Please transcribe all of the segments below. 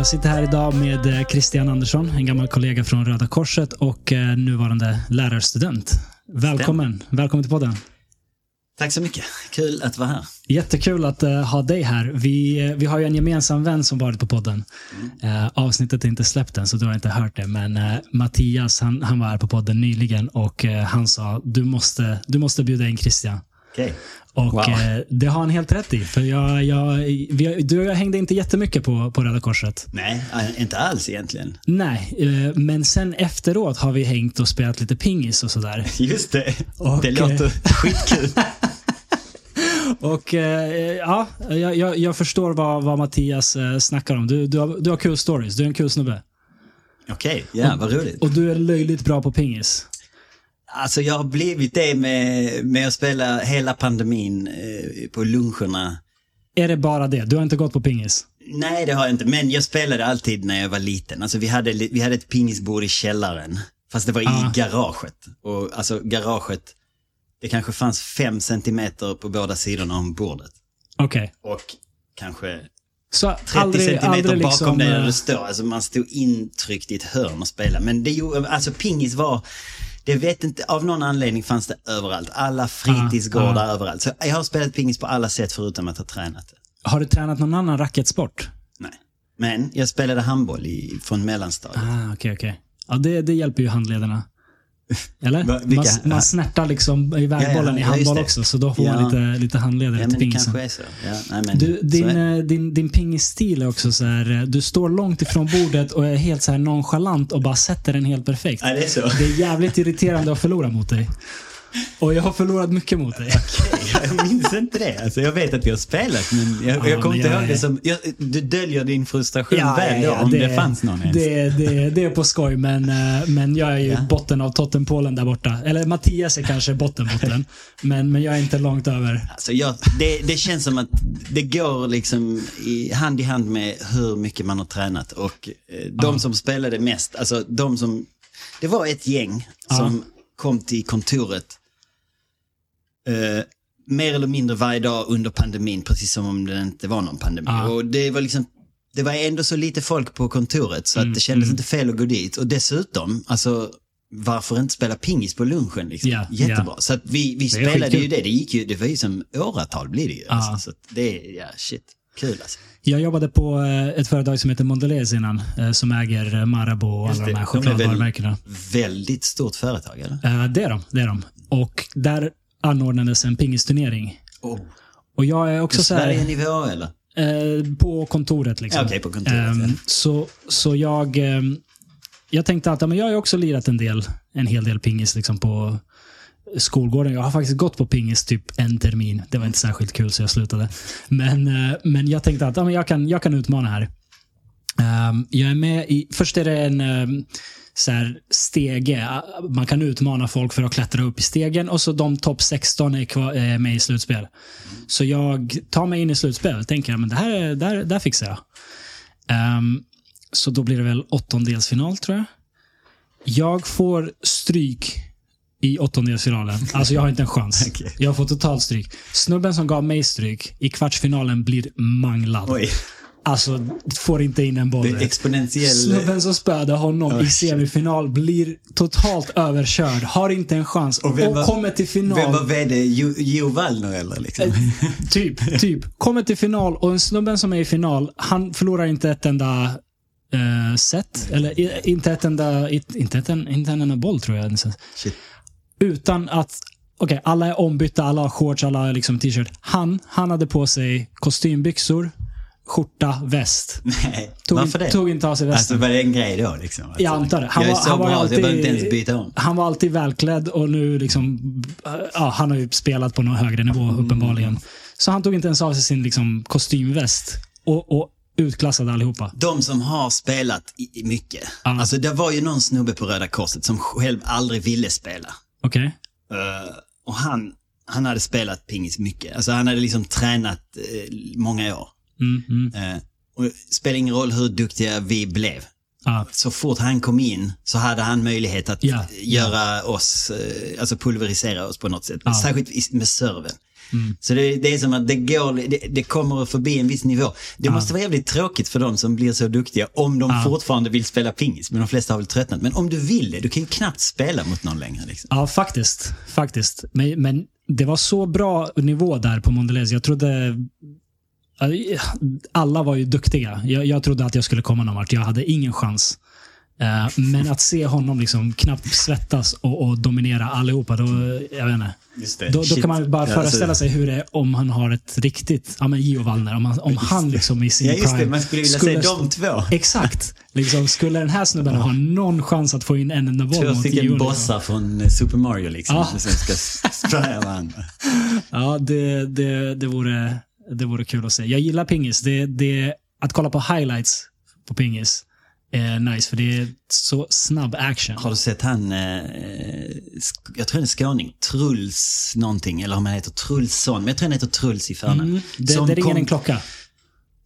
Jag sitter här idag med eh, Christian Andersson, en gammal kollega från Röda Korset och eh, nuvarande lärarstudent. Välkommen. Välkommen till podden. Tack så mycket. Kul att vara här. Jättekul att uh, ha dig här. Vi, uh, vi har ju en gemensam vän som varit på podden. Uh, avsnittet är inte släppt än, så du har inte hört det. Men Mattias, han, han var här på podden nyligen och han sa du måste, du måste bjuda in Christian. Okay. Och wow. det har han helt rätt i. För jag, jag, vi, du och jag hängde inte jättemycket på, på Röda Korset. Nej, inte alls egentligen. Nej, men sen efteråt har vi hängt och spelat lite pingis och sådär. Just det. Och, det låter skitkul. Och eh, ja, jag, jag, förstår vad, vad Mattias eh, snackar om. Du, du, har, du har kul stories. Du är en kul snubbe. Okej, okay, ja, vad roligt. Och du är löjligt bra på pingis. Alltså jag har blivit det med, med att spela hela pandemin eh, på luncherna. Är det bara det? Du har inte gått på pingis? Nej, det har jag inte. Men jag spelade alltid när jag var liten. Alltså vi hade, vi hade ett pingisbord i källaren. Fast det var i ah. garaget. Och alltså garaget det kanske fanns fem centimeter på båda sidorna om bordet. Okej. Okay. Och kanske så 30 aldrig, centimeter aldrig bakom liksom, dig där eh, du står. Alltså man stod intryckt i ett hörn och spelade. Men det alltså pingis var, det vet inte, av någon anledning fanns det överallt. Alla fritidsgårdar ah, ah. överallt. Så jag har spelat pingis på alla sätt förutom att ha tränat det. Har du tränat någon annan racketsport? Nej. Men jag spelade handboll i, från mellanstadiet. Ah, okej, okay, okej. Okay. Ja, det, det hjälper ju handledarna. Eller? Va, man, man snärtar liksom i vägbollen ja, ja, i handboll också, så då får man lite, lite handledare ja, till pingisen. Det är så. Ja, nej, men, du, din, så din, din pingistil är också så här, eh, du står långt ifrån bordet och är helt så här nonchalant och bara sätter den helt perfekt. Ja, det, är så. det är jävligt irriterande att förlora mot dig. Och jag har förlorat mycket mot dig. Okej, jag minns inte det. Alltså, jag vet att vi har spelat, men jag, ja, jag kommer inte ihåg det som... Jag, du döljer din frustration ja, väl då, om det, det, fanns någon ens. Det, det, det är på skoj, men, eh, men jag är ju ja. botten av totempålen där borta. Eller Mattias är kanske bottenbotten, men, men jag är inte långt över. Alltså jag, det, det känns som att det går liksom i, hand i hand med hur mycket man har tränat. Och eh, de ja. som spelade mest, alltså de som... Det var ett gäng som kom till kontoret eh, mer eller mindre varje dag under pandemin, precis som om det inte var någon pandemi. Ah. Och det var liksom det var ändå så lite folk på kontoret så mm, att det kändes mm. inte fel att gå dit. Och dessutom, alltså varför inte spela pingis på lunchen? Liksom? Yeah, Jättebra. Yeah. Så att vi, vi spelade ju det. Det gick ju, det var ju som åratal blir det ju. Ah. Alltså, så det är, ja shit, kul alltså. Jag jobbade på eh, ett företag som heter Mondelez innan, eh, som äger Marabou och alla de här chokladvarumärkena. Väldigt stort företag, eller? Eh, det är de. Det är de. Och där anordnades en pingisturnering. Oh. Och jag är också så här... Sverige-nivå eller? Eh, på kontoret liksom. Ja, okay, på kontoret. Eh, ja. så, så jag... Eh, jag tänkte att ja, men jag har också lirat en del, en hel del pingis liksom på skolgården. Jag har faktiskt gått på pingis typ en termin. Det var inte särskilt kul så jag slutade. Men, eh, men jag tänkte att ja, men jag, kan, jag kan utmana här. Um, jag är med i, först är det en um, så här, stege. Man kan utmana folk för att klättra upp i stegen och så de topp 16 är, kvar, är med i slutspel. Så jag tar mig in i slutspel tänker att det här, där, där fixar jag. Um, så då blir det väl åttondelsfinal tror jag. Jag får stryk i åttondelsfinalen. Alltså jag har inte en chans. okay. Jag får totalt stryk. Snubben som gav mig stryk i kvartsfinalen blir manglad. Oj. Alltså, får inte in en boll. Det är exponentiell... Snubben som spöade honom oh, i semifinal blir totalt överkörd. Har inte en chans. Och, och var, kommer till final. Vem var VD? Gio Wallner eller? Liksom? Eh, typ, typ. Kommer till final och en snubben som är i final, han förlorar inte ett enda uh, set. Eller inte ett enda, inte, ett, inte en enda boll tror jag. Shit. Utan att Okej, okay, alla är ombytta, alla har shorts, alla har liksom t-shirt. Han, han hade på sig kostymbyxor, skjorta, väst. Nej, tog varför det? Tog inte av sig västen. Alltså var det en grej då? Liksom? Alltså, jag antar det. Han jag var, är så han var bra alltid, så jag behöver inte ens byta om. Han var alltid välklädd och nu liksom, ja, han har ju spelat på någon högre nivå mm. uppenbarligen. Så han tog inte ens av sig sin liksom, kostymväst. Och, och utklassade allihopa. De som har spelat i, mycket. Ah. Alltså det var ju någon snubbe på Röda Korset som själv aldrig ville spela. Okej. Okay. Uh, eh, och han, han hade spelat pingis mycket. Alltså han hade liksom tränat uh, många år. Mm, mm. Eh, och det spelar ingen roll hur duktiga vi blev. Ja. Så fort han kom in så hade han möjlighet att Ja, göra oss, eh, alltså pulverisera oss på något sätt. Ja. Särskilt med serven. Mm. Så det, det är som att det går, det, det kommer förbi en viss nivå. Det måste vara jävligt tråkigt för de som blir så duktiga om de Ja. fortfarande vill spela pingis. Men de flesta har väl tröttnat. Men om du vill det, du kan ju knappt spela mot någon längre. Liksom. Ja, faktiskt. faktiskt. Men, men det var så bra nivå där på Mondelez. Jag trodde... Alla var ju duktiga. Jag, jag trodde att jag skulle komma någon vart. Jag hade ingen chans. Eh, Men att se honom liksom knappt svettas och, och dominera allihopa, då, jag vet inte. Då, då kan man bara föreställa sig hur det är om han har ett riktigt, ja men Gio Wallner, om han, om han liksom i sin Ja, just det. prime Man skulle vilja skulle stå- de två. Exakt. Liksom, skulle den här snubben ha någon chans att få in en enda boll Två stycken bossar från eh, Super Mario liksom. Ja. Som ska spraya varandra. Ja, det, det, det, vore, det vore kul att se. Jag gillar pingis. Det, det, att kolla på highlights på pingis är nice, för det är så snabb action. Har du sett han, eh, sk- jag tror han är skåning, Truls någonting, eller om han heter Trulsson, men jag tror han heter Truls i förnamn. Mm, det, det ringer kom en klocka.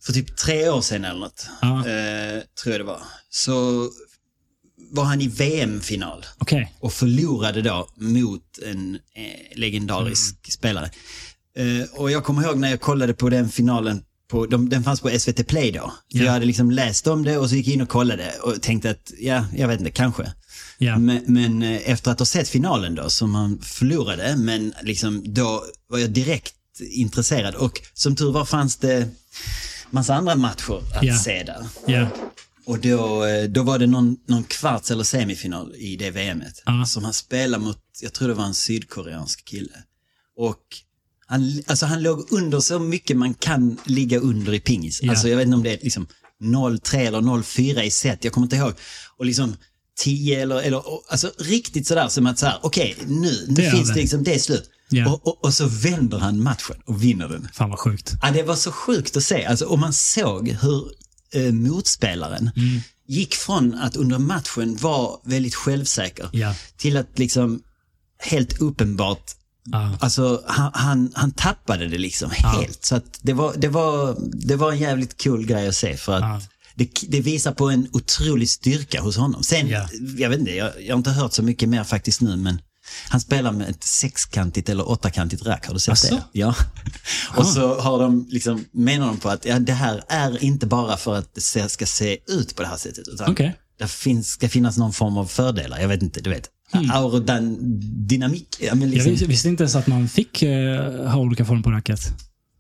För typ tre år sedan eller något, Ja. eh, tror jag det var. Så var han i VM-final Okej. och förlorade då mot en eh, legendarisk Mm. spelare. Eh, och jag kommer ihåg när jag kollade på den finalen, på, de, den fanns på SVT Play då. Ja. Jag hade liksom läst om det och så gick jag in och kollade och tänkte att, ja, jag vet inte, kanske. Ja. Men, men eh, efter att ha sett finalen då, som han förlorade, men liksom då var jag direkt intresserad. Och som tur var fanns det massa andra matcher att Ja. se där. Och då, eh, då var det någon, någon kvarts eller semifinal i det VMet. Ja. Som han spelade mot, jag tror det var en sydkoreansk kille. Och han, alltså han låg under så mycket man kan ligga under i pingis. Ja. Alltså jag vet inte om det är liksom 0-3 eller 0-4 i set, jag kommer inte ihåg. Och liksom 10 eller, eller alltså riktigt sådär som att så här, okej nu, nu Det finns det. liksom, det är slut. Ja. Och, och, och så vänder han matchen och vinner den. Fan vad sjukt. Ja, det var så sjukt att se. Alltså, och man såg hur eh, motspelaren Mm. gick från att under matchen vara väldigt självsäker Ja. till att liksom helt uppenbart, Ja. alltså han, han, han tappade det liksom helt. Så det var, det, var, det var en jävligt cool grej att se för att Ja. det, det visar på en otrolig styrka hos honom. Sen, Ja. jag vet inte, jag, jag har inte hört så mycket mer faktiskt nu men han spelar med ett sexkantigt eller åttakantigt rack, har du sett Asså? det? Ja. Och så har de liksom, menar de på att ja, det här är inte bara för att det ska se ut på det här sättet. Utan Okej. det finns, ska finnas någon form av fördelar. Jag vet inte, du vet. Aerodynamik. Ja, Jag liksom, vis- visste inte ens att man fick eh, ha olika former på racket.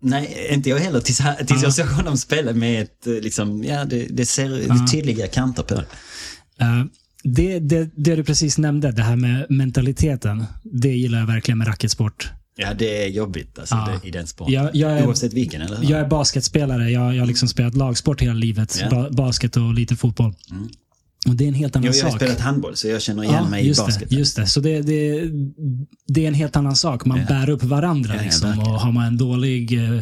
Nej, inte jag heller. Tills, tills jag såg honom spela med ett, eh, liksom, ja det, det ser är tydliga kanter på det. Eh, det, det, det du precis nämnde, det här med mentaliteten, det gillar jag verkligen med racketsport. Ja, det är jobbigt alltså, Ja. det, i den sporten. Jag, jag, är, Oavsett vilken, eller hur? jag är basketspelare. Jag, jag har liksom spelat lagsport hela livet. Ja. Ba, basket och lite fotboll. Och det är en helt annan jag, jag har sak. spelat handboll, så jag känner igen mig i basket. Det, just det. Så det, det, det är en helt annan sak. Man Ja. bär upp varandra. Ja, ja, liksom. och har man en dålig eh,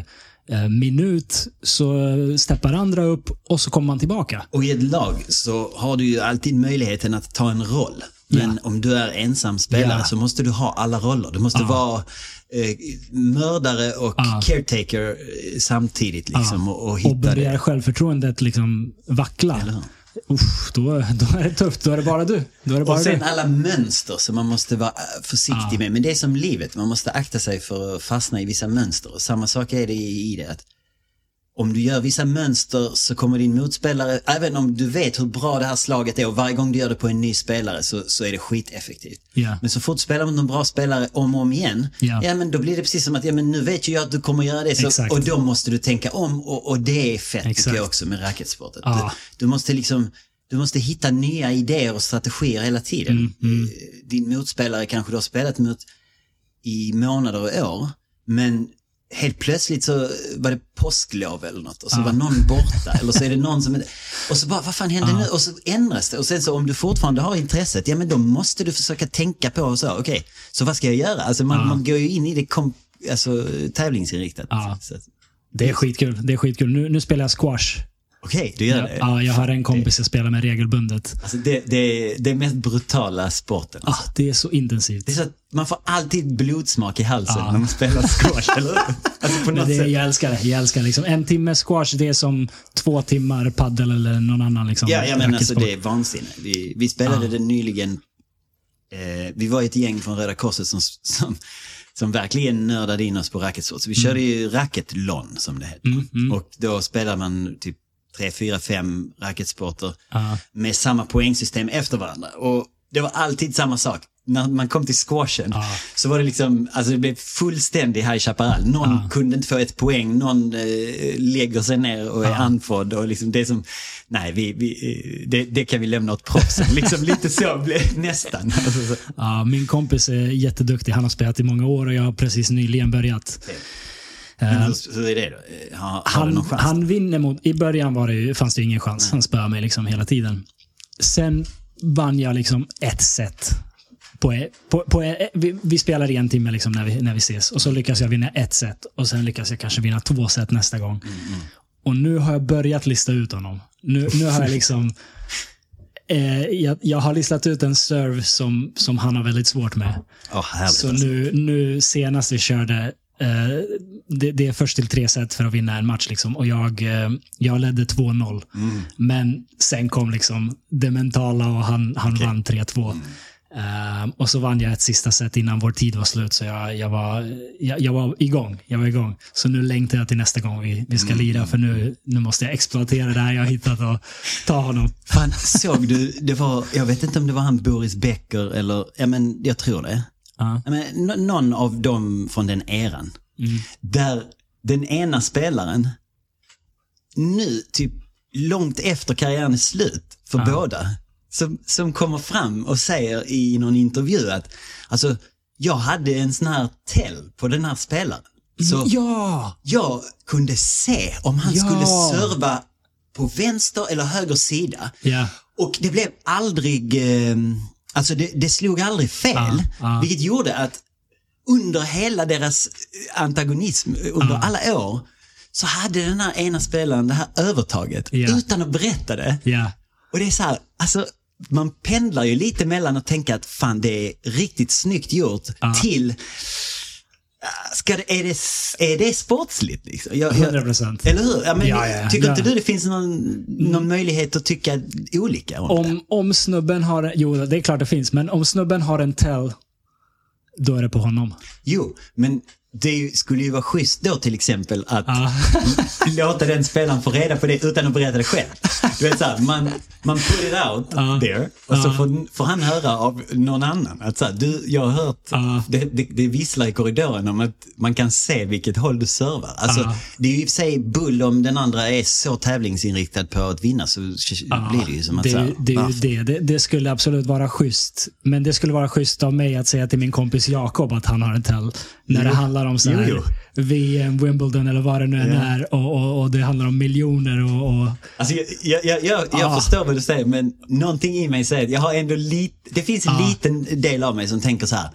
eh, minut så steppar andra upp och så kommer man tillbaka. Och i ett lag så har du ju alltid möjligheten att ta en roll. Men om du är ensam spelare Ja. så måste du ha alla roller. Du måste vara eh, mördare och Ja. caretaker eh, samtidigt liksom. Och, och Och hitta börjar det. självförtroendet liksom vackla. Uff, då, då är det tufft. Då är det bara du. Då är det bara Och sen du. alla mönster som man måste vara eh, försiktig med. Men det är som livet, man måste akta sig för att fastna i vissa mönster. Och samma sak är det i i det. Att om du gör vissa mönster så kommer din motspelare, även om du vet hur bra det här slaget är och varje gång du gör det på en ny spelare så, så är det skiteffektivt. Ja. Men så fort du spelar mot en bra spelare om och om igen, Ja. ja. men då blir det precis som att, ja men nu vet ju jag att du kommer göra det. Så, och då måste du tänka om och, och det är fett Exakt. tycker jag också med racketsport. Att Ja. Du, du måste liksom, du måste hitta nya idéer och strategier hela tiden. Mm, Eh, Din motspelare kanske du har spelat mot i månader och år, men helt plötsligt så var det påsklov eller något och så var någon borta eller så är det någon som... Och så bara, vad fan hände nu? Och så ändras det. Och sen så om du fortfarande har intresset, ja men då måste du försöka tänka på så, okej, så vad ska jag göra? Alltså man, man går ju in i det kom, alltså, tävlingsinriktat. Det är skitkul. Det är skitkul. Nu, nu spelar jag squash. Okej, du gör Ja, det? ja, jag har en kompis jag spelar med regelbundet. Alltså det, det är den mest brutala sporten. Ah, det är så intensivt. Det är så att man får alltid blodsmak i halsen Ja. när man spelar squash, eller hur? Alltså på något det, sätt. jag älskar det. Jag älskar liksom. En timme squash, det är som två timmar paddel eller någon annan liksom, Ja, ja men alltså det är vansinne. Vi, vi spelade Ja. det nyligen. Eh, vi var ett gäng från Röda Korset som, som, som verkligen nördade in oss på racketsport. Så vi körde ju racketlon som det heter. Mm, mm. Och då spelar man typ tre, fyra, fem racketsporter Ja. med samma poängsystem efter varandra. Och det var alltid samma sak. När man kom till squashen Ja. så var det liksom, alltså det blev fullständig High Chaparral. Någon Ja. kunde inte få ett poäng, någon eh, lägger sig ner och är andfådd och liksom det som, nej vi, vi, eh, det, det kan vi lämna åt proffsen. liksom lite så blev nästan. Alltså, min kompis är jätteduktig. Han har spelat i många år och jag har precis nyligen börjat. Men Eh, är det då? Eh, någon han, chans? han vinner mot... I början var det ju, fanns det ingen chans. Han spöade mig liksom hela tiden. Sen vann jag liksom ett set. På, på, på, vi, vi spelar en timme liksom när, vi, när vi ses och så lyckas jag vinna ett set och sen lyckas jag kanske vinna två set nästa gång. Mm, Och nu har jag börjat lista ut honom. Nu, nu har jag liksom... Eh, jag, jag har listat ut en serve som, som han har väldigt svårt med. Härligt Så alltså. nu, nu senast vi körde, eh, det, det är först till tre set för att vinna en match. Liksom, och jag, eh, jag ledde 2-0. Mm. Men sen kom liksom det mentala och han, han Okej. vann 3-2. Eh, och så vann jag ett sista set innan vår tid var slut, så jag, jag, var, jag, jag var igång. Jag var igång. Så nu längtar jag till nästa gång vi, vi ska lira, för nu, nu måste jag exploatera det här jag hittat och ta honom. Fan, såg du, det var, jag vet inte om det var han Boris Becker eller, ja men jag tror det. Ja. Men, nå- någon av dem från den eran. Mm. Där den ena spelaren nu, typ långt efter karriären är slut för Ja. båda, som, som kommer fram och säger i någon intervju att alltså, jag hade en sån här tell på den här spelaren. Så Ja! jag kunde se om han Ja. skulle serva på vänster eller höger sida. Ja. Och det blev aldrig, eh, alltså det, det slog aldrig fel. Ja, ja. Vilket gjorde att under hela deras eh, antagonism, eh, under Ja. alla år, så hade den här ena spelaren det här övertaget Ja. utan att berätta det. Ja. Och det är så här, alltså man pendlar ju lite mellan att tänka att fan det är riktigt snyggt gjort till ah, Ska det, är, det, är det sportsligt? Liksom? Jag, 100 procent. eller hur? Ja, men, Ja, ja, tycker inte du det finns någon, någon möjlighet att tycka olika om, det? Om, om snubben har, jo det är klart det finns, men om snubben har en tell, då är det på honom. Jo, men det skulle ju vara schysst då till exempel att Ja. låta den spelaren få reda på det utan att berätta det själv. Du vet såhär, man, man put it out Ja. there och så Ja. får, får han höra av någon annan att såhär, du, jag har hört, det, det, det visslar i korridoren om att man kan se vilket håll du servar. Alltså, det är ju i och för sig bull om den andra är så tävlingsinriktad på att vinna så blir det ju som att det, så är här, ju- det, det. det. Det skulle absolut vara schysst. Men det skulle vara schysst av mig att säga till min kompis Jakob att han har en tell. När Jo. det handlar om så här Jo, jo. VM, Wimbledon eller vad det nu än Ja. är. Och, och, och det handlar om miljoner och... och Alltså, jag jag, jag, jag, Ah. förstår vad du säger men någonting i mig säger jag har ändå lite, det finns en Ah. liten del av mig som tänker så här,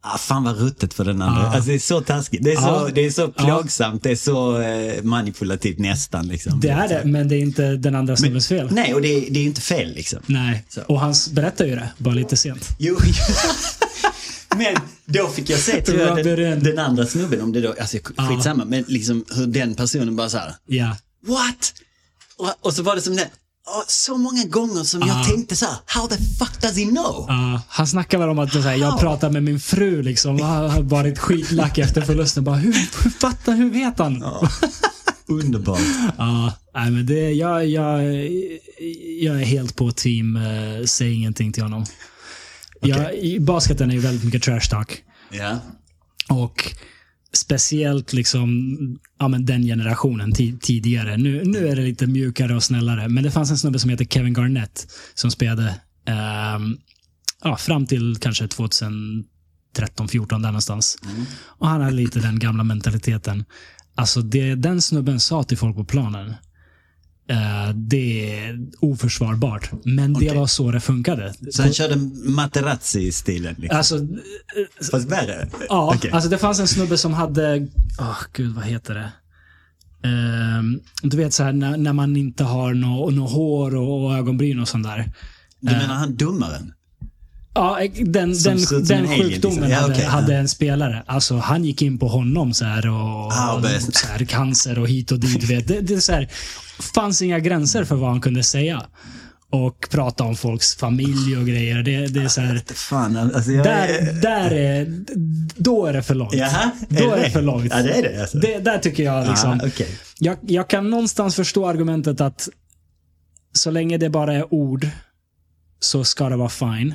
ah, fan vad ruttet för den andra. Ah. Alltså det är så taskigt, det är så, Ah. det är så plågsamt, det är så eh, manipulativt nästan liksom. det är det, men det är inte den andra snubbens fel. Nej, och det, är- det är inte fel liksom. Nej. Så. Och han berättar ju det, bara lite sent. Jo, men då fick jag se it den, den andra snubben, om det då, alltså skitsamma, men liksom hur den personen bara så här, Ja. what? Och, och så var det som det, så många gånger som Ah. jag tänkte så här, how the fuck does he know? Ja, han snackar väl om att här, jag pratar med min fru liksom. Han har varit skitlack efter förlusten. Bara, hur, hur fattar, hur vet han? Ja, Underbart. nej, men det, jag, jag, jag är helt på team, uh, säg ingenting till honom. Jag, I basketen är ju väldigt mycket trash talk. Ja. Och speciellt liksom, ja, men den generationen ti- tidigare. Nu, nu är det lite mjukare och snällare. Men det fanns en snubbe som heter Kevin Garnett som spelade ehm, ja, fram till kanske 2013, 14 där någonstans. Och han hade lite den gamla mentaliteten. Alltså det den snubben sa till folk på planen, eh, det är oförsvarbart. Men det Okej. var så det funkade. Så han körde Materazzi-stilen? Liksom. Alltså, Fast värre? Ja, Okej. alltså det fanns en snubbe som hade, åh gud vad heter det? ehm, du vet så här när, när man inte har något nå hår och, och ögonbryn och sånt där. Du menar han domaren? Ja, den, Som den, den en alien, sjukdomen liksom. Ja, hade, okej, hade ja. en spelare. Alltså han gick in på honom så här och, Ah, och så här, cancer och hit och dit. Vet. Det, det är så här, fanns inga gränser för vad han kunde säga. Och prata om folks familj och grejer. Det, det är så här, Fan, alltså jag där, där är, då är det för långt. Jaha, Då är det för långt. Ja, det är det alltså. Det, där tycker jag liksom. ah, okej. jag, jag kan någonstans förstå argumentet att så länge det bara är ord så ska det vara fine.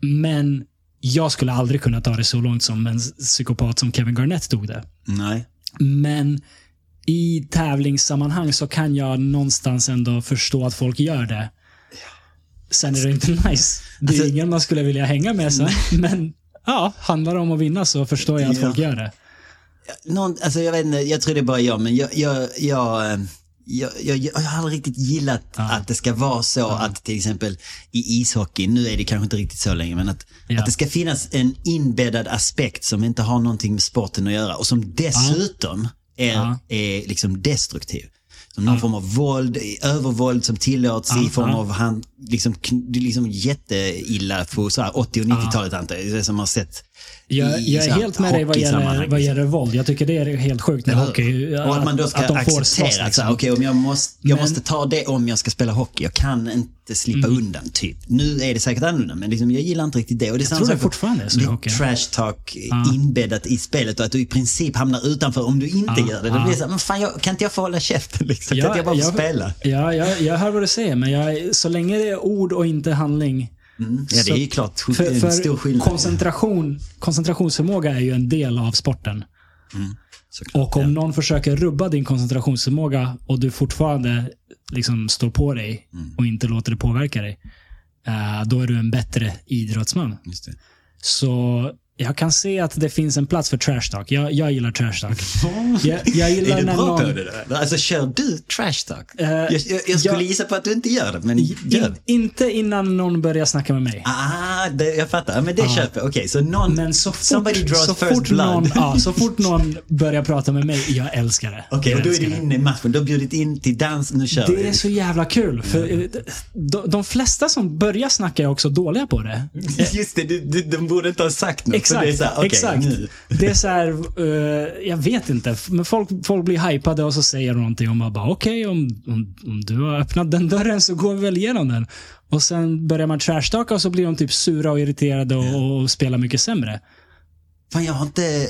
Men jag skulle aldrig kunna ta det så långt som en psykopat som Kevin Garnett tog det. Nej. Men i tävlingssammanhang så kan jag någonstans ändå förstå att folk gör det. Sen är det inte nice. Det är Alltså- ingen man skulle vilja hänga med sen. Men ja, handlar det om att vinna så förstår jag att folk gör det. Någon, alltså jag vet inte, jag tror det är bara jag, men jag, jag, jag, eh, jag, jag, jag har aldrig riktigt gillat att det ska vara så att till exempel i ishockey, nu är det kanske inte riktigt så länge, men att, Ja. att det ska finnas en inbäddad aspekt som inte har någonting med sporten att göra och som dessutom är, Ja. är liksom destruktiv. Som någon form av våld, övervåld som tillåts i Ja, form ja. av han, liksom, liksom jätteilla på så här 80 och 90-talet antar jag, som har sett Jag, i jag är helt med dig vad gäller, vad liksom. gäller våld. Jag tycker det är helt sjukt med Eller hockey. Och att man då ska att de acceptera att liksom. om jag, måste, jag Men- måste ta det om jag ska spela hockey. Jag kan inte slippa Mm. undan, typ. Nu är det säkert annorlunda, men liksom, jag gillar inte riktigt det. Och det samma tror det fortfarande är så i hockey. trash talk inbäddat i spelet och att du i princip hamnar utanför om du inte Ja, gör det. Då ja. blir det så här, men fan, jag, kan inte jag få hålla käften liksom? kan inte jag bara få spela? Ja, jag, jag hör vad du säger, men jag, så länge det är ord och inte handling. Mm. Ja, det är klart För, för stor skillnad. koncentration, koncentrationsförmåga är ju en del av sporten. Såklart, Och om ja. någon försöker rubba din koncentrationsförmåga och du fortfarande liksom står på dig Mm. och inte låter det påverka dig. eh, då är du en bättre idrottsman. Så jag kan se att det finns en plats för trash talk. Jag, jag gillar trash talk. Jag, jag gillar Är du bra någon... på det där? Alltså kör du trash talk? Eh, jag, jag, jag skulle gissa på att du inte gör det, men gör In, inte innan någon börjar snacka med mig. Ah, det, jag fattar. Men det köper jag. Okej, så någon... Men så fort, somebody draws så first fort, blood. någon, ja, så fort någon börjar prata med mig, jag älskar det. Okej, Jag och då är du det. inne i matchen. Du har bjudit in till dans, nu kör vi. Det är så jävla kul. För eh, de, de flesta som börjar snacka är också dåliga på det. Just det, du, de borde inte ha sagt något. Exakt. det är här, okej, exakt. nu. Det är så här, eh, jag vet inte. Men folk, folk blir hypade och så säger de någonting och man bara okej, om, om, om du har öppnat den dörren så går vi väl igenom den. Och sen börjar man trashtalka och så blir de typ sura och irriterade och, och spelar mycket sämre. Fan, jag har inte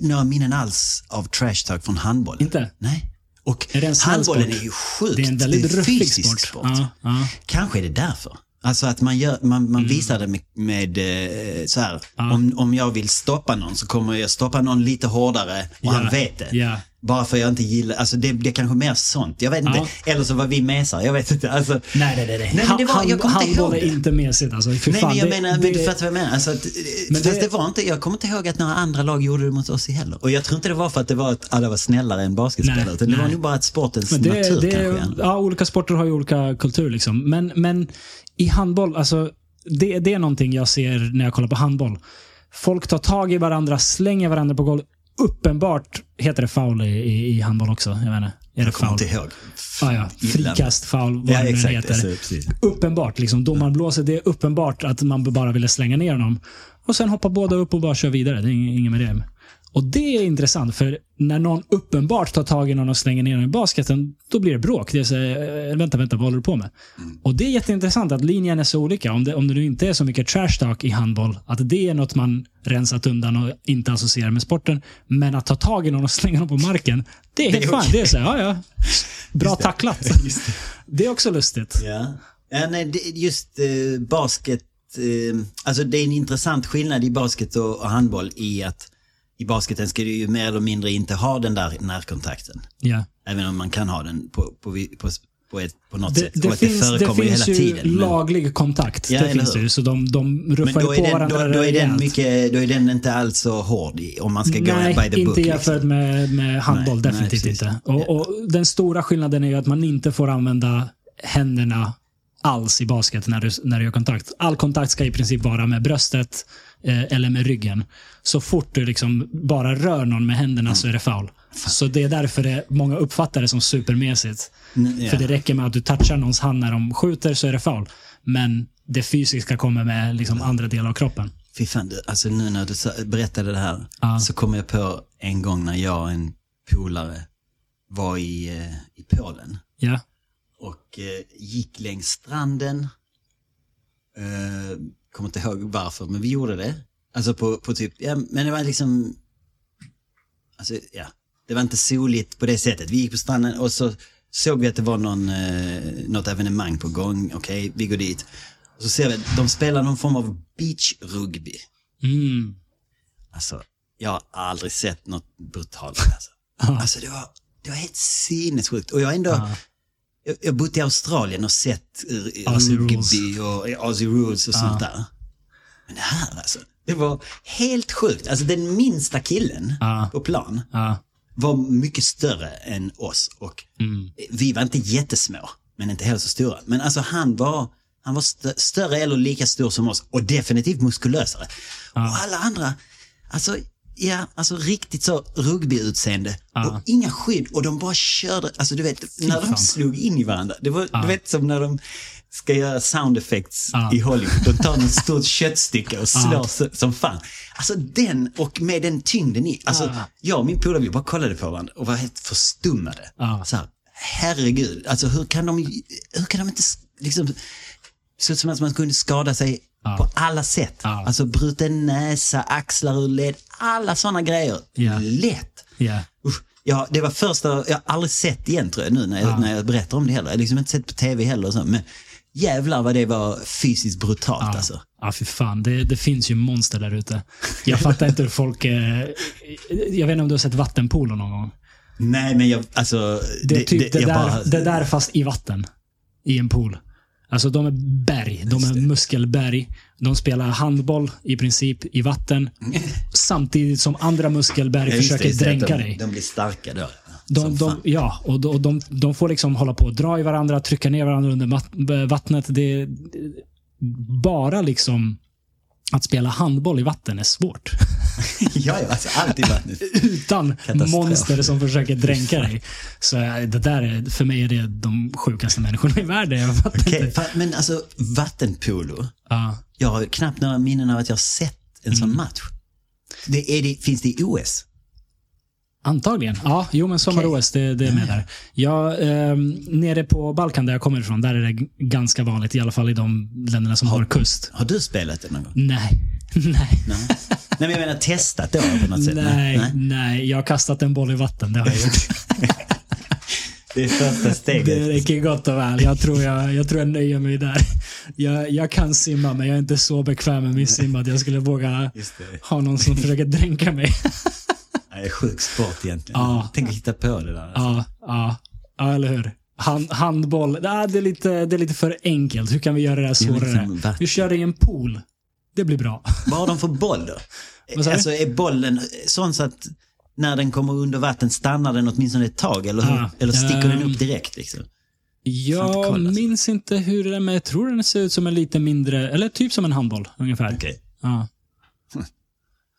några minnen alls av trash talk från handboll. Inte? Nej. Och Är det handbollen sport? är ju sjukt Det är en väldigt ruffig fysisk sport. sport. Ja, ja. Kanske är det därför. Alltså att man, gör, man, man visar det med, med eh, så här, Mm. Ja. om, om jag vill stoppa någon så kommer jag stoppa någon lite hårdare och Ja, han vet det. ja. Bara för jag inte gillar, alltså det, det är kanske mer sånt. Jag vet inte. Eller så var vi mesar, jag vet inte. Alltså, Nej, nej, nej. nej. Nej, men det var- jag kommer inte ihåg det. inte mesigt alltså. Fy Nej fan, men jag det- menar, det- men du fattar vad jag menar. Alltså, att, Men fast det- var inte, jag kommer inte ihåg att några andra lag gjorde det mot oss heller. Och jag tror inte det var för att det var att alla var snällare än basketspelare. Nej, utan det var nej. nog bara att sportens Men det, natur det, kanske. ja, olika sporter har ju olika kultur. Liksom. Men, men i handboll, alltså, det, det är någonting jag ser när jag kollar på handboll. Folk tar tag i varandra, slänger varandra på golv. Uppenbart heter det foul i, i, i handboll också. Jag vet inte. Är det foul? inte ihåg. Ah, ja. Frikast, foul, vad Ja, det exakt. heter. Så, precis. Uppenbart. Liksom, domaren blåser. Det är uppenbart att man bara ville slänga ner honom. Och sen hoppar båda upp och bara kör vidare. Det är ing- inget med det. Och det är intressant, för när någon uppenbart tar tag i någon och slänger ner honom i basketen, då blir det bråk. Det så, eh, vänta, vänta, vad håller du på med? Och det är jätteintressant att linjen är så olika. Om det, om det nu inte är så mycket trash talk i handboll, att det är något man rensat undan och inte associerar med sporten. Men att ta tag i någon och slänga någon på marken, det är helt fan. Det är så här, ja, ja. Bra det. tacklat. Just det. Det är också lustigt. Ja. ja nej, just eh, basket, eh, alltså det är en intressant skillnad i basket och, och handboll i att i basketen ska du ju mer eller mindre inte ha den där närkontakten. Ja. Även om man kan ha den på, på, på, på, ett, på något Det, sätt. det och finns, det förekommer finns hela ju tiden. Laglig kontakt. Ja, det finns hur? ju. Så de, de ruffar ju på den, varandra då, då, är den mycket, då är den inte alls så hård om man ska gå Nej, by the book. inte jämfört liksom. med, med handboll. Nej, definitivt nej, inte. Och, och Den stora skillnaden är ju att man inte får använda händerna alls i basket när du, när du gör kontakt. All kontakt ska i princip vara med bröstet eller med ryggen. Så fort du liksom bara rör någon med händerna så är det foul. Så det är därför det, många uppfattar det som supermesigt. Mm, ja. För det räcker med att du touchar någons hand när de skjuter så är det foul. Men det fysiska kommer med liksom andra delar av kroppen. Fy fan, alltså nu när du berättade det här Ja. så kom jag på en gång när jag och en polare var i, eh, i Polen Ja. och eh, gick längs stranden. Eh, kommer inte ihåg varför, men vi gjorde det. Alltså på, på typ, ja men det var liksom, alltså ja, det var inte soligt på det sättet. Vi gick på stranden och så såg vi att det var någon, eh, något evenemang på gång. Okej, vi går dit. Och så ser vi att de spelar någon form av beachrugby. Mm. Alltså, jag har aldrig sett något brutalt. Alltså, alltså det, var, det var helt sinnessjukt. Och jag har ändå, jag, jag har bott i Australien och sett eh, Aussie rugby och eh, Aussie rules och sånt där. Men det här alltså, det var helt sjukt. Alltså den minsta killen Ja. på plan Ja. var mycket större än oss. Och Mm. vi var inte jättesmå, men inte heller så stora. Men alltså han var, han var stö- större eller lika stor som oss och definitivt muskulösare. Och alla andra, alltså, ja, alltså riktigt så rugbyutseende. Och inga skydd och de bara körde, alltså du vet, när de fan. slog in i varandra. Det var, du vet som när de ska göra sound effects Ja. i Hollywood. De tar något stort köttstycke och slår så, som fan. Alltså den och med den tyngden i. Alltså Ja. jag och min polare vi bara kollade på varandra och var helt förstummade. Så här, herregud, alltså hur kan de, hur kan de inte liksom, så som att man kunde skada sig Ja. på alla sätt. Ja. Alltså bruten näsa, axlar ur led, alla sådana grejer. Ja. Lätt. Ja. Usch. Ja, det var första, jag har aldrig sett igen tror jag nu när jag, när jag berättar om det heller. Jag har liksom inte sett på tv heller så, men jävlar vad det var fysiskt brutalt alltså. Ja, för fan. Det, det finns ju monster där ute. Jag fattar inte hur folk... Eh, jag vet inte om du har sett vattenpolo någon gång? Nej, men jag, alltså. Det är typ det, jag där, bara- det där fast i vatten. I en pool. Alltså de är berg. De är muskelberg. De spelar handboll i princip i vatten. Samtidigt som andra muskelberg just försöker det, dränka de, dig. De blir starka då. De, de, ja, och de, de, de får liksom hålla på och dra i varandra, trycka ner varandra under vattnet. Det, bara liksom att spela handboll i vatten är svårt. ja, ja, alltså allt i vattnet. Utan Katastrof. monster som försöker dränka dig. Så eh, det där är, för mig är det de sjukaste människorna i världen. Jag fa- men alltså vattenpolo. Ja. Jag har knappt några minnen av att jag har sett en Mm. sån match. Det är det, finns det i OS? Antagligen. Ja, jo men sommar-OS, det, det är med där. Ja, ehm, nere på Balkan där jag kommer ifrån, där är det ganska vanligt. I alla fall i de länderna som har kust. Har du spelat det någon gång? Nej. Nej. Nej. Nej, men jag menar testat då på något sätt? Nej, nej, jag har kastat en boll i vatten. Det har jag gjort. Det är första steget. Det räcker gott och väl. Jag tror jag, jag, tror jag nöjer mig där. Jag, jag kan simma, men jag är inte så bekväm med min sim att jag skulle våga det. ha någon som försöker dränka mig. Det är sjuk sport egentligen. Ja. Tänk att hitta på det där. Alltså. Ja, ja, ja eller hur? Hand, handboll, det, är lite, det är lite för enkelt. Hur kan vi göra det här svårare? Vi kör det i en pool. Det blir bra. Vad har de för boll då? Alltså är bollen sån så att när den kommer under vatten stannar den åtminstone ett tag? Eller, hur? Ah, eller sticker den ehm, upp direkt? Liksom? Jag kolla, alltså. minns inte hur det är, men jag tror den ser ut som en lite mindre, eller typ som en handboll ungefär. Okej. Ja.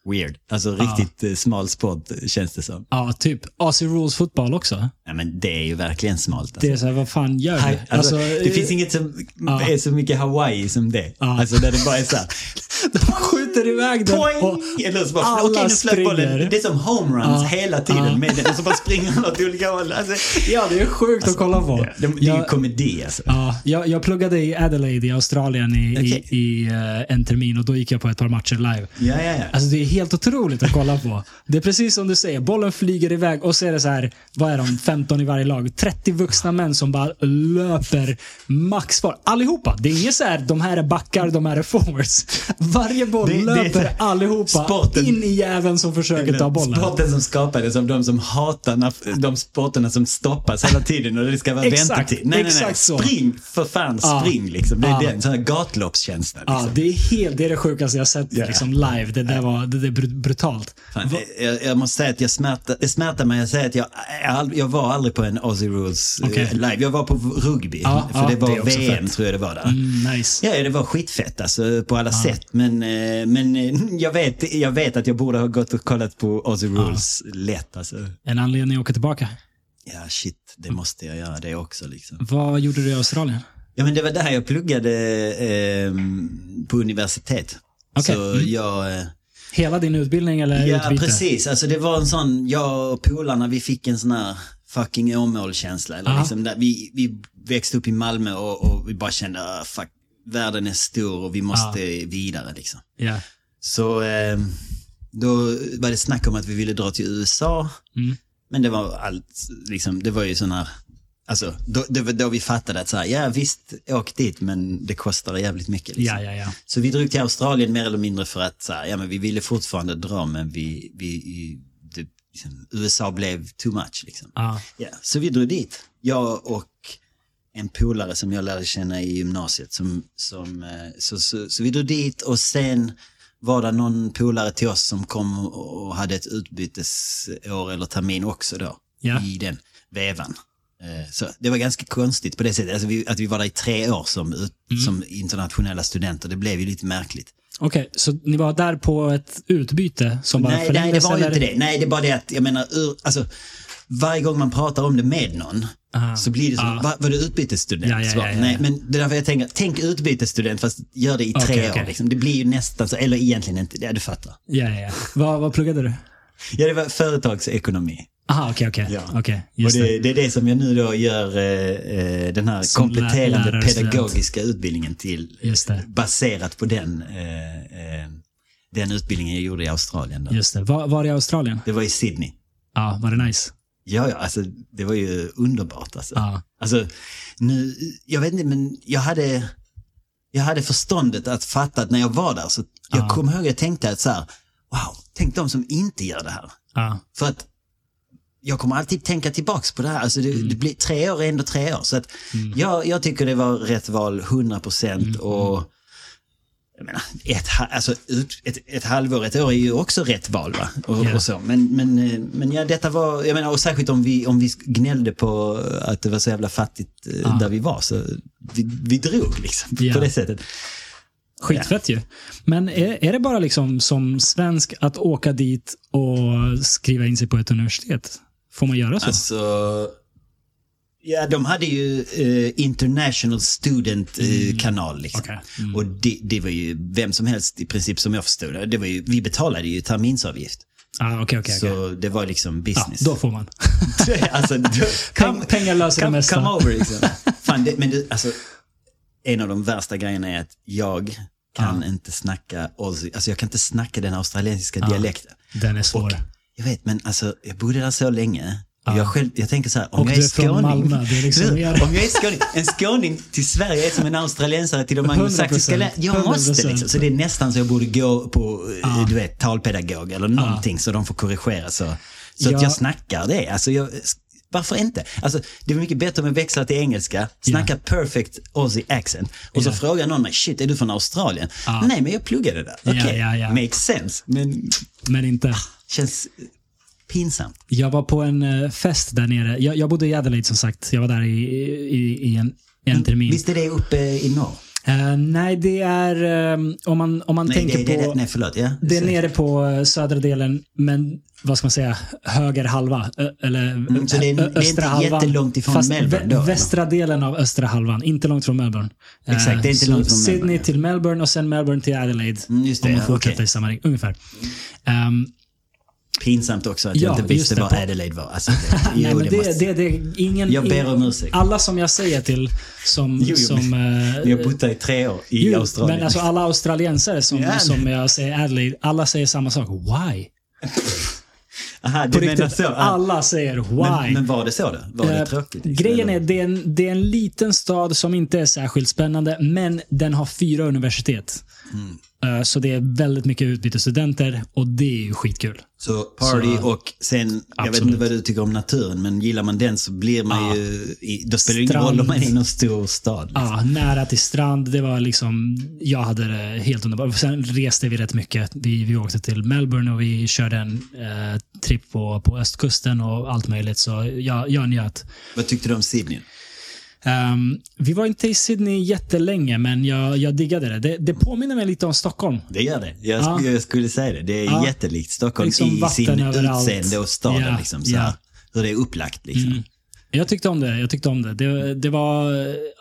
Weird. Alltså riktigt eh, smal sport känns det som. ja, typ Aussie Rules fotboll också. Ja, men det är ju verkligen smalt. Alltså. Det är så här, vad fan gör du? Hi- Alltså, det eh, finns inget som Ja. är så mycket Hawaii som det. Ja. Alltså där det bara är så här, De skjuter iväg den poäng! och Eller så bara, alla okej nu flöt bollen. Det är som homeruns Ja. hela tiden Ja. med den. Och så bara springer han åt olika håll. Alltså, Ja, det är sjukt att kolla på. ja, det, det är ju komedi alltså. Ja, jag, jag pluggade i Adelaide i Australien i, Okej. i, i eh, en termin och då gick jag på ett par matcher live. Ja, ja, ja. Alltså det är helt otroligt att kolla på. Det är precis som du säger, bollen flyger iväg och så är det så här, vad är de, 15 i varje lag. 30 vuxna män som bara löper maxfart. Allihopa. Det är inget så här, de här är backar, de här är forwards. Varje boll Det- det löper här, allihopa sporten- in i jäveln som försöker ta bollen. Sporten som skapades av de som hatar när, de sporterna som stoppas hela tiden och det ska vara Exakt, väntetid. Nej, nej, nej. exakt så. Spring för fan, Ja. spring liksom. Det är Ja. den, sån här gatloppskänsla. Liksom. Ja, det är helt, det är det sjukaste jag sett Ja. liksom live. Det där var, det det br- brutalt. Fan, jag, jag måste säga att jag smärtar, det smärtar mig att säga att jag, jag, jag var aldrig på en Aussie Rules eh, Okej. live. Jag var på rugby, Ja, för ja, det var det är VM fett. tror jag det var där. Mm, nice. Ja, det var skitfett alltså på alla sätt. Men, eh, men eh, jag, vet, jag vet att jag borde ha gått och kollat på Aussie Rules lätt alltså. En anledning att åka tillbaka. Ja, shit, det måste jag göra det också liksom. Vad gjorde du i Australien? Ja, men det var där jag pluggade eh, på universitet. Okej. Så Mm. jag... Hela din utbildning eller Ja, utbyte? precis. Alltså det var en sån, jag och polarna, vi fick en sån här fucking Åmål-känsla. Eller liksom där, vi, vi växte upp i Malmö och, och vi bara kände, ah, fuck, världen är stor och vi måste vidare liksom. Ja. Så eh, då var det snack om att vi ville dra till USA. Mm. Men det var allt, liksom, det var ju sån här, alltså då, det var då vi fattade att så här, ja visst, åk dit men det kostar jävligt mycket. Liksom. ja, ja, ja. Så vi drog till Australien mer eller mindre för att så här, ja, men vi ville fortfarande dra men vi, vi det, liksom, USA blev too much. Liksom. Ja, så vi drog dit. Jag och en polare som jag lärde känna i gymnasiet. Som, som, eh, så, så, så vi drog dit och sen var det någon polare till oss som kom och hade ett utbytesår eller termin också då. Ja. I den vevan. Eh, Så det var ganska konstigt på det sättet, alltså vi, att vi var där i tre år som, Mm. som internationella studenter. Det blev ju lite märkligt. Okej, så ni var där på ett utbyte som bara Nej, nej, det var eller? inte det. Nej, det är bara det att, jag menar, ur, alltså, varje gång man pratar om det med någon Aha. så blir det som, Ah. va, var du utbytesstudent? Ja, ja, ja, Nej, men det är därför jag tänker, tänk utbytesstudent fast gör det i tre Okej, år. Liksom. Det blir ju nästan så, eller egentligen inte, ja du fattar. Ja, ja, ja. Vad, vad pluggade du? Ja, det var företagsekonomi. Aha, okej, okej. Ja. Okej, Och just det, det. det är det som jag nu då gör eh, eh, den här Som kompletterande lärare, student. pedagogiska utbildningen till. Det. Baserat på den, eh, eh, den utbildningen jag gjorde i Australien. Då. Just det. Var, var i Australien? Det var i Sydney. Ja, var det nice? Ja, ja, alltså det var ju underbart alltså. Ja. Alltså, nu, jag vet inte, men jag hade, jag hade förståndet att fatta att när jag var där så, jag Ja. kommer ihåg jag tänkte att så här, wow, tänk de som inte gör det här. Ja. För att jag kommer alltid tänka tillbaks på det här. Alltså det, det blir, tre år är ändå tre år. Så att jag, jag tycker det var rätt val 100 procent. Och jag menar, ett, alltså, ett, ett halvår, ett år är ju också rätt val. Va? Och, Ja. och så. Men, men, eh, men ja, detta var, jag menar, och särskilt om vi, om vi gnällde på att det var så jävla fattigt eh, Ja. där vi var. Så vi, vi drog liksom Ja. på det sättet. Skitfett ju. Men är, är det bara liksom som svensk att åka dit och skriva in sig på ett universitet? Får man göra så? Alltså, ja de hade ju eh, International Student eh, kanal liksom. Okej. Mm. Och det, det var ju vem som helst i princip som jag förstod det. det var ju, vi betalade ju terminsavgift. ah, okej. okej. Så det var liksom business. då får man. alltså, då, Peng- pengar löser det come, mesta. Come over liksom. Fan, det, men det, alltså, en av de värsta grejerna är att jag kan inte snacka Aussie, alltså jag kan inte snacka den australiensiska dialekten. Den är svår. Och jag vet, men alltså, jag bodde där så länge. Och jag, själv, jag tänker så här, om Och jag är är skåning. Malmö, är liksom Om jag är skåning, en skåning till Sverige är som en australiensare till de 100%, anglosaxiska länderna. Jag måste 100%. liksom. Så det är nästan så jag borde gå på, eh, du vet, talpedagog eller någonting så de får korrigera så. Så att Ja. jag snackar det. Alltså jag, varför inte? Alltså, det är mycket bättre om jag växlar till engelska, snackar perfect Aussie accent och så Ja. frågar någon mig, shit är du från Australien? Ja. Nej men jag pluggade där. Ja, Okej, ja, ja. makes sense. Men Men inte. Känns pinsamt. Jag var på en eh, fest där nere. Jag, jag bodde i Adelaide som sagt. Jag var där i, i, i en, en termin. Visst är det uppe i norr? Eh, nej, det är eh, om man, om man Nej, tänker det, på... det, nej förlåt. Ja, Det är nere på eh, södra delen, men vad ska man säga, höger halva. Eller Mm, så det är- ö- det är inte östra halvan. jättelångt ifrån Fast Melbourne då? Västra delen av östra halvan, inte långt från Melbourne. Exakt, det är inte så långt från Sydney Melbourne, ja. till Melbourne och sen Melbourne till Adelaide. Mm, just det, om man ja, fortsätter okej. i samma riktning, ungefär. Ehm, Pinsamt också att Ja, jag inte visste det, var på- Adelaide var. Alltså, nej, jo, men det, måste- det, det, ingen, Jag ber om ursäkt. Alla som jag säger till som... Jo, jo, som eh, Jag bott i tre år i Jo, Australien. Men alltså alla australiensare som, Ja. som jag säger Adelaide, alla säger samma sak. Why? Aha, du På menar riktigt, så? Ah, alla säger why. men, men var det så då? Var det Eh, tråkigt? Grejen är, det är, en, det är en liten stad som inte är särskilt spännande, men den har fyra universitet. Eh, Så det är väldigt mycket utbytesstudenter och det är ju skitkul. Så party Så- och sen, jag vet inte vad du tycker om naturen, men gillar man den så blir man Ja. ju, då spelar det ingen roll om man är i någon stor stad. Liksom. Ja, nära till strand. Det var liksom, jag hade det helt underbart. Sen reste vi rätt mycket. Vi, vi åkte till Melbourne och vi körde en eh, tripp på, på östkusten och allt möjligt. Så jag, jag njöt. Vad tyckte du om Sydney? Ehm, vi var inte i Sydney jättelänge, men jag, jag diggade det. det. Det påminner mig lite om Stockholm. Det gör det. Jag, Ja. jag skulle säga det. Det är Ja. jättelikt Stockholm Liksom i sin överallt. utseende och staden. Ja, Liksom, så ja. hur det är upplagt. Liksom. Mm. Jag tyckte om det. Jag tyckte om det. Det, det var,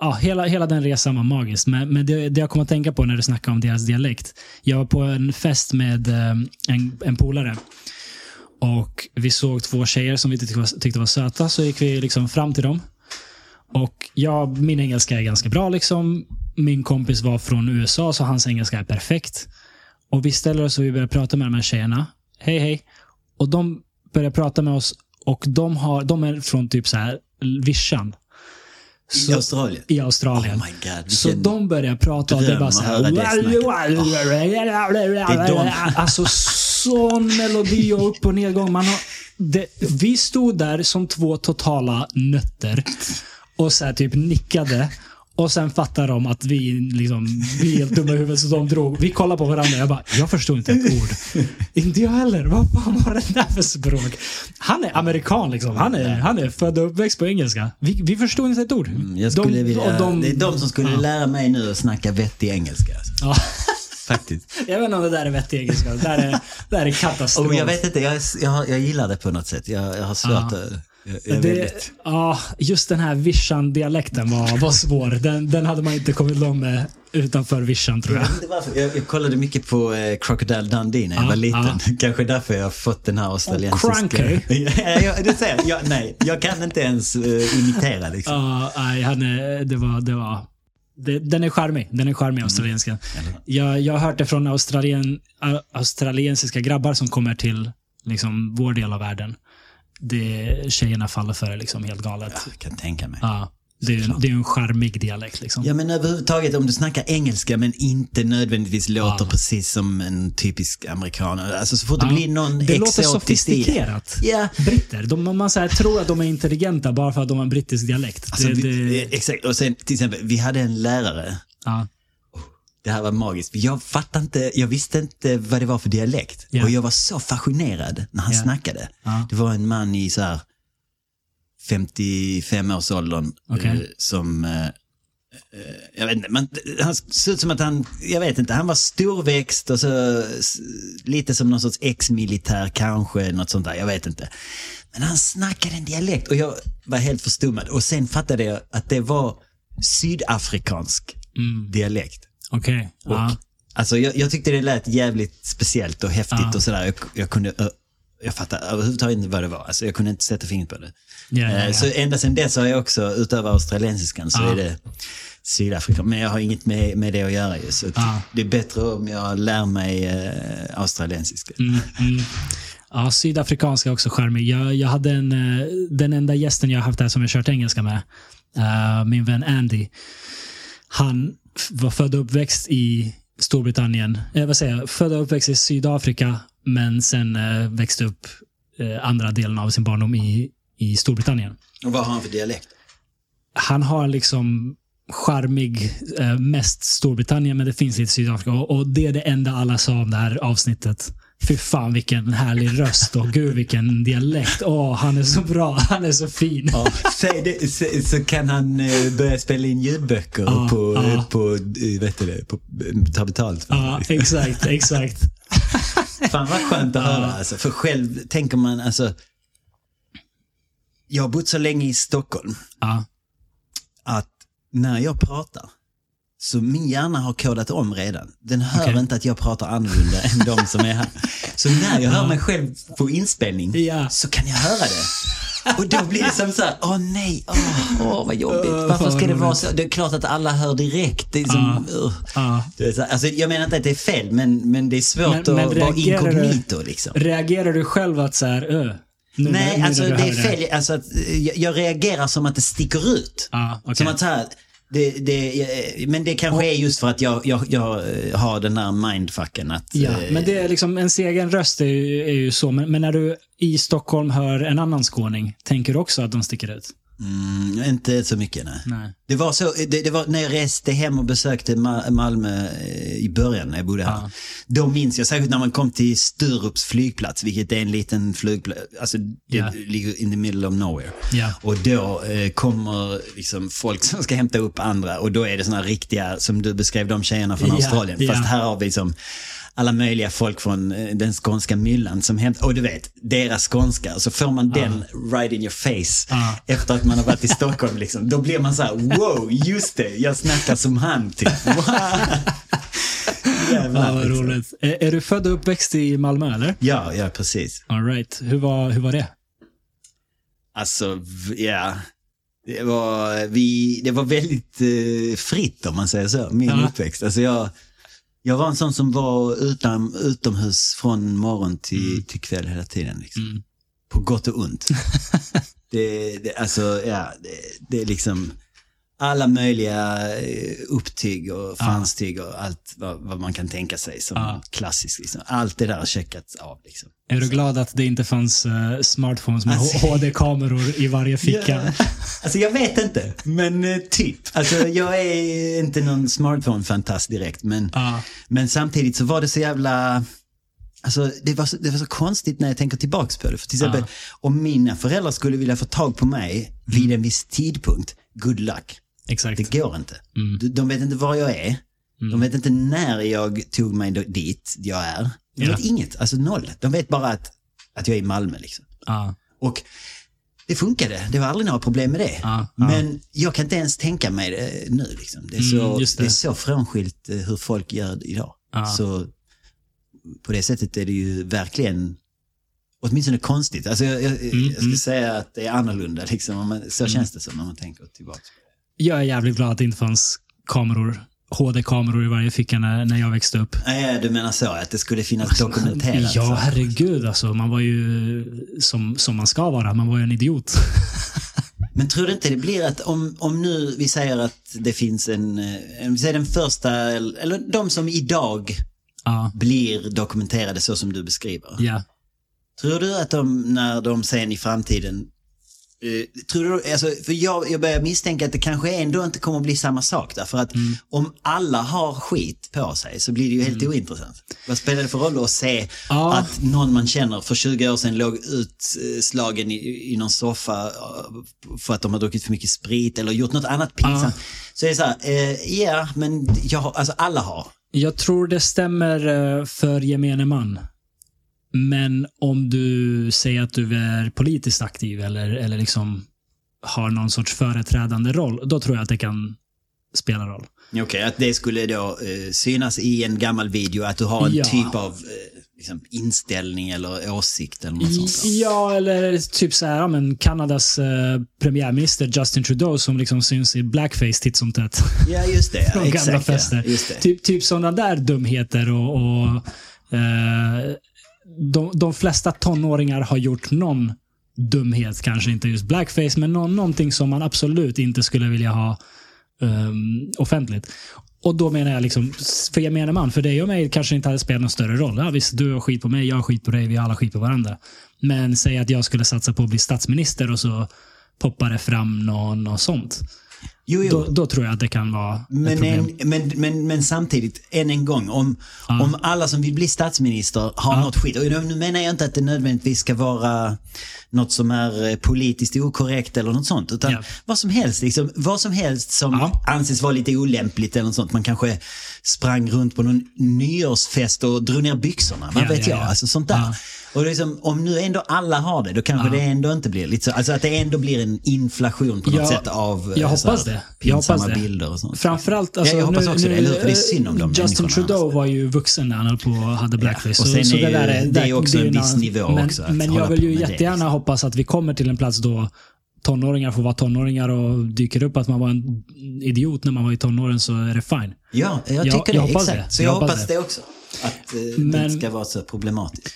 ja, hela, hela den resan var magisk. Men, men det, det jag kom att tänka på när du snackade om deras dialekt. Jag var på en fest med eh, en, en polare. Och vi såg två tjejer som vi tyckte var, tyckte var söta, så gick vi liksom fram till dem. Och jag, min engelska är ganska bra. liksom. Min kompis var från USA, så hans engelska är perfekt. Och vi ställer oss och vi börjar prata med de här tjejerna. Hej, hej. Och de börjar prata med oss och de, har, de är från typ så här vischan. I Så- Australien. I Australien. Oh my god. Så de börjar prata och det är bara så det här. de- Alltså sån melodi och upp och nedgång. Man har, det, vi stod där som två totala nötter och så typ nickade. Och sen fattade de att vi, liksom, vi är helt dumma i huvudet så de drog. Vi kollade på varandra jag bara, jag förstod inte ett ord. inte jag heller. Vad fan var det där för språk? Han är amerikan liksom. Han är, han är född och uppväxt på engelska. Vi, vi förstod inte ett ord. Mm, Jag skulle De- vilja, de- det är de som skulle Ja. lära mig nu att snacka vettig engelska. Alltså. Ja. Faktiskt. Jag vet inte om det där är vettig engelska. Det där är, det där är katastrof. Och jag vet inte, jag, jag, jag gillar det på något sätt. Jag, jag har svårt att... Är det, väldigt... ja, just den här vischan-dialekten var, var svår. Den, den hade man inte kommit långt med utanför vischan tror Jag, jag. jag, jag kollade mycket på eh, Crocodile Dundee när jag Ja, var liten. ja. Kanske därför jag har fått den här australiensiska... Cranky. ja, det säger jag. Nej, jag kan inte ens uh, imitera liksom. Ja, nej, han det var... Det var det, den är charmig. Den är charmig, australienska. Eller- Jag, jag har hört det från australien, australiensiska grabbar som kommer till liksom, vår del av världen. Det, tjejerna faller för det liksom helt galet. Jag kan tänka mig. Ja, det, är, det är en charmig dialekt. Liksom. Ja men överhuvudtaget om du snackar engelska men inte nödvändigtvis låter Ja. precis som en typisk amerikan. Alltså så fort det Ja. blir någon det låter det. sofistikerat. Ja. Britter, de, man så här, tror att de är intelligenta bara för att de har en brittisk dialekt. Alltså, det, vi, det, exakt. Och sen till exempel, vi hade en lärare. ja, Det här var magiskt. Jag fattade inte, jag visste inte vad det var för dialekt. Ja. Och jag var så fascinerad när han Ja. snackade. Ja. Det var en man i så här 55-årsåldern Okej. eh, som eh, eh, jag vet inte, man, han såg ut som att han, jag vet inte, han var storväxt och så lite som någon sorts ex-militär kanske, något sånt där, jag vet inte. Men han snackade en dialekt och jag var helt förstummad. Och sen fattade jag att det var sydafrikansk mm, dialekt. Okej. Och, Ja. Alltså jag, jag tyckte det lät jävligt speciellt och häftigt Ja. och sådär. Jag, jag kunde, jag fattade överhuvudtaget inte vad det var. Alltså jag kunde inte sätta fingret på det. Ja, Eh, ja. Så ända sedan dess har jag också, utöver australiensiskan, så Ja. är det Sydafrika. Men jag har inget med, med det att göra ju. Så Ja. det är bättre om jag lär mig eh, australiensiska. Mm, mm. Ja, sydafrikanska är också charmig. Jag, jag hade en, eh, den enda gästen jag haft här som jag kört engelska med, eh, min vän Andy. Han var född och uppväxt i Storbritannien. Eh, vad säger jag? Född och uppväxt i Sydafrika, men sen eh, växte upp eh, andra delen av sin barndom i, i Storbritannien. Och vad har han för dialekt? Han har liksom charmig, eh, mest Storbritannien, men det finns lite Sydafrika. Och, och det är det enda alla sa om det här avsnittet. Fy fan vilken härlig röst och gud vilken dialekt. Åh, han är så bra. Han är så fin. Ja, säg det, så, så kan han eh, börja spela in ljudböcker Ja, på, ja. på, eh, vet du det, på, eh, ta betalt för. Ja, exakt, exakt. Fan vad skönt att höra. Alltså, för själv tänker man, alltså. Jag har bott så länge i Stockholm att när jag pratar så min hjärna har kodat om redan. Den hör Okej. inte att jag pratar annorlunda än de som är här. Så när jag hör mig själv på inspelning Ja. så kan jag höra det. Och då blir det som så här, åh nej, åh, åh vad jobbigt. Varför ska det vara så? Det är klart att alla hör direkt. Det är som, uh. Det så, alltså, jag menar inte att det är fel, men, men det är svårt Men- att men vara du- inkognito liksom. Reagerar du själv att så här, öh, nu Nej, nu alltså det är fel. Alltså, att, eh, jag, jag reagerar som att det sticker ut. Ja, okej. Som att så här, Det, det, eh, men det kanske är just för att jag, jag, jag eh, har den där mindfucken. Att, Ja, eh, men det är liksom, ens egen röst är ju, är ju så. Men, men när du i Stockholm hör en annan skåning, tänker du också att de sticker ut? Mm, inte så mycket nej. Nej. Det var så, det, det var när jag reste hem och besökte Ma- Malmö eh, i början när jag bodde här. Ja. Då minns jag särskilt när man kom till Sturups flygplats, vilket är en liten flygplats, alltså det Ja. ligger in the middle of nowhere. Ja. Och då eh, kommer liksom folk som ska hämta upp andra och då är det såna riktiga, som du beskrev de tjejerna från Ja, Australien. Fast här har vi som alla möjliga folk från eh, den skånska myllan som hämtar, och du vet, deras skånska. Så får man den right in your face Ja. efter att man har varit i Stockholm. Liksom. Då blir man så här, wow, just det, jag snackar som han typ. Jävlar, Ja, liksom. roligt. Är, är du född och uppväxt i Malmö eller? Ja, ja, precis. All right. Hur var, hur var det? Alltså, ja. Det var, vi, det var väldigt eh, fritt om man säger så, min Ja. uppväxt. Alltså jag, jag var en sån som var utan, utomhus från morgon till, till kväll hela tiden. Liksom. Mm. På gott och ont. det, det, alltså, ja, det, det är liksom alla möjliga eh, upptygg och fanstyg och allt vad, vad man kan tänka sig som Ja. klassiskt. Liksom. Allt det där har checkats av. Liksom. Är du glad att det inte fanns eh, smartphones med Alltså- HD-kameror i varje ficka? Ja. Alltså jag vet inte, men eh, typ. Alltså jag är inte någon smartphone-fantast direkt, men, Ja. men samtidigt så var det så jävla... Alltså det var så, det var så konstigt när jag tänker tillbaks på det. För till exempel, Ja. om mina föräldrar skulle vilja få tag på mig vid en viss tidpunkt, good luck. Exakt. Det går inte. Mm. De, de vet inte var jag är. De vet inte när jag tog mig dit jag är. De Ja. vet inget, alltså noll. De vet bara att, att jag är i Malmö liksom. Ja. Och det funkade, det var aldrig några problem med det. Ja, ja. Men jag kan inte ens tänka mig det nu. Liksom. Det, är så, Mm, det. det. är så frånskilt eh, hur folk gör idag. Ja. Så på det sättet är det ju verkligen åtminstone konstigt. Alltså jag, jag, jag skulle mm. säga att det är annorlunda. Liksom, man, så känns det som när man tänker tillbaka. Jag är jävligt glad att det inte fanns kameror, HD-kameror i varje ficka när, när jag växte upp. Nej, du menar så, att det skulle finnas dokumenterat? Ja, herregud alltså. Man var ju som, som man ska vara. Man var ju en idiot. Men tror du inte det blir att om, om nu vi säger att det finns en, eh, en vi säger den första, eller de som idag ja. blir dokumenterade så som du beskriver. Ja. Tror du att de, när de sen i framtiden, eh, tror du, alltså, för jag, jag börjar misstänka att det kanske ändå inte kommer att bli samma sak. Därför att Mm. om alla har skit på sig så blir det ju helt ointressant. Vad spelar det för roll att se Ja. att någon man känner för 20 år sedan låg utslagen i, i någon soffa eh, för att de har druckit för mycket sprit eller gjort något annat pinsamt. Så är det så här, eh, ja men jag, alltså alla har. Jag tror det stämmer för gemene man. Men om du säger att du är politiskt aktiv eller, eller liksom har någon sorts företrädande roll, då tror jag att det kan spela roll. Okej, att det skulle då eh, synas i en gammal video att du har en Ja. typ av eh, liksom, inställning eller åsikt eller något sånt. där. Ja, eller typ så här, men Kanadas eh, premiärminister Justin Trudeau som liksom syns i blackface titt som tätt. Ja, just det. Från gamla exakt, fester. Ja, just det. Typ, typ sådana där dumheter och, och eh, de, de flesta tonåringar har gjort någon dumhet, kanske inte just blackface, men nå, någonting som man absolut inte skulle vilja ha um, offentligt. Och då menar jag liksom, för jag menar man, för dig och mig kanske inte hade spelat någon större roll. Ja, visst, du har skit på mig, jag har skit på dig, vi har alla skit på varandra. Men säg att jag skulle satsa på att bli statsminister och så poppar det fram någon och sånt. Jo, jo. Då, då tror jag att det kan vara ett Men, problem. en, men, men, men samtidigt, än en gång, om, om alla som vill bli statsminister har Ja. något skit. Och nu menar jag inte att det nödvändigtvis ska vara något som är eh, politiskt okorrekt eller något sånt. Utan Ja. vad som helst, liksom, vad som helst som Ja. anses vara lite olämpligt eller något sånt. Man kanske sprang runt på någon nyårsfest och drog ner byxorna. Vad Ja, vet ja, jag? ja. Alltså sånt där. Ja. Och liksom, om nu ändå alla har det, då kanske Ja. det ändå inte blir lite så. Alltså att det ändå blir en inflation på något Ja, sätt av eh, jag så här hoppas det. Jag hoppas det. bilder och sånt. Framförallt, alltså, Ja, jag hoppas också det, eller? För det är synd om de Justin. Trudeau var ju vuxen när han höll på och hade blackface. och sen så, så är ju- det är ju också ju en viss nivå men, också Men jag vill ju det, jättegärna liksom. hoppas att vi kommer till en plats då tonåringar får vara tonåringar och dyker upp att man var en idiot när man var i tonåren så är det fine. Ja, jag Jag- tycker jag det. hoppas Exakt. det. Så jag, Jag hoppas det. det också. Att eh, det Men- inte ska vara så problematiskt.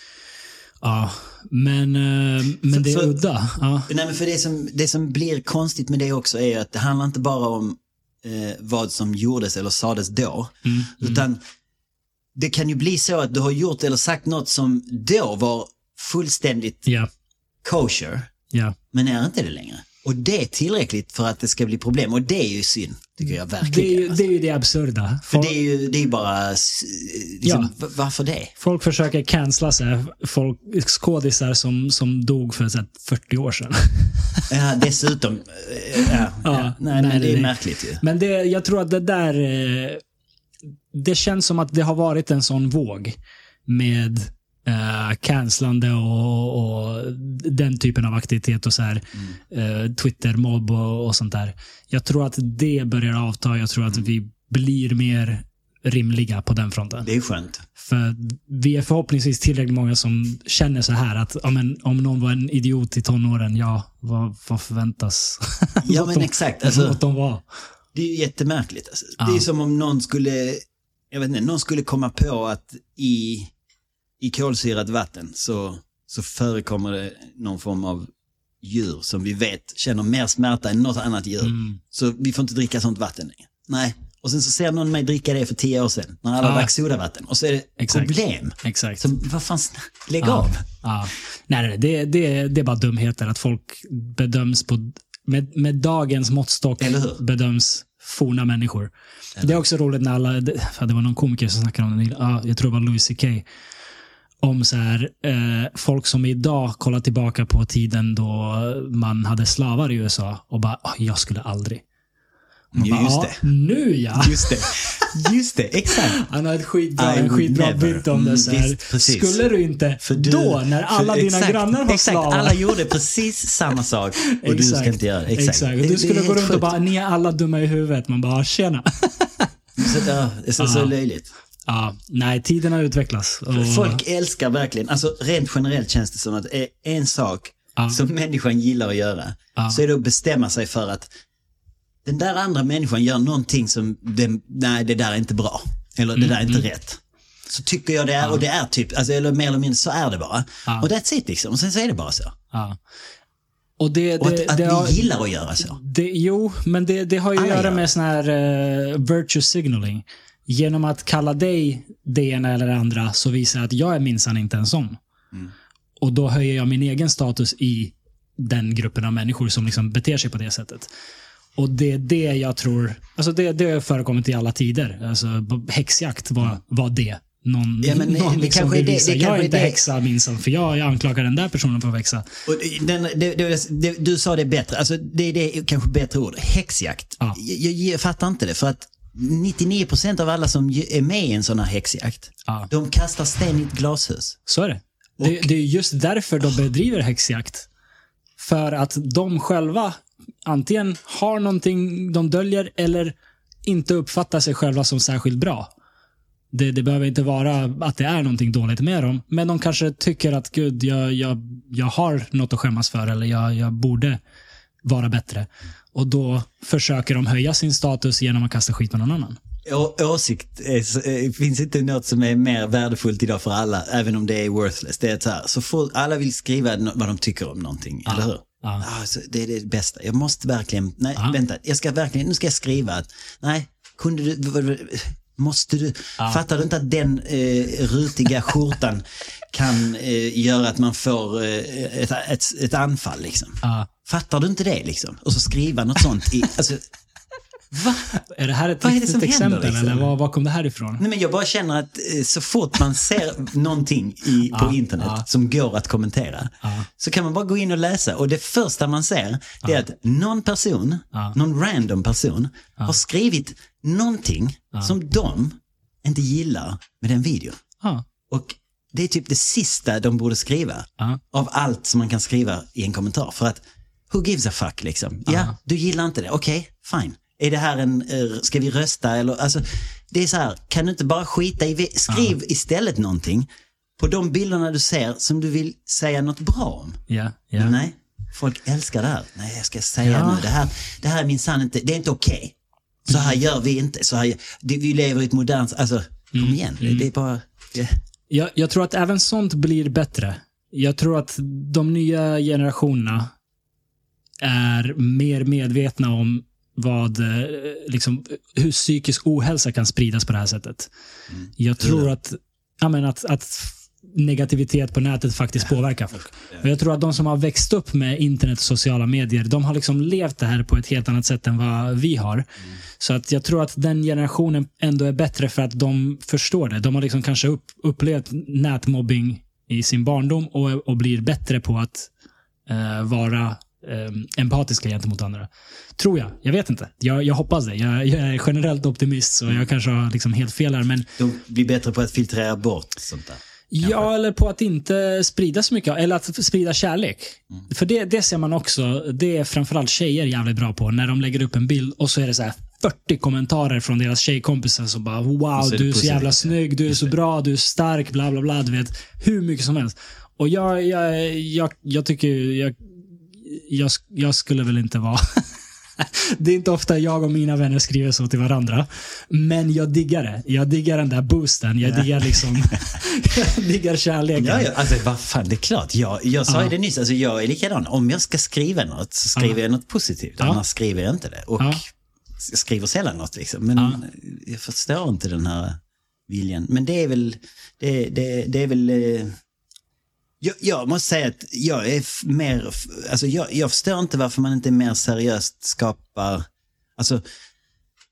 Ja, men, eh, men det är för- udda. Ja. Nej, men för det som, det som blir konstigt med det också är att det handlar inte bara om eh, vad som gjordes eller sades då. Mm. Utan det kan ju bli så att du har gjort eller sagt något som då var fullständigt Ja, kosher, ja. men är inte det längre. Och det är tillräckligt för att det ska bli problem och det är ju synd, tycker jag Det är, verkligen. ju, det är ju det absurda. För Folk, det är ju det är bara, liksom, Ja. varför det? folk försöker cancella sig, folk, skådisar som, som dog för så här, 40 år sedan. Ja, dessutom, eh, ja, ja. Ja, nej, nej, men det är märkligt ju. Men det, jag tror att det där... eh, Det känns som att det har varit en sån våg med uh, cancellande och, och den typen av aktivitet och så här, eh, Twitter-mobb och, och sånt där. Jag tror att det börjar avta. Jag tror att vi blir mer rimliga på den fronten. Det är skönt. För vi är förhoppningsvis tillräckligt många som känner så här att ja, men, om någon var en idiot i tonåren, ja, vad, vad förväntas? Ja men de, exakt, alltså, att de var. det är ju jättemärkligt. Alltså. Ja. Det är som om någon skulle, jag vet inte, någon skulle komma på att i, i kolsyrat vatten så, så förekommer det någon form av djur som vi vet känner mer smärta än något annat djur. Mm. Så vi får inte dricka sånt vatten längre. Nej. Och sen så ser någon mig dricka det för tio år sedan, när alla Ja. drack sodavatten. Och så är det Exakt. problem. Exakt. Så vad fan, lägg Ja. av. Ja. Nej, nej, det, det, det är bara dumheter att folk bedöms på, med, med dagens måttstock Eller bedöms forna människor. Det är också roligt när alla, det, det var någon komiker som snackade om det, ja, jag tror det var Louis CK, om så här, eh, folk som idag kollar tillbaka på tiden då man hade slavar i USA och bara, "Ah, jag skulle aldrig. Man bara, just "Ja, det. Nu ja! Just det. Just det, exakt. Han har ett skitbra, I en skitbra bild om det. Mm, Så här. visst. Skulle du inte, För du- då när alla för- dina exakt, grannar Exakt, slavar. alla gjorde precis samma sak och du ska inte göra det. Exakt. Exakt. Och Det- du det skulle är gå runt och sjukt. bara, ni är alla dumma i huvudet. Man bara, tjena. Så, ja, det är så, så löjligt. Ja, nej, tiden har utvecklats. Och, Folk älskar verkligen, alltså rent generellt känns det som att en sak Ja. som människan gillar att göra, Ja. så är det att bestämma sig för att den där andra människan gör någonting som, den, nej det där är inte bra. Eller Mm, det där är inte rätt. Så tycker jag det är, och det är typ, alltså, eller mer eller mindre så är det bara. Ja. Och that's it liksom, och sen så är det bara så. ja. och det, Och det, att, att det, vi har, gillar att göra så. det, jo, men det, har ju att göra gör med sån här uh, virtue signaling. Genom att kalla dig det ena eller det andra så visar jag att jag är minsann inte en sån. Mm. Och då höjer jag min egen status i den gruppen av människor som liksom beter sig på det sättet. Och det är det jag tror, alltså det, det har förekommit i alla tider. Alltså, häxjakt var, var det. Någon, Ja, men det- någon det liksom vill det- visa, det jag är inte det- häxa minsann, för jag, jag anklagar den där personen för att växa. Och den, det, det, det, du sa det bättre, alltså det, det är kanske bättre ord. Häxjakt. Ja. Jag, jag, jag fattar inte det för att 99% av alla som är med i en sån här häxjakt, Ja. de kastar sten i ett glashus. Så är det. Det, det är just därför de bedriver häxjakt. För att de själva antingen har någonting de döljer eller inte uppfattar sig själva som särskilt bra. Det, det behöver inte vara att det är någonting dåligt med dem, men de kanske tycker att gud, jag, jag, jag har något att skämmas för eller jag, jag borde vara bättre. Och då försöker de höja sin status genom att kasta skit på någon annan. Å, åsikt är, eh, finns inte något som är mer värdefullt idag för alla, även om det är worthless. Det är så här, så fort alla vill skriva vad de tycker om någonting, eller hur? Ah, så det är det bästa. Jag måste verkligen, nej Ja. vänta, jag ska verkligen, nu ska jag skriva att, nej, kunde du, måste du, fattar du inte att den eh, rutiga skjortan kan eh, göra att man får eh, ett, ett, ett anfall liksom? Fattar du inte det liksom? Och så skriva något sånt i, alltså, va? Är det här ett riktigt som händer, exempel liksom? eller var, var kom det här ifrån? Nej men jag bara känner att eh, så fort man ser någonting i, på Ja, internet ja. som går att kommentera Ja. så kan man bara gå in och läsa och det första man ser det är att någon person, Ja. någon random person har skrivit någonting som de inte gillar med den videon. Och det är typ det sista de borde skriva av allt som man kan skriva i en kommentar. För att, who gives a fuck liksom? Ja, du gillar inte det, okej, fine. Är det här en, eh, ska vi rösta eller, alltså, det är så här, kan du inte bara skita i, skriv istället någonting på de bilderna du ser som du vill säga något bra om. Ja. Men nej, folk älskar det här. Nej, jag ska säga Ja. nu, det här, det här är minsann inte, det är inte okej. Så här gör vi inte, så här, det, vi lever i ett modernt, alltså, Mm. kom igen, det, det är bara, det, Jag, jag tror att även sånt blir bättre. Jag tror att de nya generationerna är mer medvetna om vad, eh, liksom, hur psykisk ohälsa kan spridas på det här sättet. Mm. Jag tror att, ja, men att, att negativitet på nätet faktiskt påverkar folk. Och jag tror att de som har växt upp med internet och sociala medier, de har liksom levt det här på ett helt annat sätt än vad vi har. Så att jag tror att den generationen ändå är bättre för att de förstår det. De har liksom kanske upp, upplevt nätmobbing i sin barndom och, och blir bättre på att eh, vara empatiska gentemot andra. Tror jag. Jag vet inte. Jag, jag hoppas det. Jag, jag är generellt optimist, så jag kanske har liksom helt fel här. Men De blir bättre på att filtrera bort sånt där. Ja, eller på att inte sprida så mycket. Eller att sprida kärlek. För det, det ser man också, det är framförallt tjejer jävligt bra på. När de lägger upp en bild och så är det så här 40 kommentarer från deras tjejkompisar som bara wow, så du är så jävla snygg, du är så bra, du är stark, bla bla bla. Du vet, hur mycket som helst. Och jag, jag, jag, jag tycker, jag, jag, jag skulle väl inte vara Det är inte ofta jag och mina vänner skriver så till varandra. Men jag diggar det. Jag diggar den där boosten. Jag diggar liksom... jag diggar kärleken. Ja, ja, alltså vad fan, det är klart. Jag, jag sa ju det nyss, alltså, jag är likadan. Om jag ska skriva något så skriver jag något positivt, annars skriver jag inte det. Och Ja. jag skriver sällan något liksom. Men Ja. jag förstår inte den här viljan. Men det är väl, det, det, det är väl... Jag, jag måste säga att jag är mer, alltså jag, jag förstår inte varför man inte mer seriöst skapar, alltså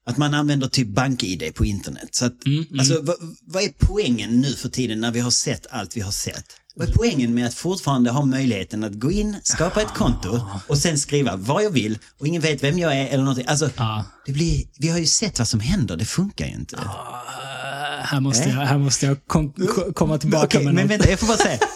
att man använder typ bank-id på internet. Så att, Mm, mm. Alltså, vad, vad är poängen nu för tiden när vi har sett allt vi har sett? Vad är poängen med att fortfarande ha möjligheten att gå in, skapa ett konto och sen skriva vad jag vill och ingen vet vem jag är eller någonting. Alltså, Ja. det blir, vi har ju sett vad som händer, det funkar ju inte. Uh, här, måste jag, här måste jag kom, ko- komma tillbaka Okej, med men något. vänta, jag får bara säga.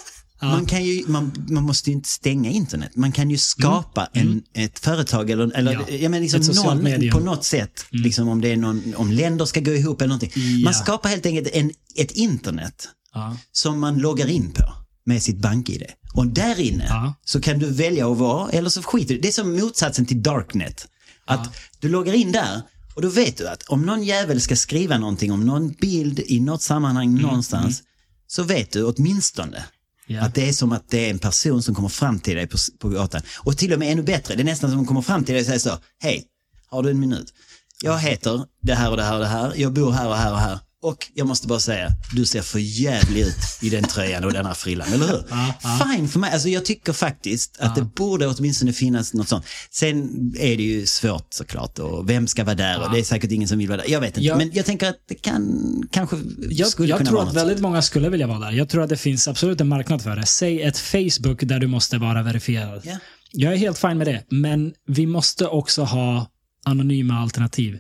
Man, kan ju, man, man måste ju inte stänga internet. Man kan ju skapa en, ett företag eller, eller Mm. Ja. jag menar liksom någon, medium. på något sätt, liksom om, det är någon, om länder ska gå ihop eller någonting. Ja. Man skapar helt enkelt en, ett internet Ja. som man loggar in på med sitt bank-id. Och där inne Ja. så kan du välja att vara, eller så skiter du Det är som motsatsen till darknet. Att du loggar in där och då vet du att om någon jävel ska skriva någonting om någon bild i något sammanhang någonstans så vet du åtminstone Yeah. att det är som att det är en person som kommer fram till dig på, på gatan. Och till och med ännu bättre, det är nästan som att de kommer fram till dig och säger så, hej, har du en minut? Jag heter det här och det här och det här, jag bor här och här och här. Och jag måste bara säga, du ser för jävlig ut i den tröjan och den här frillan, eller hur? Ja, ja. Fine för mig, alltså jag tycker faktiskt att det borde åtminstone finnas något sånt. Sen är det ju svårt såklart och vem ska vara där och det är säkert ingen som vill vara där. Jag vet inte, Ja. men jag tänker att det kan kanske Jag, skulle jag kunna tror vara att något. väldigt många skulle vilja vara där. Jag tror att det finns absolut en marknad för det. Säg ett Facebook där du måste vara verifierad. Ja. Jag är helt fine med det, men vi måste också ha anonyma alternativ.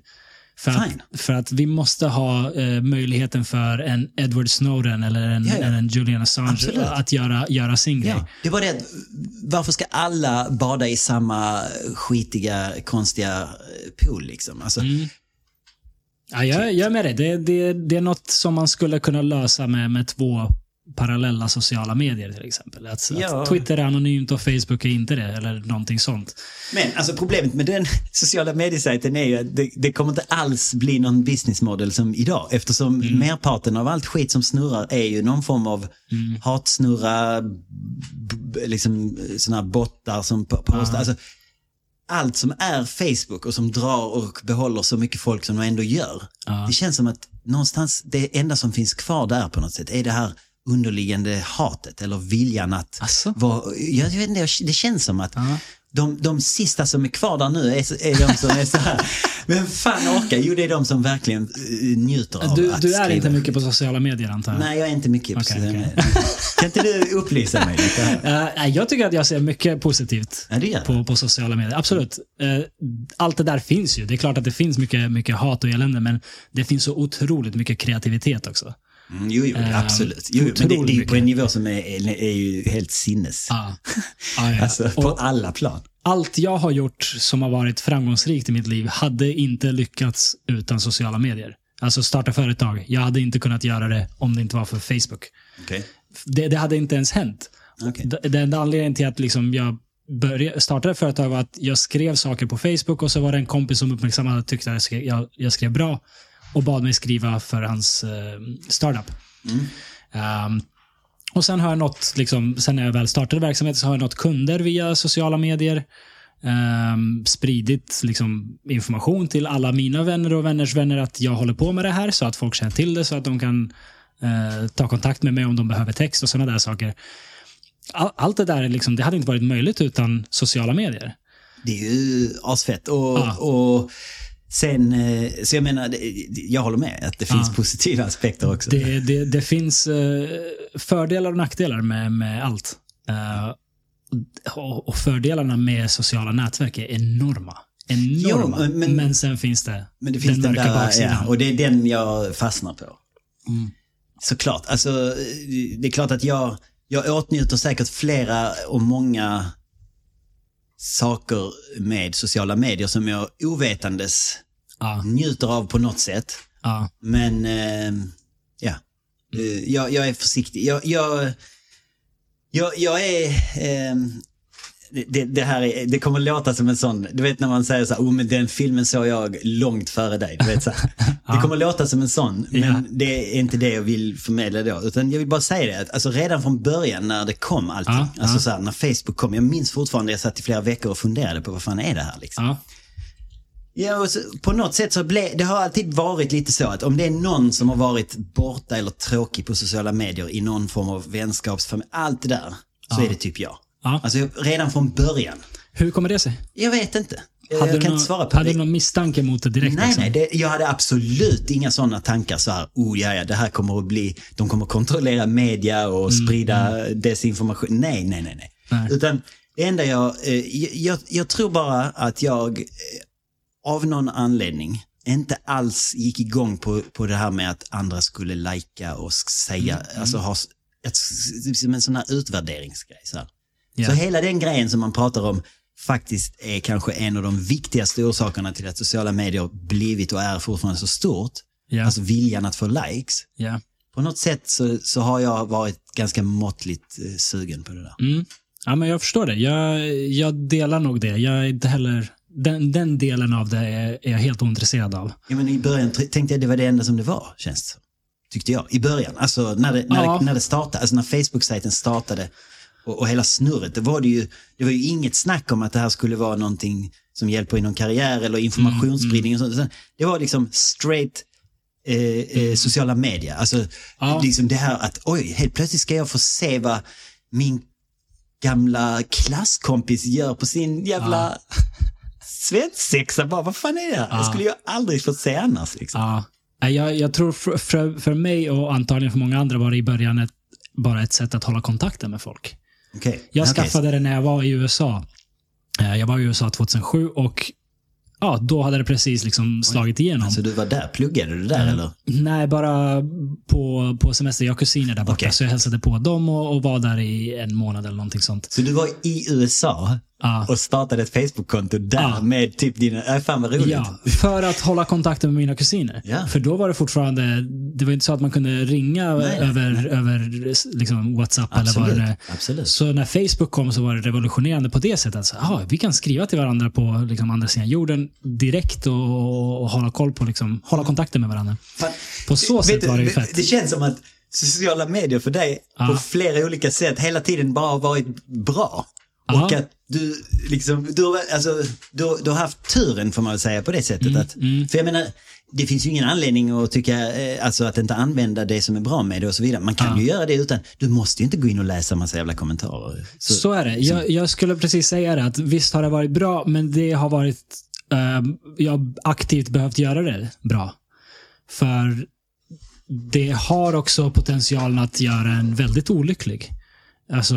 För att, för att vi måste ha eh, möjligheten för en Edward Snowden eller en, Ja, ja. en Julian Assange Absolut. att göra, göra sin grej. Ja, det var det varför ska alla bada i samma skitiga, konstiga eh, pool liksom? Alltså, Mm. Ja, jag, jag är med dig. Det, det, det är något som man skulle kunna lösa med, med två parallella sociala medier till exempel. Att, Ja. att Twitter är anonymt och Facebook är inte det, eller någonting sånt. Men alltså problemet med den sociala mediesajten är ju att det, det kommer inte alls bli någon business model som idag. Eftersom Mm. merparten av allt skit som snurrar är ju någon form av Mm. hatsnurra, liksom sådana här bottar som po- postar. Alltså, allt som är Facebook och som drar och behåller så mycket folk som de ändå gör. Ja. Det känns som att någonstans det enda som finns kvar där på något sätt är det här underliggande hatet eller viljan att Asså? vara, jag vet inte, det känns som att de, de sista som är kvar där nu är, är de som är så här, vem fan orkar? Jo, det är de som verkligen eh, njuter av Du, att du är skriva. inte mycket på sociala medier antar jag? Nej, jag är inte mycket på Okej, sociala okej. medier. Kan inte du upplysa mig lite här? Nej, jag tycker att jag ser mycket positivt Ja, på, på sociala medier. Absolut. Eh, allt det där finns ju. Det är klart att det finns mycket, mycket hat och elände, men det finns så otroligt mycket kreativitet också. Mm, jo, jo, Eh, absolut. Jo, men det, det är på en nivå som är, är, är ju helt sinnes. Ja. Ja, ja. Alltså, på Och alla plan. allt jag har gjort som har varit framgångsrikt i mitt liv hade inte lyckats utan sociala medier. Alltså starta företag. Jag hade inte kunnat göra det om det inte var för Facebook. Okej. Det, det hade inte ens hänt. Det- Den enda anledningen till att liksom jag började, startade företag var att jag skrev saker på Facebook och så var det en kompis som uppmärksammade och tyckte att jag, jag skrev bra och bad mig skriva för hans eh, startup. Ehm, och sen har jag nått, liksom, sen när jag väl startade verksamheten så har jag nått kunder via sociala medier. ehm, spridit liksom, information till alla mina vänner och vänners vänner att jag håller på med det här så att folk känner till det så att de kan eh, ta kontakt med mig om de behöver text och sådana där saker. All, allt det där är liksom, det hade inte varit möjligt utan sociala medier. Det är ju asfett. Och, Ja. och sen, eh, så jag menar, jag håller med att det finns Ja. positiva aspekter också. Det, det, det finns eh, fördelar och nackdelar med, med allt. Eh, och, fördelarna med sociala nätverk är enorma. Enorma. Jo, men- men, sen finns det, Men det finns den, mörka där, baksidan. ja, och det är den jag fastnar på. Mm. Såklart, alltså det är klart att jag, jag åtnjuter säkert flera och många saker med sociala medier som jag ovetandes Ja, njuter av på något sätt. ja, Men eh, ja, Eh, jag, jag är försiktig. Jag, jag, jag, jag är... Eh, det, det här är, det kommer låta som en sån, du vet när man säger så här, oh men den filmen såg jag långt före dig. Du vet, så här. Det kommer låta som en sån, men Ja. det är inte det jag vill förmedla då. Utan jag vill bara säga det, att alltså redan från början när det kom allting, Ja, alltså ja. så här, när Facebook kom, jag minns fortfarande, jag satt i flera veckor och funderade på vad fan är det här liksom. ja. Och så, på något sätt så blev, det har alltid varit lite så att om det är någon som har varit borta eller tråkig på sociala medier i någon form av vänskapsfamilj, allt det där, så är det typ jag. Ja. Alltså redan från början. Hur kommer det sig? Jag vet inte. Hade jag du kan någon, inte svara på hade det. du någon misstanke mot det direkt? Nej, liksom? nej, det, jag hade absolut inga sådana tankar så här, oh ja, ja, det här kommer att bli, de kommer att kontrollera media och sprida desinformation. Nej, nej, nej, nej. Nej. Utan det enda jag, eh, jag, jag tror bara att jag eh, av någon anledning inte alls gick igång på, på det här med att andra skulle lajka och säga, alltså ha ett, som en sån här utvärderingsgrej. Så, här. Ja. så hela den grejen som man pratar om faktiskt är kanske en av de viktigaste orsakerna till att sociala medier blivit och är fortfarande så stort. Ja. Alltså viljan att få likes. ja. På något sätt så, så har jag varit ganska måttligt eh, sugen på det där. Mm. Ja, men jag förstår det. Jag, jag delar nog det. Jag är inte heller... Den, den delen av det är, är jag helt ointresserad av. Ja, men I början tänkte jag det var det enda som det var, känns det. Tyckte jag. I början, alltså när det, när Ja. det, när det startade, alltså när Facebook-sajten startade och, och hela snurret, det var det ju, det var ju inget snack om att det här skulle vara någonting som hjälper i någon karriär eller informationsspridning och sånt. Utan Det var liksom straight eh, eh, sociala medier. Alltså Ja. liksom det här att oj, helt plötsligt ska jag få se vad min gamla klasskompis gör på sin jävla svensexa. Bara, vad fan är det här? Det skulle jag aldrig få se annars. Liksom. Ja. Jag, jag tror för, för, för mig och antagligen för många andra var det i början ett, bara ett sätt att hålla kontakten med folk. Okej. Jag skaffade det när jag var i USA. Eh, Jag var i USA 2007 och ja, då hade det precis liksom slagit igenom. Så du var där, pluggade du där eller? Nej, bara på, på semester. Jag har kusiner där borta, Okej. så jag hälsade på dem och, och var där i en månad eller någonting sånt. Så du var i USA Ja. och startade ett Facebook-konto där Ja. med typ dina, äh, fan vad roligt. Ja, för att hålla kontakten med mina kusiner. Ja. För då var det fortfarande, det var inte så att man kunde ringa Nej, nej, över, över liksom WhatsApp eller vad Absolut. det. Absolut. Så när Facebook kom så var det revolutionerande på det sättet. Så, ah, vi kan skriva till varandra på liksom, andra sidan jorden direkt och, och hålla koll på, liksom, hålla kontakten med varandra. Fan, På så sätt du, var det ju fett. Det känns som att sociala medier för dig på flera olika sätt hela tiden bara varit bra. Ja. Och att du liksom, du har, alltså, du, du har haft turen får man väl säga på det sättet. Mm, att, För jag menar, det finns ju ingen anledning att tycka, eh, alltså att inte använda det som är bra med det och så vidare. Man kan Ja. ju göra det utan, du måste ju inte gå in och läsa massa jävla kommentarer. Så, Så är det. Jag, jag skulle precis säga det, att visst har det varit bra, men det har varit... eh, jag har aktivt behövt göra det bra. För det har också potentialen att göra en väldigt olycklig. Alltså,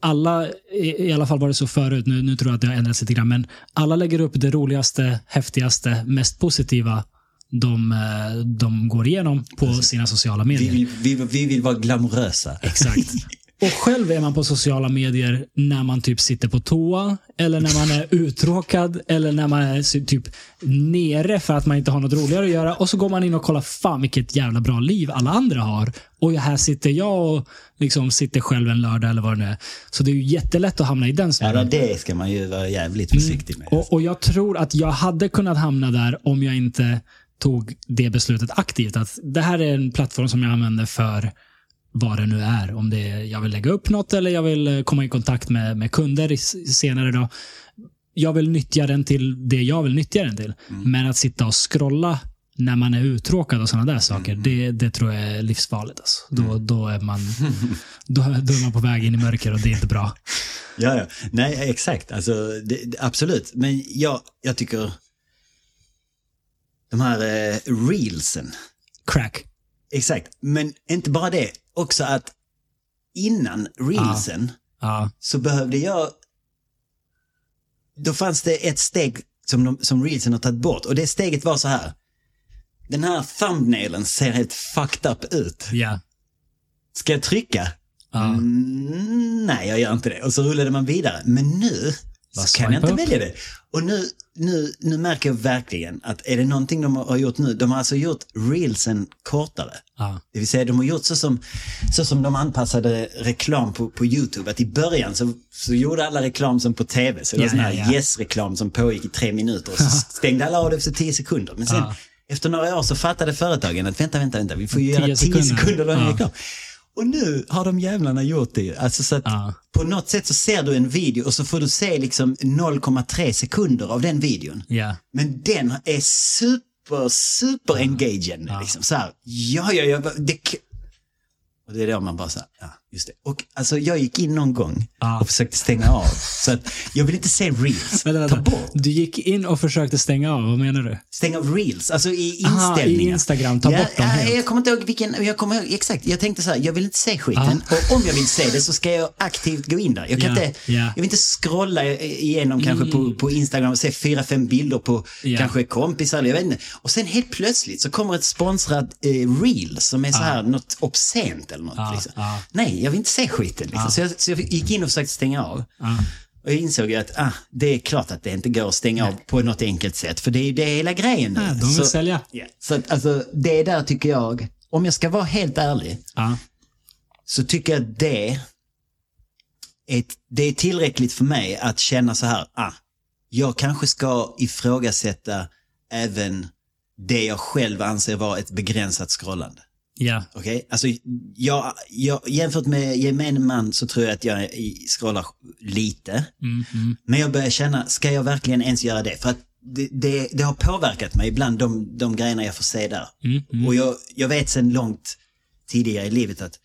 alla, i, alla fall var det så förut, nu, nu tror jag att det har ändrats lite grann, men alla lägger upp det roligaste, häftigaste, mest positiva de, eh, de går igenom på sina sociala vi, medier. vill, vi, vi vill vara glamorösa. Exakt. Och själv är man på sociala medier när man typ sitter på toa, eller när man är uttråkad, eller när man är typ nere för att man inte har något roligare att göra. Och så går man in och kollar, fan vilket jävla bra liv alla andra har. Och här sitter jag och liksom sitter själv en lördag eller vad det nu är. Så det är ju jättelätt att hamna i den Ja, snurran. det ska man ju vara jävligt försiktig med. Och, och jag tror att jag hade kunnat hamna där om jag inte tog det beslutet aktivt. Att det här är en plattform som jag använder för vad det nu är. Om det är jag vill lägga upp något eller jag vill eh, komma i kontakt med, med kunder senare. Då. jag vill nyttja den till det jag vill nyttja den till. Mm. Men att sitta och scrolla när man är uttråkad och sådana där saker, Mm. det, det tror jag är livsfarligt. Alltså. Då, då, är man, då, då är man på väg in i mörker och det är inte bra. Ja, ja. Nej, exakt. Alltså, det, absolut. Men jag, jag tycker de här eh, reelsen, Crack. Exakt. Men inte bara det, också att innan reelsen Ja, så behövde jag... Då fanns det ett steg som, de, som reelsen har tagit bort och det steget var så här. Den här thumbnailen ser helt fucked up ut. ja, Ska jag trycka? ja. Mm, nej, jag gör inte det. Och så rullade man vidare. Men nu Bara så kan jag inte välja det. Och nu, nu, nu märker jag verkligen att är det någonting de har gjort nu, de har alltså gjort reelsen kortare. ja. Det vill säga de har gjort så som, så som de anpassade reklam på, på YouTube. Att i början så, så gjorde alla reklam som på tv. Så det var Ja, sån här ja, ja. yes-reklam som pågick i tre minuter. Och så stängde alla av det efter tio sekunder. Men sen Ja. efter några år så fattade företagen att vänta, vänta, vänta. Vi får ju göra tio sekunder. lång reklam. Och nu har de jävlarna gjort det. Alltså så att Ja. på något sätt så ser du en video och så får du se liksom 0,3 sekunder av den videon. ja. Men den är super, super engaging. Liksom. Så här, ja, ja, ja. Det, och det är då man bara så här, ja, just det. Och alltså jag gick in någon gång Ja. och försökte stänga av. Så att jag vill inte se reels. Vänta, Ta vänta. bort. Du gick in och försökte stänga av, vad menar du? Stäng av reels, alltså i Aha, inställningar. i Instagram, ta ja, bort dem ja, helt. Jag kommer inte ihåg vilken, jag kommer ihåg, exakt. Jag tänkte så här, jag vill inte se skiten. Och om jag vill se det så ska jag aktivt gå in där. Jag kan Ja, inte. Mm. jag vill inte scrolla igenom kanske på, på Instagram och se fyra, fem bilder på Ja. kanske kompisar eller jag vet inte. Och sen helt plötsligt så kommer ett sponsrat eh, reel som är så här något obscent eller något. Ja, liksom. ja. Nej, jag vill inte se skiten. Liksom. Så, jag, så jag gick in och försökte stänga av. Ja. Och jag insåg att ah, det är klart att det inte går att stänga av på något enkelt sätt. För det är ju det hela grejen nu. Ja, de vill så, sälja. Ja, så att, alltså, det där tycker jag, om jag ska vara helt ärlig, Ja. så tycker jag det är, det är tillräckligt för mig att känna så här, ah, jag kanske ska ifrågasätta även det jag själv anser vara ett begränsat scrollande. Ja. Okej, alltså jag, jag, jämfört med gemene man så tror jag att jag scrollar lite. Mm, mm. Men jag börjar känna, ska jag verkligen ens göra det? För att det, det, det har påverkat mig ibland, de, de grejerna jag får se där. Mm. Och jag, jag vet sedan långt tidigare i livet att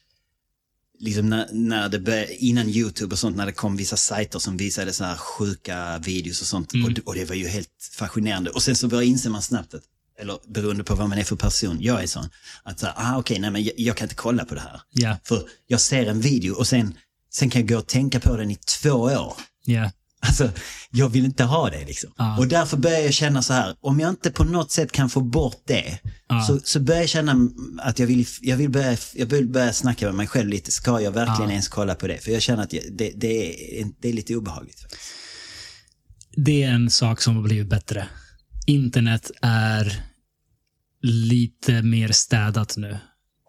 liksom när, när det började, innan YouTube och sånt, när det kom vissa sajter som visade så här sjuka videos och sånt. Mm. Och, det- och det var ju helt fascinerande. Och sen så börjar inser man snabbt att, eller beroende på vad man är för person, jag är sån, att så ah, okej, nej men jag, jag kan inte kolla på det här. Ja. För jag ser en video och sen, sen kan jag gå och tänka på den i två år. Ja. Alltså, jag vill inte ha det liksom. Ja. Och därför börjar jag känna så här, om jag inte på något sätt kan få bort det, Ja. så, så börjar jag känna att jag vill, jag vill, börja, jag vill börja snacka med mig själv lite. Ska jag verkligen Ja. ens kolla på det? För jag känner att jag, det, det, är, det är lite obehagligt. Det är en sak som har blivit bättre. Internet är lite mer städat nu.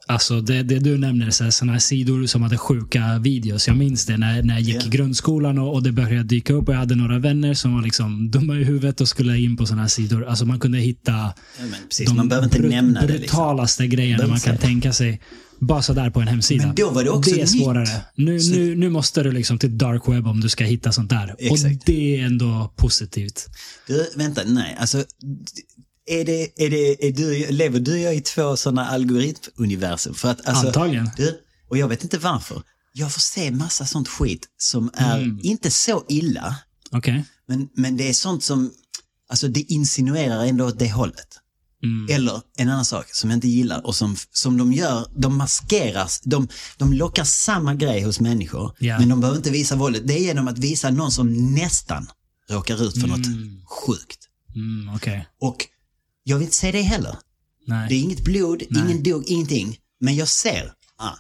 Alltså det, det du nämner, så här, sidor som hade sjuka videos. Jag minns det när, när jag gick Ja. i grundskolan och, och det började dyka upp och jag hade några vänner som var liksom dumma i huvudet och skulle in på såna här sidor. Alltså man kunde hitta Ja, men precis, man behöver inte brut- nämna det. Liksom. brutalaste grejerna man kan tänka sig. Bara sådär på en hemsida. Men då var det också är nytt. svårare. Nu, Så- nu, nu måste du liksom till dark web om du ska hitta sånt där. Exakt. Och det är ändå positivt. Du, vänta, nej, alltså. Är det, är det, är du, lever du och jag i två sådana algoritmuniversum? För att, alltså, Antagligen. Du, och jag vet inte varför. Jag får se massa sånt skit som är Mm. inte så illa, Okej. men, men det är sånt som, alltså det insinuerar ändå åt det hållet. Mm. Eller en annan sak som jag inte gillar och som, som de gör, de maskeras, de, de lockar samma grej hos människor, Ja. men de behöver inte visa våldet. Det är genom att visa någon som nästan råkar ut för något sjukt. Mm, Okej. Och jag vill inte se det heller. Nej. Det är inget blod, Nej. ingen dog, ingenting. Men jag ser, ah,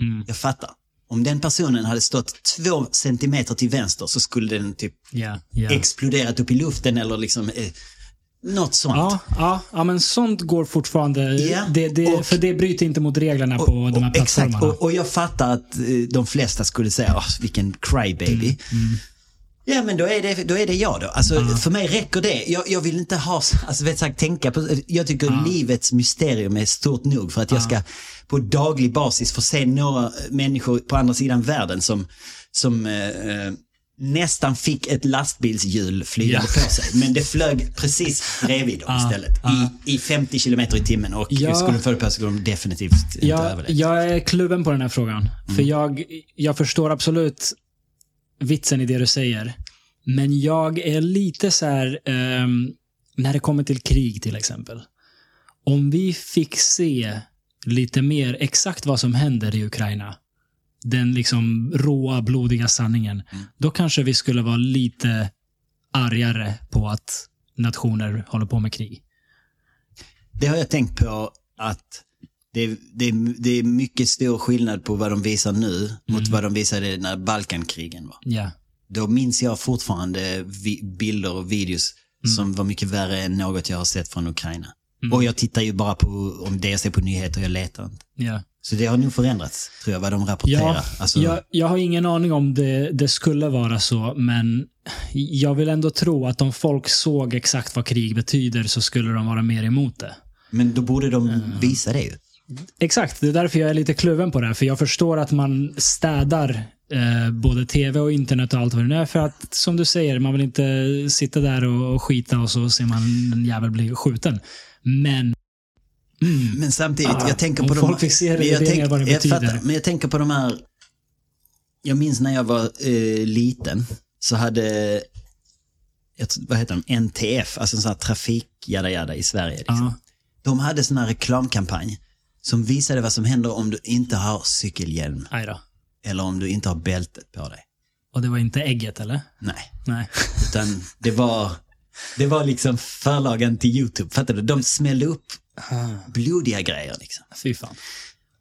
Mm. jag fattar. Om den personen hade stått två centimeter till vänster så skulle den typ Ja, ja. exploderat upp i luften eller liksom eh, något sånt. Ja, ja, ja, men sånt går fortfarande. Ja, Det, det, och- för det bryter inte mot reglerna på Och- de här och- Exakt, plattformarna. och, och jag fattar att eh, de flesta skulle säga, oh, vilken crybaby. Mm, Ja men då är, det, då är det jag då. Alltså för mig räcker det. Jag, jag vill inte ha, alltså vet sagt, tänka på, jag tycker livets mysterium är stort nog för att jag ska på daglig basis få se några människor på andra sidan världen som, som eh, eh, nästan fick ett lastbilshjul flygande Ja. på sig. Men det flög precis bredvid dem Ja, istället. ja. I, I 50 kilometer i timmen och Ja. skulle de få det på sig skulle de definitivt inte Jag, överleva. jag är kluven på den här frågan. För jag, jag förstår absolut vitsen i det du säger. Men jag är lite så här, ehm, när det kommer till krig till exempel. Om vi fick se lite mer exakt vad som händer i Ukraina. Den liksom råa, blodiga sanningen. Då kanske vi skulle vara lite argare på att nationer håller på med krig. Det har jag tänkt på att det, det, det är mycket stor skillnad på vad de visar nu mot vad de visade när Balkankrigen var. Ja. Då minns jag fortfarande bilder och videos som var mycket värre än något jag har sett från Ukraina. Och jag tittar ju bara på om det jag ser på nyheter, jag letar inte. Ja. Så det har nog förändrats, tror jag, vad de rapporterar. Ja, alltså, jag, jag har ingen aning om det, det skulle vara så, men jag vill ändå tro att om folk såg exakt vad krig betyder så skulle de vara mer emot det. Men då borde de visa det ju. Exakt, det är därför jag är lite kluven på det. här, För jag förstår att man städar eh, både tv och internet och allt vad det nu är. För att, som du säger, man vill inte sitta där och, och skita och så ser man en jävel bli skjuten. Men Men samtidigt, Ah, jag tänker på de folk fick se men jag värderingar vad det jag betyder. fattar, men jag tänker på de här, jag minns när jag var eh, liten, så hade, jag, vad heter de, NTF, alltså en sån här trafik jada jada i Sverige. Liksom. ja, De hade sån här reklamkampanj som visade vad som händer om du inte har cykelhjälm aj då. eller om du inte har bältet på dig. Och det var inte ägget, eller? Nej, Nej. utan det var, det var liksom förlagen till YouTube, fattar du? De smällde upp blodiga grejer liksom. Fy fan.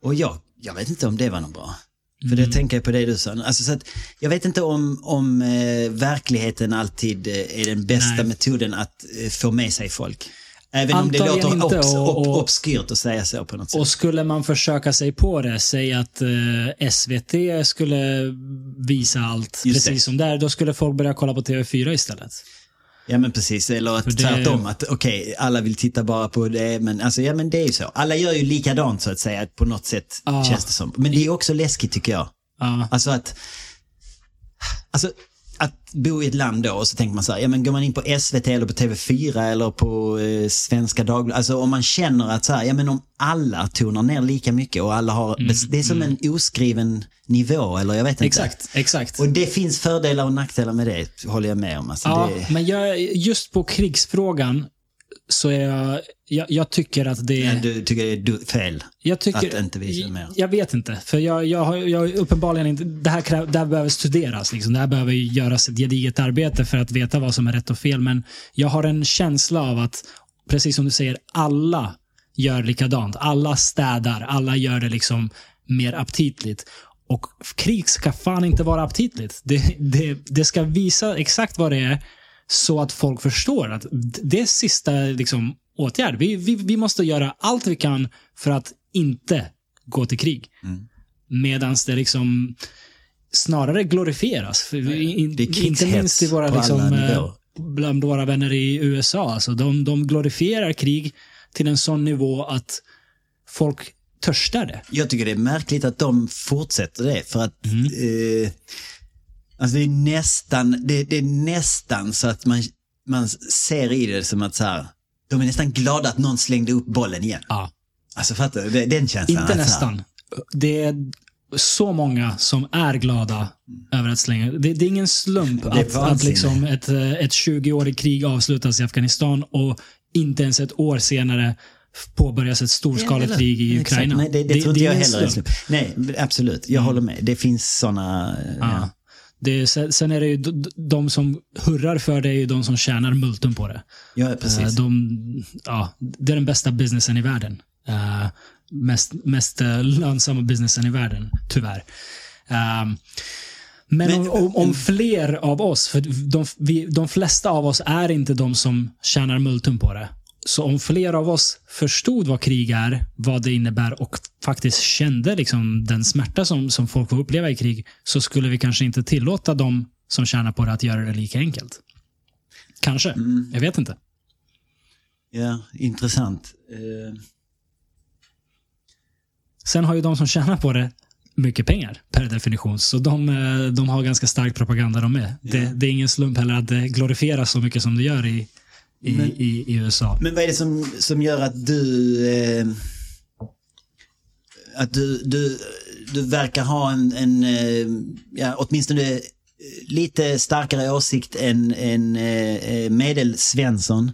Och jag, jag vet inte om det var något bra. För Mm. det tänker jag på det du sa. Alltså, så att, jag vet inte om, om eh, verkligheten alltid eh, är den bästa Nej. metoden att eh, få med sig folk. Även om det låter inte, obs, och- och- obskyrt att säga så på något sätt. Och skulle man försöka sig på det, säg att eh, SVT skulle visa allt Just precis det. som där, då skulle folk börja kolla på TV4 istället. Ja men precis, eller att För det- tvärtom att okej, alla vill titta bara på det, men alltså ja men det är ju så. Alla gör ju likadant så att säga, på något sätt Ja. känns det som. Men det är också läskigt tycker jag. Ja, Alltså att, alltså att bo i ett land då och så tänker man så här, ja men går man in på SVT eller på TV4 eller på eh, Svenska Dagbladet, alltså om man känner att så här, ja men om alla tonar ner lika mycket och alla har, det är som en oskriven nivå eller jag vet inte. exakt, exakt. Och det finns fördelar och nackdelar med det, håller jag med om. Alltså, Ja, det, men jag, just på krigsfrågan så är jag, jag, jag tycker att det Ja, du tycker det är du- fel? Jag tycker, Att inte visa mer. Jag vet inte. För jag, jag har jag, uppenbarligen inte... Det här, kräv, det här behöver studeras. Liksom. Det här behöver göras ett gediget arbete för att veta vad som är rätt och fel. Men jag har en känsla av att, precis som du säger, alla gör likadant. Alla städar. Alla gör det liksom mer aptitligt. Och krig ska fan inte vara aptitligt. Det, det, det ska visa exakt vad det är så att folk förstår att det är sista liksom, åtgärd. Vi, vi, vi måste göra allt vi kan för att inte gå till krig. Mm. Medan det liksom snarare glorifieras. In, inte minst i våra, liksom, eh, bland våra vänner i USA. Alltså, de, de glorifierar krig till en sån nivå att folk törstar det. Jag tycker det är märkligt att de fortsätter det för att Mm. eh, alltså det är nästan, det, det är nästan så att man, man ser i det som att så här, de är nästan glada att någon slängde upp bollen igen. Ja. Alltså fattar du? Det- Den känslan. Inte att så här- nästan. Det är så många som är glada över att slänga. Det, det är ingen slump är att, att liksom ett, ett 20-årigt krig avslutas i Afghanistan och inte ens ett år senare påbörjas ett storskaligt krig i Exakt. Ukraina. Nej, det, det, tror inte jag heller är slump. Nej, absolut. Jag håller med. Det finns sådana... Ja. Det är, sen är det ju de, som hurrar för det är ju de som tjänar multum på det. Ja, Eh, precis. De, ja, det är den bästa businessen i världen. Eh, mest mest eh, lönsamma businessen i världen, tyvärr. Men, Men- om, om, om fler av oss, för de, vi, de flesta av oss är inte de som tjänar multum på det. Så om fler av oss förstod vad krig är, vad det innebär och faktiskt kände liksom den smärta som, som folk får uppleva i krig, så skulle vi kanske inte tillåta de som tjänar på det att göra det lika enkelt. Kanske. Jag vet inte. Ja, intressant. Eh, Sen har ju de som tjänar på det mycket pengar per definition. Så de, eh, de har ganska stark propaganda de med. Det, det är ingen slump heller att det glorifieras så mycket som det gör i, i, Men- i, i USA. Men vad är det som, som gör att du... Eh, att du, du, du verkar ha en, en eh, ja, åtminstone eh, lite starkare åsikt än, än eh, eh, medelsvensson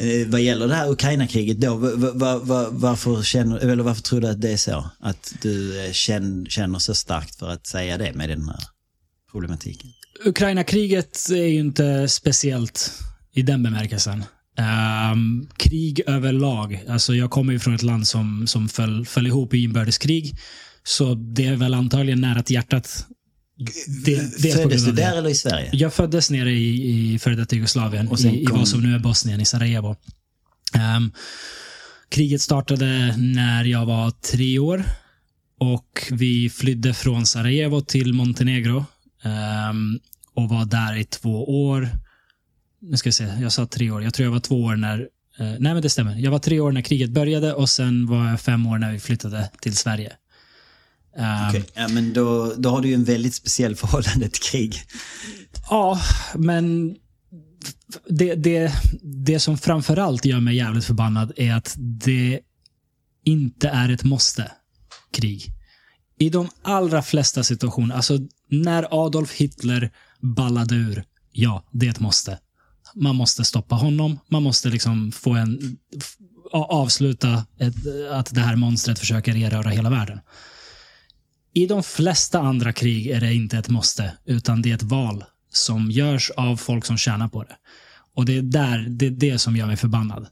eh, vad gäller det här Ukraina-kriget då. Va, va, va, va, varför, känner, eller varför tror du att det är så? Att du eh, känner, känner så starkt för att säga det med den här problematiken? Ukraina-kriget är ju inte speciellt i den bemärkelsen. Ehm, krig överlag. Alltså jag kommer ju från ett land som, som föll, föll ihop i inbördeskrig. Så det är väl antagligen nära till hjärtat. Det, Föddes du det. där eller i Sverige? Jag föddes nere i, i före detta Jugoslavien, Och i, i kom- vad som nu är Bosnien, i Sarajevo. Ehm, kriget startade när jag var tre år och vi flydde från Sarajevo till Montenegro ehm, och var där i två år. Nu ska vi se, jag sa tre år. Jag tror jag var två år när eh, nej, men det stämmer. Jag var tre år när kriget började och sen var jag fem år när vi flyttade till Sverige. Ehm, Okej, Ja, men då, då har du ju en väldigt speciell förhållande till krig. Ja, men det, det, det som framförallt gör mig jävligt förbannad är att det inte är ett måste, krig. I de allra flesta situationer, alltså när Adolf Hitler ballade ur, ja, det är ett måste. Man måste stoppa honom, man måste liksom få en avsluta ett, att det här monstret försöker erövra hela världen. I de flesta andra krig är det inte ett måste, utan det är ett val som görs av folk som tjänar på det. Och det är där, det är det som gör mig förbannad.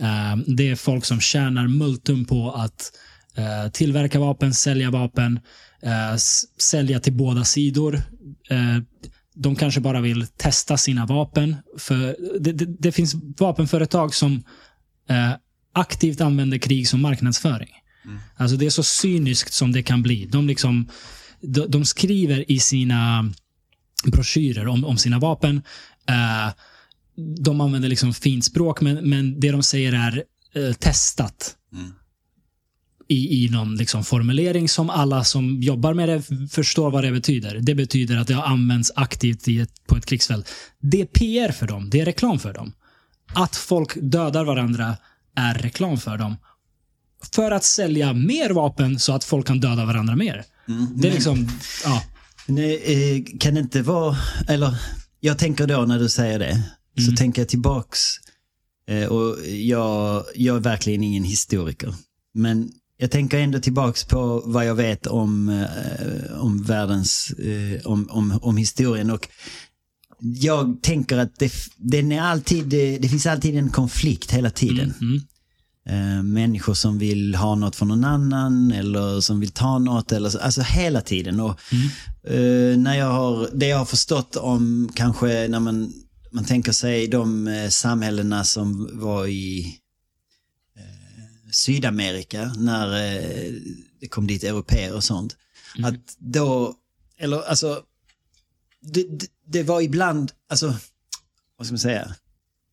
Eh, det är folk som tjänar multum på att eh, tillverka vapen, sälja vapen, eh, sälja till båda sidor. De kanske bara vill testa sina vapen. För det, det, det finns vapenföretag som eh, aktivt använder krig som marknadsföring. Alltså det är så cyniskt som det kan bli. De, liksom, de, de skriver i sina broschyrer om, om sina vapen. Eh, de använder liksom fint språk, men, men det de säger är eh, testat. I, I någon liksom formulering som alla som jobbar med det förstår vad det betyder. Det betyder att det har använts aktivt i ett, på ett krigsfält. Det är PR för dem. Det är reklam för dem. Att folk dödar varandra är reklam för dem. För att sälja mer vapen så att folk kan döda varandra mer. det är liksom, ja. Nej, eh, kan det inte vara, eller jag tänker då när du säger det, så tänker jag tillbaks, eh, och jag, jag är verkligen ingen historiker, men jag tänker ändå tillbaks på vad jag vet om, eh, om världens, eh, om, om, om historien och jag tänker att det, den är alltid, det, det finns alltid en konflikt hela tiden. Mm. Eh, människor som vill ha något från någon annan eller som vill ta något. Eller så, alltså hela tiden. Och, eh, när jag har, det jag har förstått om kanske när man, man tänker sig de eh, samhällena som var i eh, Sydamerika när eh, det kom dit europeer och sånt. Att då, eller alltså, det, det, det var ibland, alltså, vad ska man säga?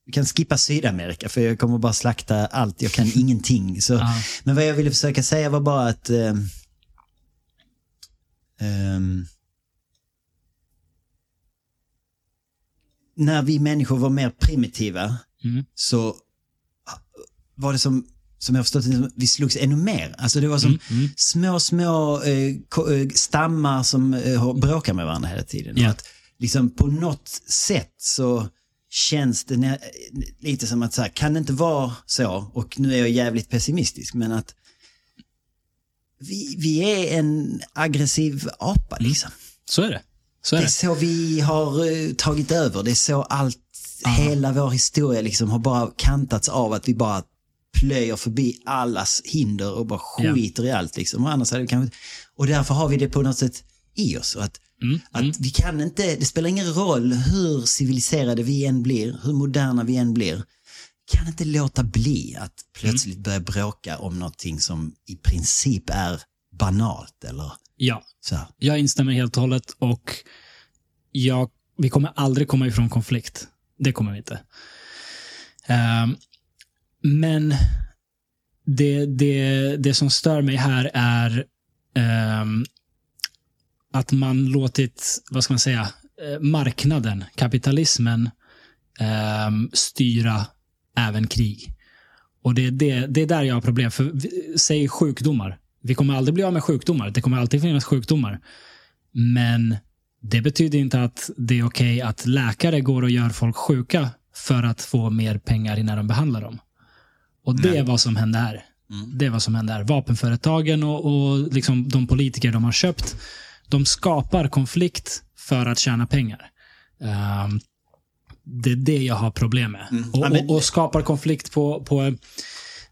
Vi kan skippa Sydamerika för jag kommer bara slakta allt, jag kan ingenting. Så, Ja. Men vad jag ville försöka säga var bara att eh, ehm, när vi människor var mer primitiva Mm. så var det som, som jag förstått vi slogs ännu mer. Alltså det var som Mm. små, små eh, eh, stammar som eh, bråkar med varandra hela tiden. Och att liksom på något sätt så känns det nä- lite som att så här, kan det inte vara så, och nu är jag jävligt pessimistisk, men att vi, vi är en aggressiv apa liksom. Så är det. Så är Det är det. så vi har eh, tagit över. Det är så allt, hela vår historia liksom har bara kantats av att vi bara plöjer förbi allas hinder och bara Ja. skiter i allt liksom. Och, annars hade vi kanske, och därför har vi det på något sätt i oss. Att, Mm. att vi kan inte, det spelar ingen roll hur civiliserade vi än blir, hur moderna vi än blir. Kan inte låta bli att plötsligt börja bråka om någonting som i princip är banalt eller Ja, så jag instämmer helt och hållet och jag, vi kommer aldrig komma ifrån konflikt. Det kommer vi inte. Ehm, men det, det, det som stör mig här är um, att man låtit, vad ska man säga, eh, marknaden, kapitalismen, um, styra även krig. Och det, det, det är där jag har problem. För, säg sjukdomar. Vi kommer aldrig bli av med sjukdomar. Det kommer alltid finnas sjukdomar. Men det betyder inte att det är okej att läkare går och gör folk sjuka för att få mer pengar när de behandlar dem. Och det är vad som händer här. Det är vad som händer här. Vapenföretagen och, och liksom de politiker de har köpt, de skapar konflikt för att tjäna pengar. Ehm, det är det jag har problem med. Och, Ja, men- och, och skapar konflikt på, på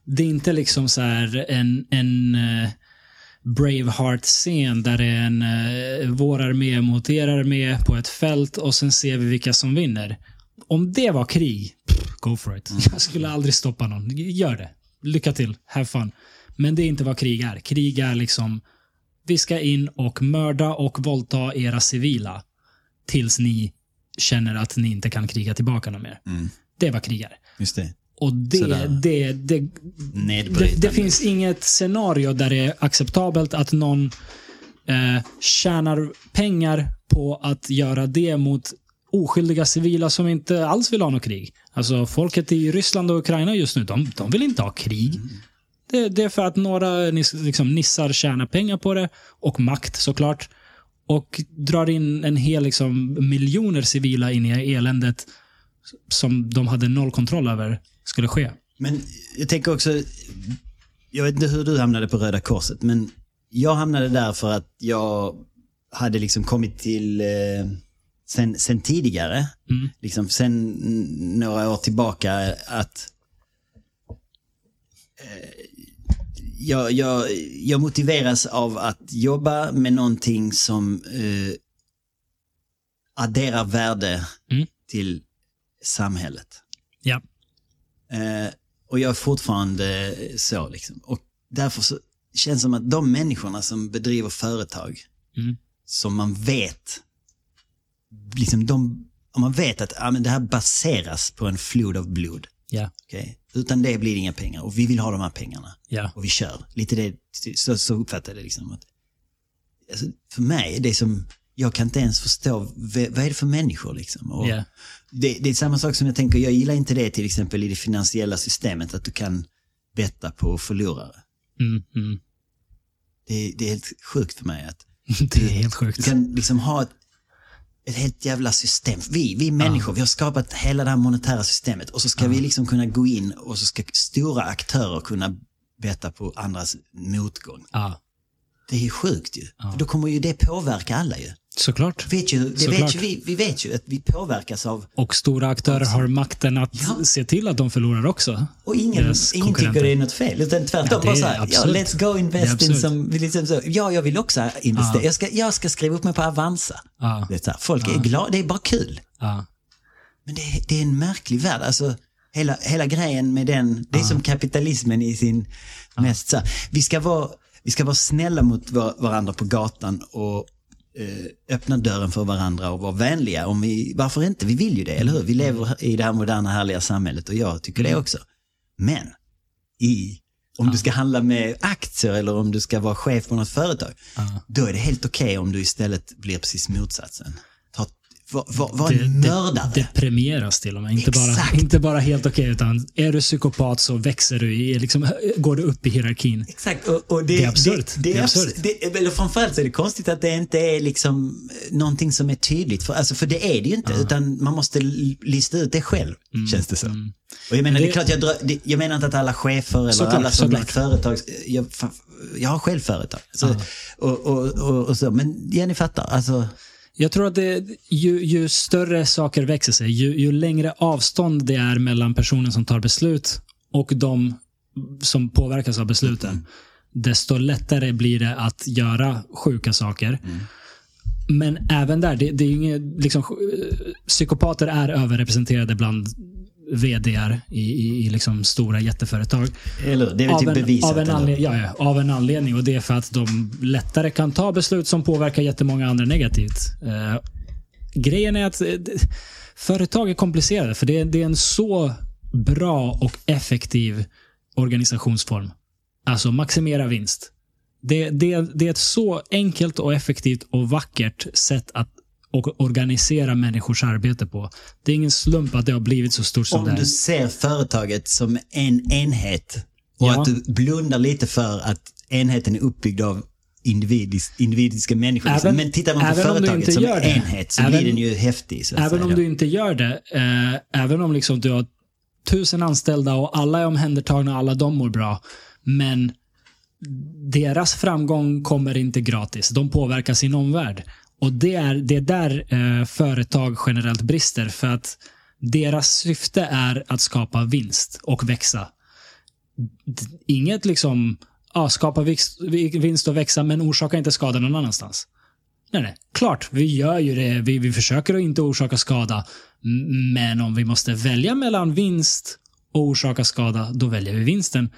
det är inte liksom så en, en eh, Braveheart-scen där det är en uh, vår armé mot er armé på ett fält och sen ser vi vilka som vinner. Om det var krig, pff, go for it. Jag skulle aldrig stoppa någon. Gör det. Lycka till. Have fun. Men det är inte vad krig är. Krig är liksom, vi ska in och mörda och våldta era civila tills ni känner att ni inte kan kriga tillbaka något mer. Det är vad krig är. Just det. Och det, det, det, det, Nedbrytande. det finns inget scenario där det är acceptabelt att någon eh, tjänar pengar på att göra det mot oskyldiga civila som inte alls vill ha något krig. Alltså folket i Ryssland och Ukraina just nu, de, de vill inte ha krig. Det, det är för att några liksom, nissar tjänar pengar på det och makt såklart. Och drar in en hel liksom, miljoner civila in i eländet som de hade noll kontroll över skulle ske. Men jag tänker också, jag vet inte hur du hamnade på Röda Korset, men jag hamnade där för att jag hade liksom kommit till, eh, sen, sen tidigare, Mm. liksom sen några år tillbaka, att eh, jag, jag, jag motiveras av att jobba med någonting som eh, adderar värde Mm. till samhället. Ja. Eh, och jag är fortfarande så liksom. Och därför så känns det som att de människorna som bedriver företag Mm. som man vet, liksom de, om man vet att ja, men det här baseras på en flod av blod. Ja. okej? Utan det blir det inga pengar och vi vill ha de här pengarna. Ja. Och vi kör. Lite det, så, så uppfattar jag det liksom. Att, alltså, för mig, det som, jag kan inte ens förstå, vad är det för människor liksom? Och, Ja. det, det är samma sak som jag tänker, jag gillar inte det till exempel i det finansiella systemet, att du kan betta på förlorare. Mm, mm. Det, det är helt sjukt för mig att Det är helt du sjukt. kan liksom ha ett, ett helt jävla system. Vi, vi människor, vi har skapat hela det här monetära systemet och så ska vi liksom kunna gå in och så ska stora aktörer kunna betta på andras motgång. Ja, Det är ju sjukt ju. För Då kommer ju det påverka alla ju. Såklart. Vet ju det Såklart. vet ju vi, vi vet ju att vi påverkas av Och stora aktörer har makten att Ja. se till att de förlorar också. Och ingen, ingen tycker det är något fel. Utan tvärtom, Ja, bara så här, ja, let's go invest in som, liksom så, ja jag vill också investera. Ja. Jag, ska, jag ska skriva upp mig på Avanza. Ja. Det är här, folk är glada, det är bara kul. Men det, är- det är en märklig värld. Alltså, hela, hela grejen med den, det är som kapitalismen i sin mest så här, vi ska vara, vi ska vara snälla mot var, varandra på gatan och öppna dörren för varandra och vara vänliga. Om vi, varför inte? Vi vill ju det, eller hur? Vi lever i det här moderna härliga samhället och jag tycker det också. Men i, om du ska handla med aktier eller om du ska vara chef på något företag, Ja. då är det helt okej om du istället blir precis motsatsen. Var, var, var Det, en mördare. det, det premieras till och med. Inte bara, inte bara helt okej, utan är du psykopat så växer du, i, liksom, går du upp i hierarkin. Exakt, och, och det, Det är absurt. Det, Det är är absurt. Det, eller framförallt så är det konstigt att det inte är liksom någonting som är tydligt. För, alltså, för det är det ju inte, utan man måste lista ut det själv, känns det som. Och jag menar, det, Det- är klart, jag, det, jag menar inte att alla chefer eller Såklart, alla som är företag, jag, jag har själv företag. Så, och, och, och, och så, men Jenny fattar, alltså, Jag tror att det, ju, ju större saker växer sig, ju, ju längre avstånd det är mellan personen som tar beslut och de som påverkas av besluten, desto lättare blir det att göra sjuka saker. Men även där, det, det är ju inget, liksom, psykopater är överrepresenterade bland VDR i, i, i liksom stora jätteföretag. eller? Det är väl Av typ en, bevisat. av, en anled- ja, ja, av en anledning och det är för att de lättare kan ta beslut som påverkar jättemånga andra negativt. Eh, grejen är att eh, företag är komplicerade för det är, det är en så bra och effektiv organisationsform. Alltså maximera vinst. Det, det, det är ett så enkelt och effektivt och vackert sätt att och organisera människors arbete på. Det är ingen slump att det har blivit så stort som Om det är. du ser företaget som en enhet och Ja. att du blundar lite för att enheten är uppbyggd av individis, individiska människor. liksom. Även- Men tittar man på om företaget som det. enhet så Även- blir den ju häftig. Även säga om du inte gör det, eh, även om liksom du har tusen anställda och alla är omhändertagna och alla de mår bra, men deras framgång kommer inte gratis. De påverkar sin omvärld. Och det är, det är där eh, företag generellt brister, för att deras syfte är att skapa vinst och växa. Inget liksom, ja, skapa vinst och växa, men orsaka inte skada någon annanstans. Nej, nej. Klart, vi gör ju det. Vi, vi försöker att inte orsaka skada. Men om vi måste välja mellan vinst och orsaka skada, då väljer vi vinsten.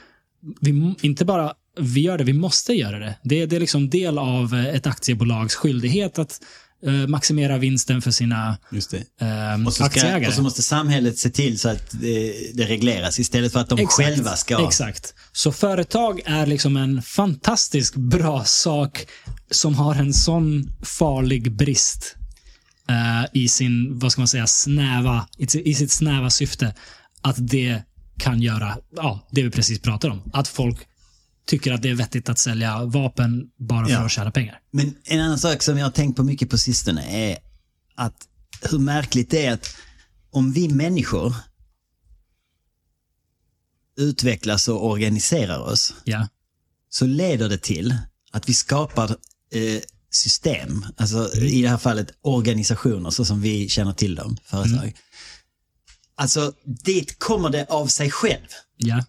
Vi, inte bara vi gör det, vi måste göra det. Det, det är liksom del av eh, ett aktiebolags skyldighet att eh, maximera vinsten för sina Just eh, Och ska, aktieägare. och så måste samhället se till så att det, det regleras istället för att de själva ska... Exakt. Så företag är liksom en fantastiskt bra sak som har en sån farlig brist eh, i sin, vad ska man säga, snäva, i, si- i sitt snäva syfte. Att det kan göra, ja, det vi precis pratade om. Att folk tycker att det är vettigt att sälja vapen bara för Ja. att tjäna pengar. Men en annan sak som jag har tänkt på mycket på sistone är att hur märkligt det är att om vi människor utvecklas och organiserar oss Ja. så leder det till att vi skapar eh, system, alltså i det här fallet organisationer så som vi känner till dem, företag. Alltså dit kommer det av sig själv. Ja.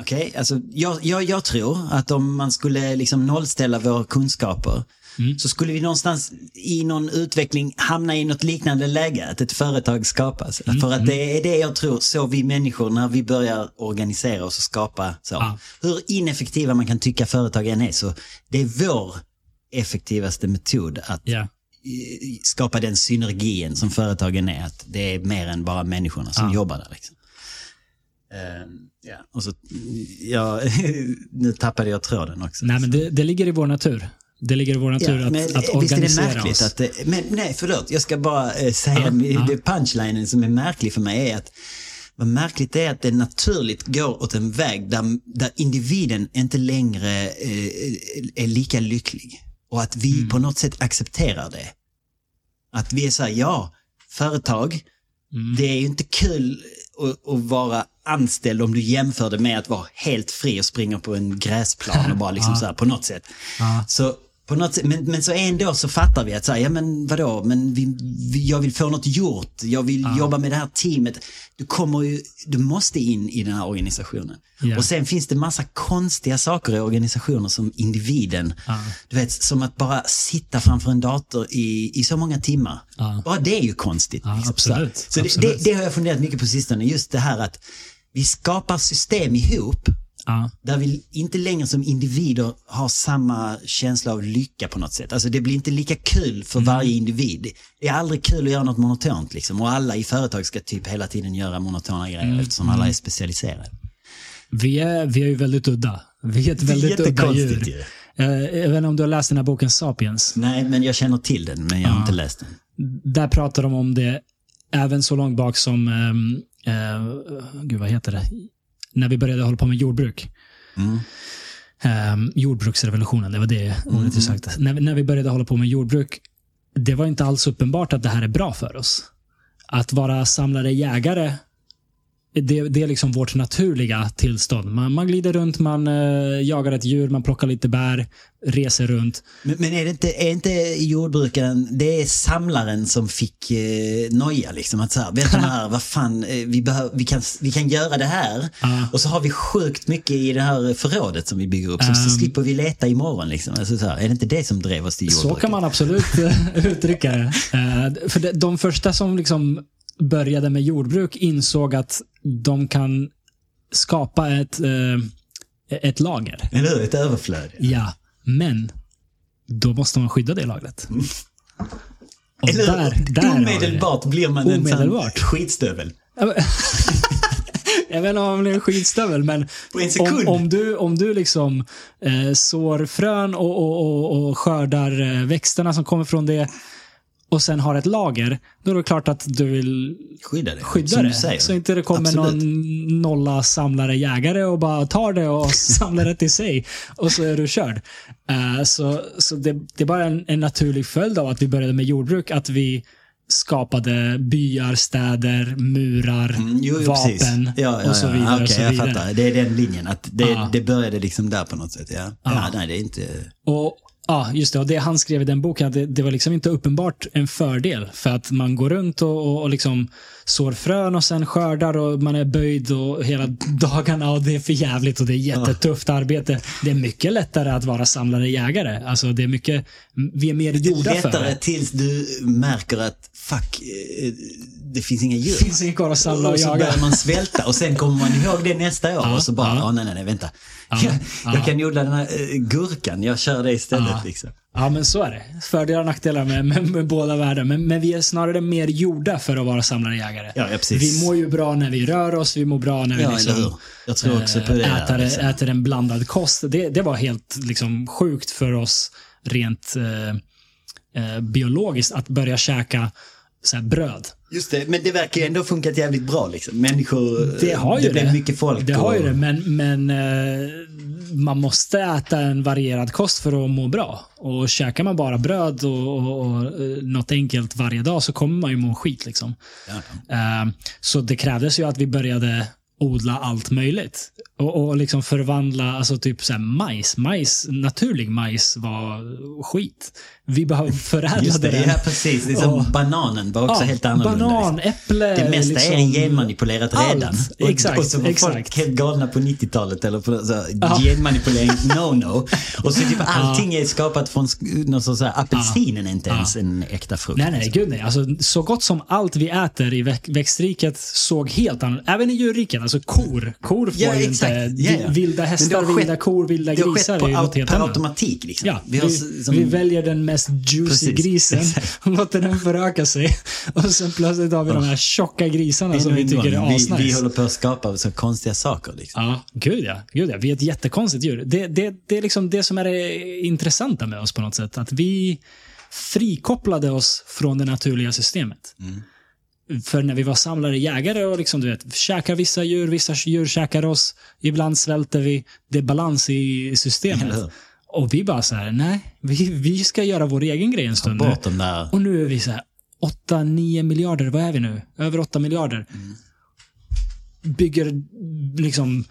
Okej, alltså jag, jag, jag tror att om man skulle liksom nollställa våra kunskaper Mm. så skulle vi någonstans i någon utveckling hamna i något liknande läge, att ett företag skapas. Mm, För att det är det jag tror, så vi människor när vi börjar organisera oss och skapa så. Ja. Hur ineffektiva man kan tycka företagen är, så det är vår effektivaste metod att eh, skapa den synergin som företagen är. Att det är mer än bara människorna som Ja. jobbar där. Liksom. Ehm, ja. Och så, ja, nu tappade jag tråden också. Nej, men det, det ligger i vår natur. Det ligger i vår natur Ja, att, men att visst är det organisera märkligt oss. att det, men nej förlåt, jag ska bara eh, säga, Ja, det- ja. det punchlinen som är märklig för mig är att vad märkligt det är att det naturligt går åt en väg där, där individen inte längre eh, är lika lycklig. Och att vi Mm. på något sätt accepterar det. Att vi är så här, ja, företag, Mm. det är ju inte kul att, att vara anställd om du jämför det med att vara helt fri och springa på en gräsplan och bara liksom Ja. så här på något sätt. Ja. Så på något sätt, men, men så ändå så fattar vi att så här, ja men vadå, men vi, vi, jag vill få något gjort, jag vill jobba med det här teamet. Du kommer ju, du måste in i den här organisationen. Ja. Och sen finns det massa konstiga saker i organisationer som individen, Ja. du vet som att bara sitta framför en dator i, i så många timmar. Ja. Bara det är ju konstigt. Ja, liksom. absolut. Så, så det, Absolut. det, det har jag funderat mycket på sistone, just det här att vi skapar system ihop Ja. där vi inte längre som individer har samma känsla av lycka på något sätt. Alltså det blir inte lika kul för Mm. varje individ. Det är aldrig kul att göra något monotont liksom. Och alla i företag ska typ hela tiden göra monotona grejer Mm. eftersom alla är specialiserade. Vi är, vi är ju väldigt udda. Vi är ett väldigt udda jättekonstigt djur. Eh, Jag vet inte om du har läst den här boken Sapiens. Nej, men jag känner till den, men jag har inte läst den. Där pratar de om det även så långt bak som, um, gud vad heter det? När vi började hålla på med jordbruk. Mm. Um, jordbruksrevolutionen, det var det ordet du sökte. När, när vi började hålla på med jordbruk, det var inte alls uppenbart att det här är bra för oss. Att vara samlare jägare, det, det är liksom vårt naturliga tillstånd. Man, man glider runt, man eh, jagar ett djur, man plockar lite bär, reser runt. Men, men är det inte, är inte jordbrukaren, det är samlaren som fick eh, noja liksom. Att så här, vänta här, vad fan, eh, vi, behöver, vi, kan, vi kan göra det här. Ja. Och så har vi sjukt mycket i det här förrådet som vi bygger upp. Så, så Um. slipper vi leta imorgon liksom. Alltså, så här, är det inte det som drev oss till Så jordbruket? kan man absolut eh, uttrycka det. Eh, För de, de första som liksom började med jordbruk insåg att de kan skapa ett, eh, ett lager. Eller hur? Ett överflöd. Ja, men då måste man skydda det lagret. Och Eller där, där. Omedelbart blir man en Omedelbart. skitstövel. Ja, men- jag vet inte om han blir en skitstövel, men en om, om, du, om du liksom eh, sår frön och, och, och, och skördar eh, växterna som kommer från det och sen har ett lager, då är det klart att du vill Skydda det. skydda det. Så inte det kommer Absolut. någon nolla samlare jägare och bara tar det och samlar det till sig. Och så är du körd. Eh, så så det, det är bara en, en naturlig följd av att vi började med jordbruk, att vi skapade byar, städer, murar, Mm, jo, jo, vapen ja, ja, och så ja. vidare. Och så jag fattar. Det är den linjen. Att det, Ja. det började liksom där på något sätt. Ja, ja. Ja. nej, det är inte... Och Ja, just det. Och det han skrev i den boken, det, det var liksom inte uppenbart en fördel. För att man går runt och, och, och liksom sår frön och sen skördar och man är böjd och hela dagarna och det är för jävligt och det är jättetufft arbete. Det är mycket lättare att vara samlare jägare. Alltså det är mycket, vi är mer gjorda för Lättare det. tills du märker att fuck, eh, det finns inga djur. Det finns inget kvar att samla och och så jaga. börjar man svälta och sen kommer man ihåg det nästa år Ja, och så bara, ja. ja. nej, nej, nej, vänta. Ja, jag, ja. jag kan odla den här eh, gurkan, jag kör det istället. Liksom. Ja, men så är det. Fördelar och nackdelar med, med, med båda världar. Men, men vi är snarare mer gjorda för att vara samlare jägare. Ja, ja. Vi mår ju bra när vi rör oss, vi mår bra när vi Ja, liksom? Jag tror också på det. äter, liksom. äter en blandad kost. Det, det var helt liksom, sjukt för oss rent eh, eh, biologiskt att börja käka så bröd. Just det, men det verkar ju ändå funkat jävligt bra. Liksom. Människor, Det har ju det. blev mycket folk. Det har ju och- det, men, men eh, man måste äta en varierad kost för att må bra. Och käkar man bara bröd och, och, och eh, något enkelt varje dag så kommer man ju må skit. Liksom. Ja, Eh, Så det krävdes ju att vi började odla allt möjligt. Och, och liksom förvandla, alltså typ så här majs. Majs, naturlig majs var skit. Vi behövde förädla Just det, den. ja precis. Det är som Och- bananen var också Ja, helt annorlunda. Banan, liksom. äpple. Det mesta liksom, är genmanipulerat allt. redan. Och, Exakt, och så var folk exakt. helt galna på 90-talet. Eller på, så, Ja. Genmanipulering, no-no. Och så typ allting är skapat från någon sorts så apelsinen är inte ens en äkta frukt. Nej, nej, liksom. gud nej. Alltså, så gott som allt vi äter i väx- växtriket såg helt annorlunda Även i djurriket. Alltså kor. Kor får Ja, ju inte... Ja, ja. Vilda hästar, vilda kor, vilda Det har grisar skett på, är ju något helt per annat. automatik. Liksom. Ja, vi vi, som, vi väljer den mest juicy Precis, grisen exakt. och låter den föröka sig. Och sen plötsligt har vi de här tjocka grisarna som vi tycker gång, är vi, asnice. vi håller på att skapa så konstiga saker. Liksom. Ja, gud ja. Gud ja. Vi är ett jättekonstigt djur. Det, det, det är liksom det som är det intressanta med oss på något sätt. Att vi frikopplade oss från det naturliga systemet. För när vi var samlare jägare och liksom, du vet, käkar vissa djur, vissa djur käkar oss. Ibland svälter vi. Det är balans i systemet. Och vi bara så här, nej, vi, vi ska göra vår egen grej en stund nu. Och nu är vi så här 8-9 miljarder, vad är vi nu? Över 8 miljarder. Bygger liksom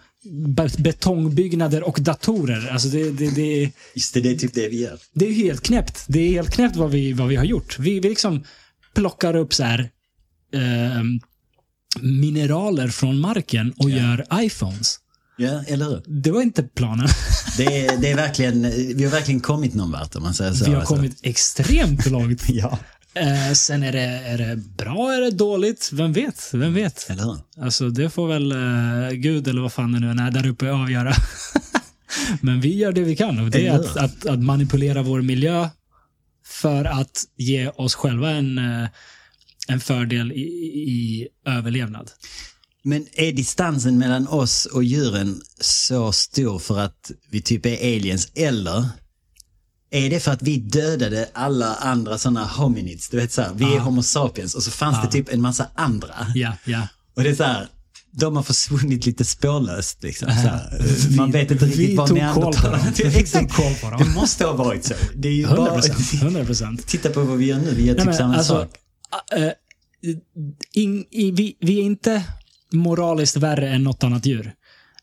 be- betongbyggnader och datorer. Alltså det, det, det, Just det, det är typ det vi gör. det är helt knäppt. Det är helt knäppt vad vi, vad vi har gjort. Vi, vi liksom plockar upp så här eh, mineraler från marken och gör iPhones. Ja, eller hur? Det var inte planen. Det är, det är verkligen, vi har verkligen kommit någon vart om man säger så. Vi har alltså. kommit extremt långt. Ja. Eh, sen är det, är det bra, är det dåligt? Vem vet? Vem vet? Eller hur? Alltså det får väl eh, Gud eller vad fan det nu är där uppe avgöra. Men vi gör det vi kan och det är Eller att, att, att manipulera vår miljö för att ge oss själva en, eh, en fördel i, i överlevnad. Men är distansen mellan oss och djuren så stor för att vi typ är aliens eller är det för att vi dödade alla andra sådana hominids? Du vet så här, vi är homo sapiens och så fanns det typ en massa andra. Ja, ja. Och det är så här, de har försvunnit lite spårlöst. Liksom, här. Man vet inte vi riktigt vad på neandertalarna... dem. Vi Exakt. tog koll på dem. Det måste ha varit så. Det är ju 100 bara... procent. 100 procent. Titta på vad vi gör nu, vi gör typ Nej, samma alltså, sak. Äh, in, i, vi, vi är inte moraliskt värre än något annat djur.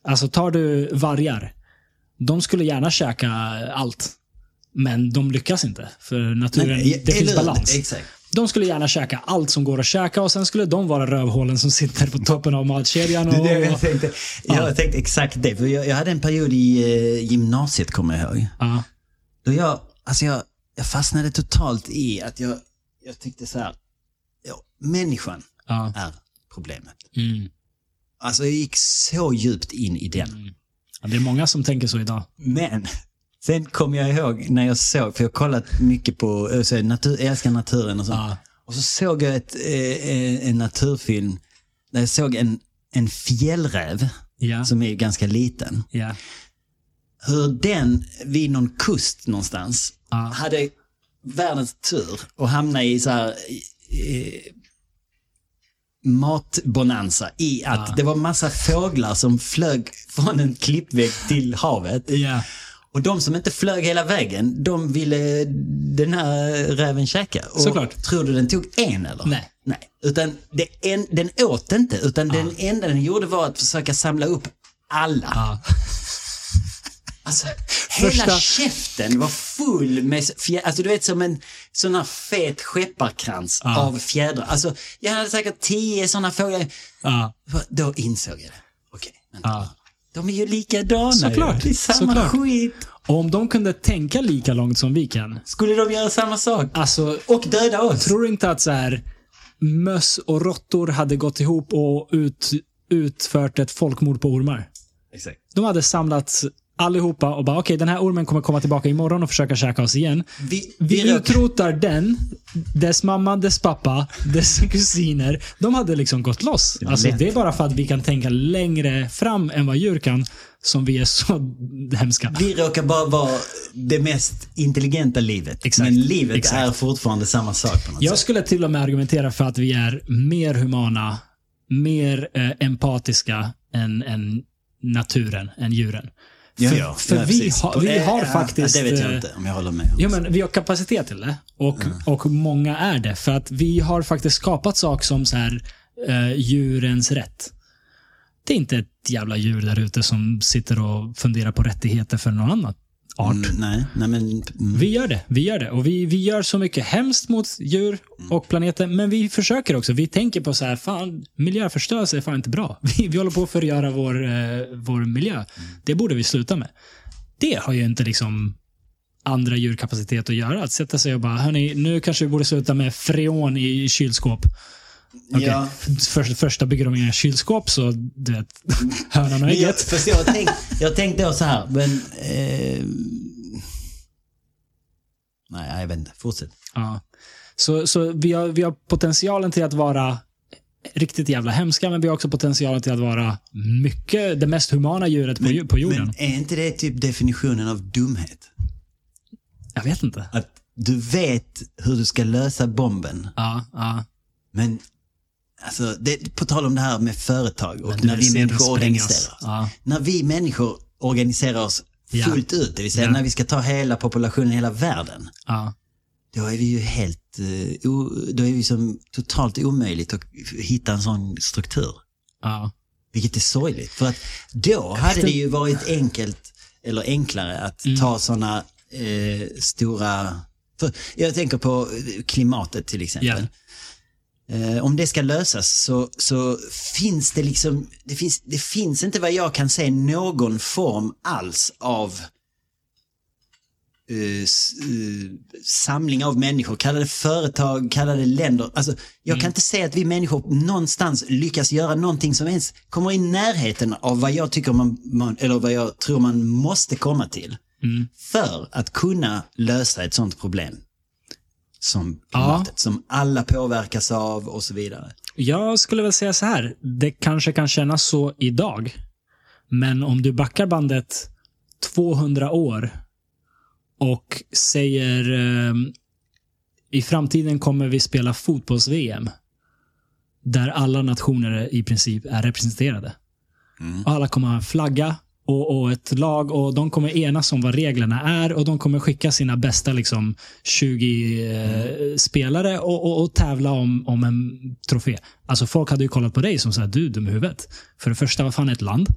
Alltså tar du vargar, de skulle gärna käka allt. Men de lyckas inte, för naturen, Nej, det finns balans. Exakt. De skulle gärna käka allt som går att käka och sen skulle de vara rövhålen som sitter på toppen av matkedjan. Och, det jag tänkte. Ja. Jag tänkte exakt det. För jag, jag hade en period i eh, gymnasiet, kommer jag ihåg. ja, Då jag, alltså jag, jag fastnade totalt i att jag, jag tyckte så här. Människan ja. är problemet. Mm. Alltså jag gick så djupt in i den. Ja, Det är många som tänker så idag. Men sen kom jag ihåg när jag såg, för jag har kollat mycket på, så natur, jag älskar naturen och sånt. Ja. Och så såg jag ett, eh, en naturfilm där jag såg en, en fjällräv Ja. som är ganska liten. ja. Hur den vid någon kust någonstans hade världens tur och hamna i så här eh, matbonanza i att Ja. det var massa fåglar som flög från en klippvägg till havet. Ja. Och de som inte flög hela vägen, de ville den här räven käka. Och Såklart. Tror du den tog en eller? Nej. Nej. Utan en, den åt inte, utan den enda den gjorde var att försöka samla upp alla. Ja. Alltså, hela Första- käften var full med fjä- alltså du vet som en sån här fet skepparkrans Ja. av fjädrar. Alltså, jag hade säkert tio sådana fåglar. Ja. Då insåg jag det. Okej. Ja. De är ju likadana Såklart, ju. Det är samma såklart. skit. Om de kunde tänka lika långt som vi kan. Skulle de göra samma sak? Alltså, Och döda oss? tror du inte att så här möss och råttor hade gått ihop och ut, utfört ett folkmord på ormar? Exakt. De hade samlats allihopa och bara okej, den här ormen kommer komma tillbaka imorgon och försöka käka oss igen. Vi, Vi vi utrotar den, dess mamma, dess pappa, dess kusiner. De hade liksom gått loss. var Alltså, det är bara för att vi kan tänka längre fram än vad djur kan, som vi är så hemska. Vi råkar bara vara det mest intelligenta livet. Exakt. Men livet Exakt. är fortfarande samma sak på något Jag sätt. skulle till och med argumentera för att vi är mer humana, mer eh, empatiska än, än naturen, än djuren. Ja, för för Ja, vi, har, vi har ja, faktiskt... Det vet jag eh, inte om jag håller med. Jo, men vi har kapacitet till det. Och, och många är det. För att vi har faktiskt skapat saker som så här, eh, djurens rätt. Det är inte ett jävla djur där ute som sitter och funderar på rättigheter för någon annan art. Mm, nej, nej men... Mm. Vi gör det. Vi gör det. Och vi, vi gör så mycket hemskt mot djur och planeten. Men vi försöker också. Vi tänker på så här, fan, miljöförstörelse är fan inte bra. Vi, vi håller på att förgöra vår, eh, vår miljö. Det borde vi sluta med. Det har ju inte liksom andra djur kapacitet att göra. Att sätta sig och bara, hörni, nu kanske vi borde sluta med freon i kylskåp. Okej. Ja. För, första bygger de inga kylskåp, så du vet, hönan och Men jag, ägget. jag har tänkt, jag har tänkt då så här, men... Eh, nej, jag vet inte. Fortsätt. Ja. Så, så vi, har, vi har potentialen till att vara riktigt jävla hemska, men vi har också potentialen till att vara mycket det mest humana djuret på, ju- på jorden. Men är inte det typ definitionen av dumhet? jag vet inte. Att du vet hur du ska lösa bomben, Ja, ja. men alltså, det, på tal om det här med företag och när vi människor organiserar. Ja. När vi människor organiserar oss Ja. fullt ut, det vill säga Ja. när vi ska ta hela populationen hela världen, Ja. då är vi ju helt, eh, då är vi som totalt omöjligt att hitta en sån struktur. Ja. Vilket är sorgligt. För att då hade det ju varit enkelt, eller enklare att Mm. ta sådana eh, stora... Jag tänker på klimatet till exempel. Eh, om det ska lösas så, så finns det liksom, det finns, det finns inte vad jag kan se någon form alls av eh, eh, samling av människor, kalla det företag, kalla det länder. Alltså, jag kan inte se att vi människor någonstans lyckas göra någonting som ens kommer i närheten av vad jag tycker man, man eller vad jag tror man måste komma till. Mm. För att kunna lösa ett sånt problem. Som Ja. klimatet, som alla påverkas av och så vidare. Jag skulle väl säga så här. Det kanske kan kännas så idag. Men om du backar bandet 200 år och säger eh, i framtiden kommer vi spela fotbolls-VM. Där alla nationer i princip är representerade. Och alla kommer ha en flagga och, och ett lag och de kommer enas om vad reglerna är och de kommer skicka sina bästa liksom 20 eh, spelare och, och, och tävla om, om en trofé. Alltså folk hade ju kollat på dig som såhär, du dum i huvudet. För det första, vad fan är ett land?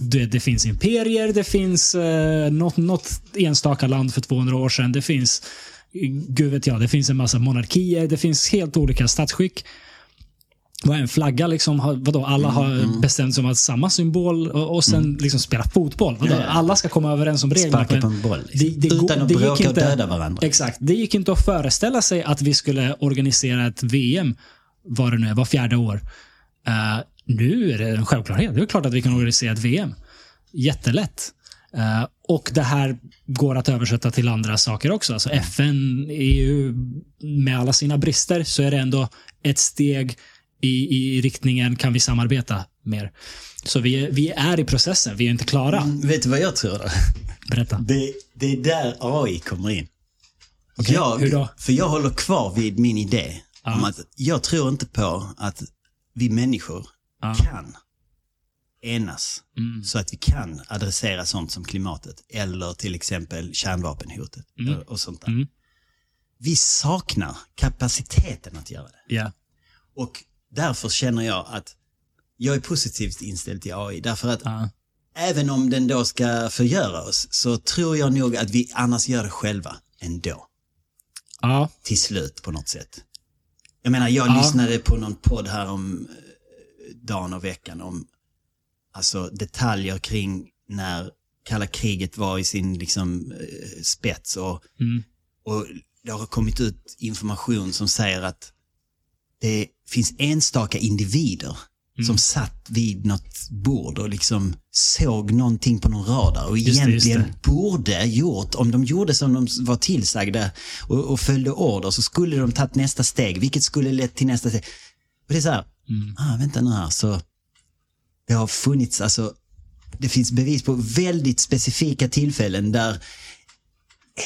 Det, det finns imperier, det finns eh, något, något enstaka land för 200 år sedan. Det finns, gud vet jag, det finns en massa monarkier. Det finns helt olika statsskick. Vad är en flagga liksom? Har- Vadå, alla har bestämt sig om att samma symbol och, och sen liksom spela fotboll. Vadå, ja. Alla ska komma överens om reglerna. Sparka på en boll. Liksom. Det- det Utan att det gick bråka och inte- döda varandra. Exakt. Det gick inte att föreställa sig att vi skulle organisera ett VM, vad det nu är, var fjärde år. Eh, nu är det en självklarhet. Det är klart att vi kan organisera ett VM. Jättelätt. Eh, och det här går att översätta till andra saker också. Alltså FN, EU, med alla sina brister så är det ändå ett steg i, i riktningen kan vi samarbeta mer. Så vi, vi är i processen, vi är inte klara. Vet du vad jag tror då? Berätta. Det, det är där AI kommer in. Okej, jag, hur då? För jag håller kvar vid min idé Ja. om att jag tror inte på att vi människor Ja. kan enas Mm. så att vi kan adressera sånt som klimatet eller till exempel kärnvapenhotet och- och sånt där. Mm. Vi saknar kapaciteten att göra det. Ja. Och därför känner jag att jag är positivt inställd till AI. Därför att Ja. även om den då ska förgöra oss så tror jag nog att vi annars gör det själva ändå. Ja. Till slut på något sätt. Jag menar, jag Ja. lyssnade på någon podd här om eh, dagen och veckan om alltså detaljer kring när kalla kriget var i sin liksom eh, spets och, Mm. och det har kommit ut information som säger att det finns enstaka individer Mm. som satt vid något bord och liksom såg någonting på någon radar och Just det, egentligen det. borde gjort, om de gjorde som de var tillsagda och, och följde order så skulle de tagit nästa steg, vilket skulle lett till nästa steg. Och det är så här, Mm. ah, vänta nu här, så det har funnits, alltså det finns bevis på väldigt specifika tillfällen där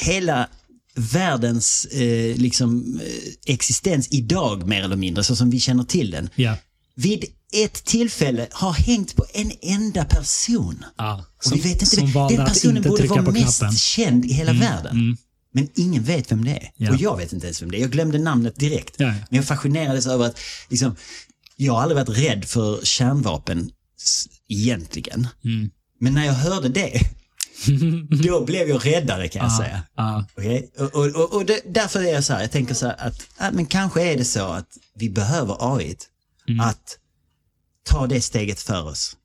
hela världens eh, liksom, eh, existens idag mer eller mindre, så som vi känner till den, Ja. vid ett tillfälle har hängt på en enda person. ja. Och vi vet inte, som vem- den personen inte borde vara mest knappen. känd i hela världen. Mm. Men ingen vet vem det är. Ja. Och jag vet inte ens vem det är. Jag glömde namnet direkt. Men jag fascinerades över att liksom, jag har aldrig varit rädd för kärnvapen egentligen. Mm. Men när jag hörde det, då blev jag räddare kan jag Ja. säga. Ja. Okej? Och, och, och, och det, därför är jag så här, jag tänker så här att, ja, men kanske är det så att vi behöver AI Mm. att ta det steget för oss.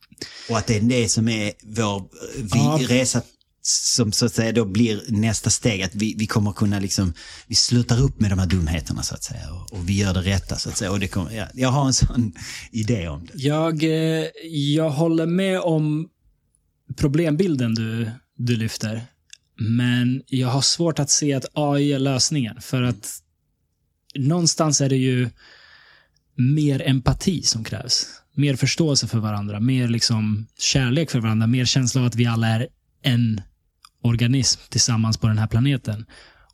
Och att det är det som är vår vi, Ja. resa som så att säga då blir nästa steg. Att vi, vi kommer kunna liksom, vi slutar upp med de här dumheterna så att säga. Och, och vi gör det rätta så att säga. Och det kommer, ja, jag har en sån idé om det. Jag, eh, jag håller med om problembilden du, du lyfter. Men jag har svårt att se att AI är lösningen. För att någonstans är det ju mer empati som krävs. Mer förståelse för varandra, mer liksom kärlek för varandra, mer känsla av att vi alla är en organism tillsammans på den här planeten.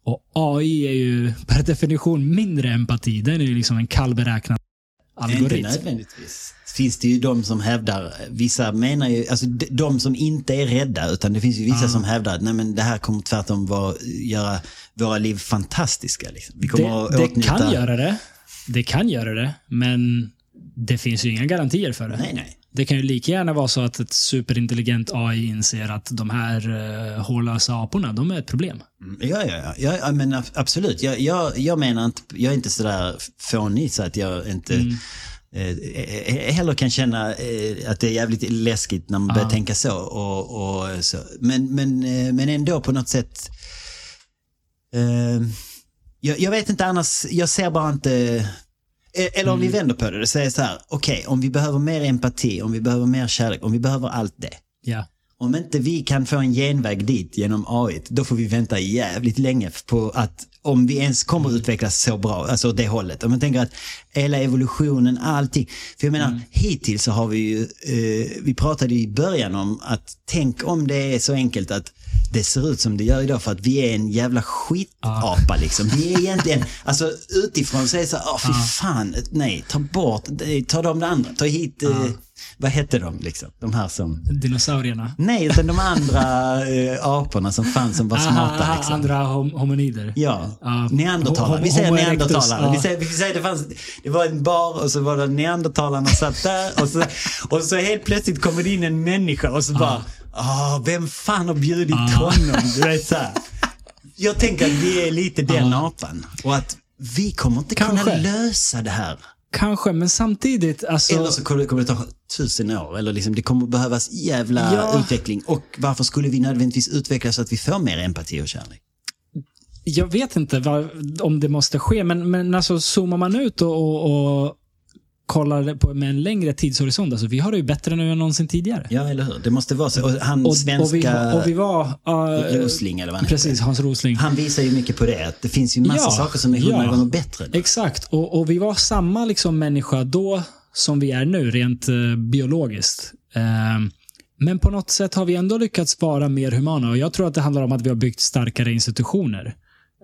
Och AI är ju per definition mindre empati. Den är ju liksom en kallberäknad beräknad algoritm. nödvändigtvis. Finns det ju de som hävdar, vissa menar ju, alltså de, som inte är rädda, utan det finns ju vissa Ah. som hävdar att nej men det här kommer tvärtom vara, göra våra liv fantastiska. Liksom. Vi kommer att det, det åtnjuta... kan göra det. Det kan göra det, men det finns ju inga garantier för det. Nej, nej. Det kan ju lika gärna vara så att ett superintelligent AI inser att de här uh, hårlösa aporna, de är ett problem. Mm, Ja, ja, ja. ja, men ab- absolut. Jag, jag, jag menar inte, jag är inte sådär fånig så att jag inte Mm. eh, eh, heller kan känna eh, att det är jävligt läskigt när man börjar Ja. tänka så. Och, och så. Men, men, eh, men ändå på något sätt. Eh, jag, jag vet inte annars, jag ser bara inte eh, eller om vi vänder på det, det säger så här, okej, om vi behöver mer empati, om vi behöver mer kärlek, om vi behöver allt det. Ja. Om inte vi kan få en genväg dit genom AI, då får vi vänta jävligt länge på att om vi ens kommer att utvecklas så bra, alltså åt det hållet. Om man tänker att hela evolutionen, allting. För jag menar, hittills så har vi ju, eh, vi pratade i början om att tänk om det är så enkelt att det ser ut som det gör idag för att vi är en jävla skitapa liksom. Vi är egentligen, alltså utifrån så är det så här, fy fan, nej, ta bort, ta de andra, ta hit, eh, vad hette de liksom, de här som Dinosaurierna. Nej, utan de andra eh, aporna som fanns som var smarta. Aha, Liksom. Andra hom hominider. Ja, Ja. neandertalare. Vi säger neandertalare. Vi, säger, vi säger det, fanns, det var en bar och så var det neandertalarna satt där och så, och så helt plötsligt kommer det in en människa och så bara, ah, vem fan har bjudit honom? Du vet så här. Jag tänker att vi är lite den apan och att vi kommer inte kunna Kanske. lösa det här. Kanske, men samtidigt, alltså... Eller så kommer det, kommer det ta tusen år. Eller liksom, det kommer behövas jävla Ja. utveckling. Och varför skulle vi nödvändigtvis utvecklas så att vi får mer empati och kärlek? Jag vet inte vad, om det måste ske, men, men alltså zoomar man ut och, och, och kollar på, med en längre tidshorisont, alltså vi har det ju bättre nu än någonsin tidigare. Ja, eller hur? Det måste vara så. Och han Och, svenska och, vi, och vi var... uh, Rosling, eller vad han Precis, heter. Hans Rosling. Han visar ju mycket på det. Att det finns ju massa Ja, saker som är hundra ja. gånger bättre. Exakt, och, och vi var samma liksom människa då som vi är nu, rent eh, biologiskt. Eh, men på något sätt har vi ändå lyckats vara mer humana och jag tror att det handlar om att vi har byggt starkare institutioner.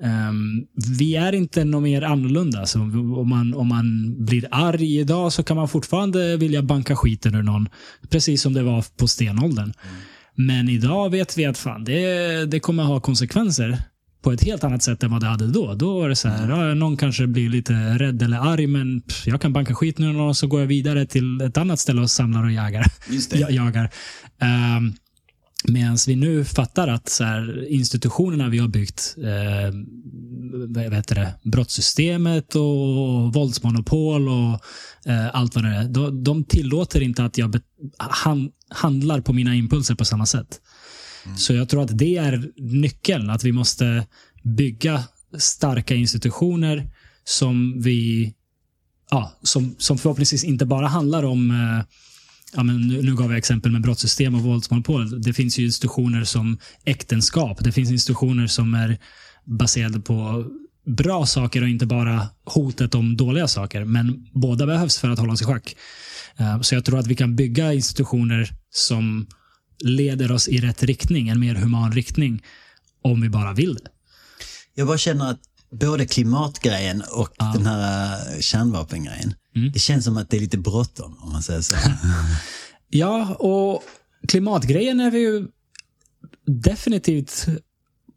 Um, vi är inte något mer annorlunda. Så om, man, om man blir arg idag så kan man fortfarande vilja banka skiten ur någon. Precis som det var på stenåldern. Mm. Men idag vet vi att fan, det, det kommer ha konsekvenser på ett helt annat sätt än vad det hade då. Då var det så här, ja, någon kanske blir lite rädd eller arg, men pff, jag kan banka skiten ur någon och så går jag vidare till ett annat ställe och samlar och jagar. Just det. jagar. Um, Medan vi nu fattar att så här, institutionerna vi har byggt, eh, vad heter det, brottssystemet och våldsmonopol och eh, allt vad det är. De, de tillåter inte att jag han, handlar på mina impulser på samma sätt. Mm. Så jag tror att det är nyckeln, att vi måste bygga starka institutioner som vi ja, som, som förhoppningsvis inte bara handlar om eh, ja, men nu, nu gav jag exempel med brottssystem och våldsmonopol. Det finns ju institutioner som äktenskap. Det finns institutioner som är baserade på bra saker och inte bara hotet om dåliga saker. Men båda behövs för att hålla oss i schack. Eh, så jag tror att vi kan bygga institutioner som leder oss i rätt riktning, en mer human riktning, om vi bara vill det. Jag bara känner att både klimatgrejen och ja. den här eh, kärnvapengrejen, mm. det känns som att det är lite bråttom om man säger så. ja, och klimatgrejen är vi ju definitivt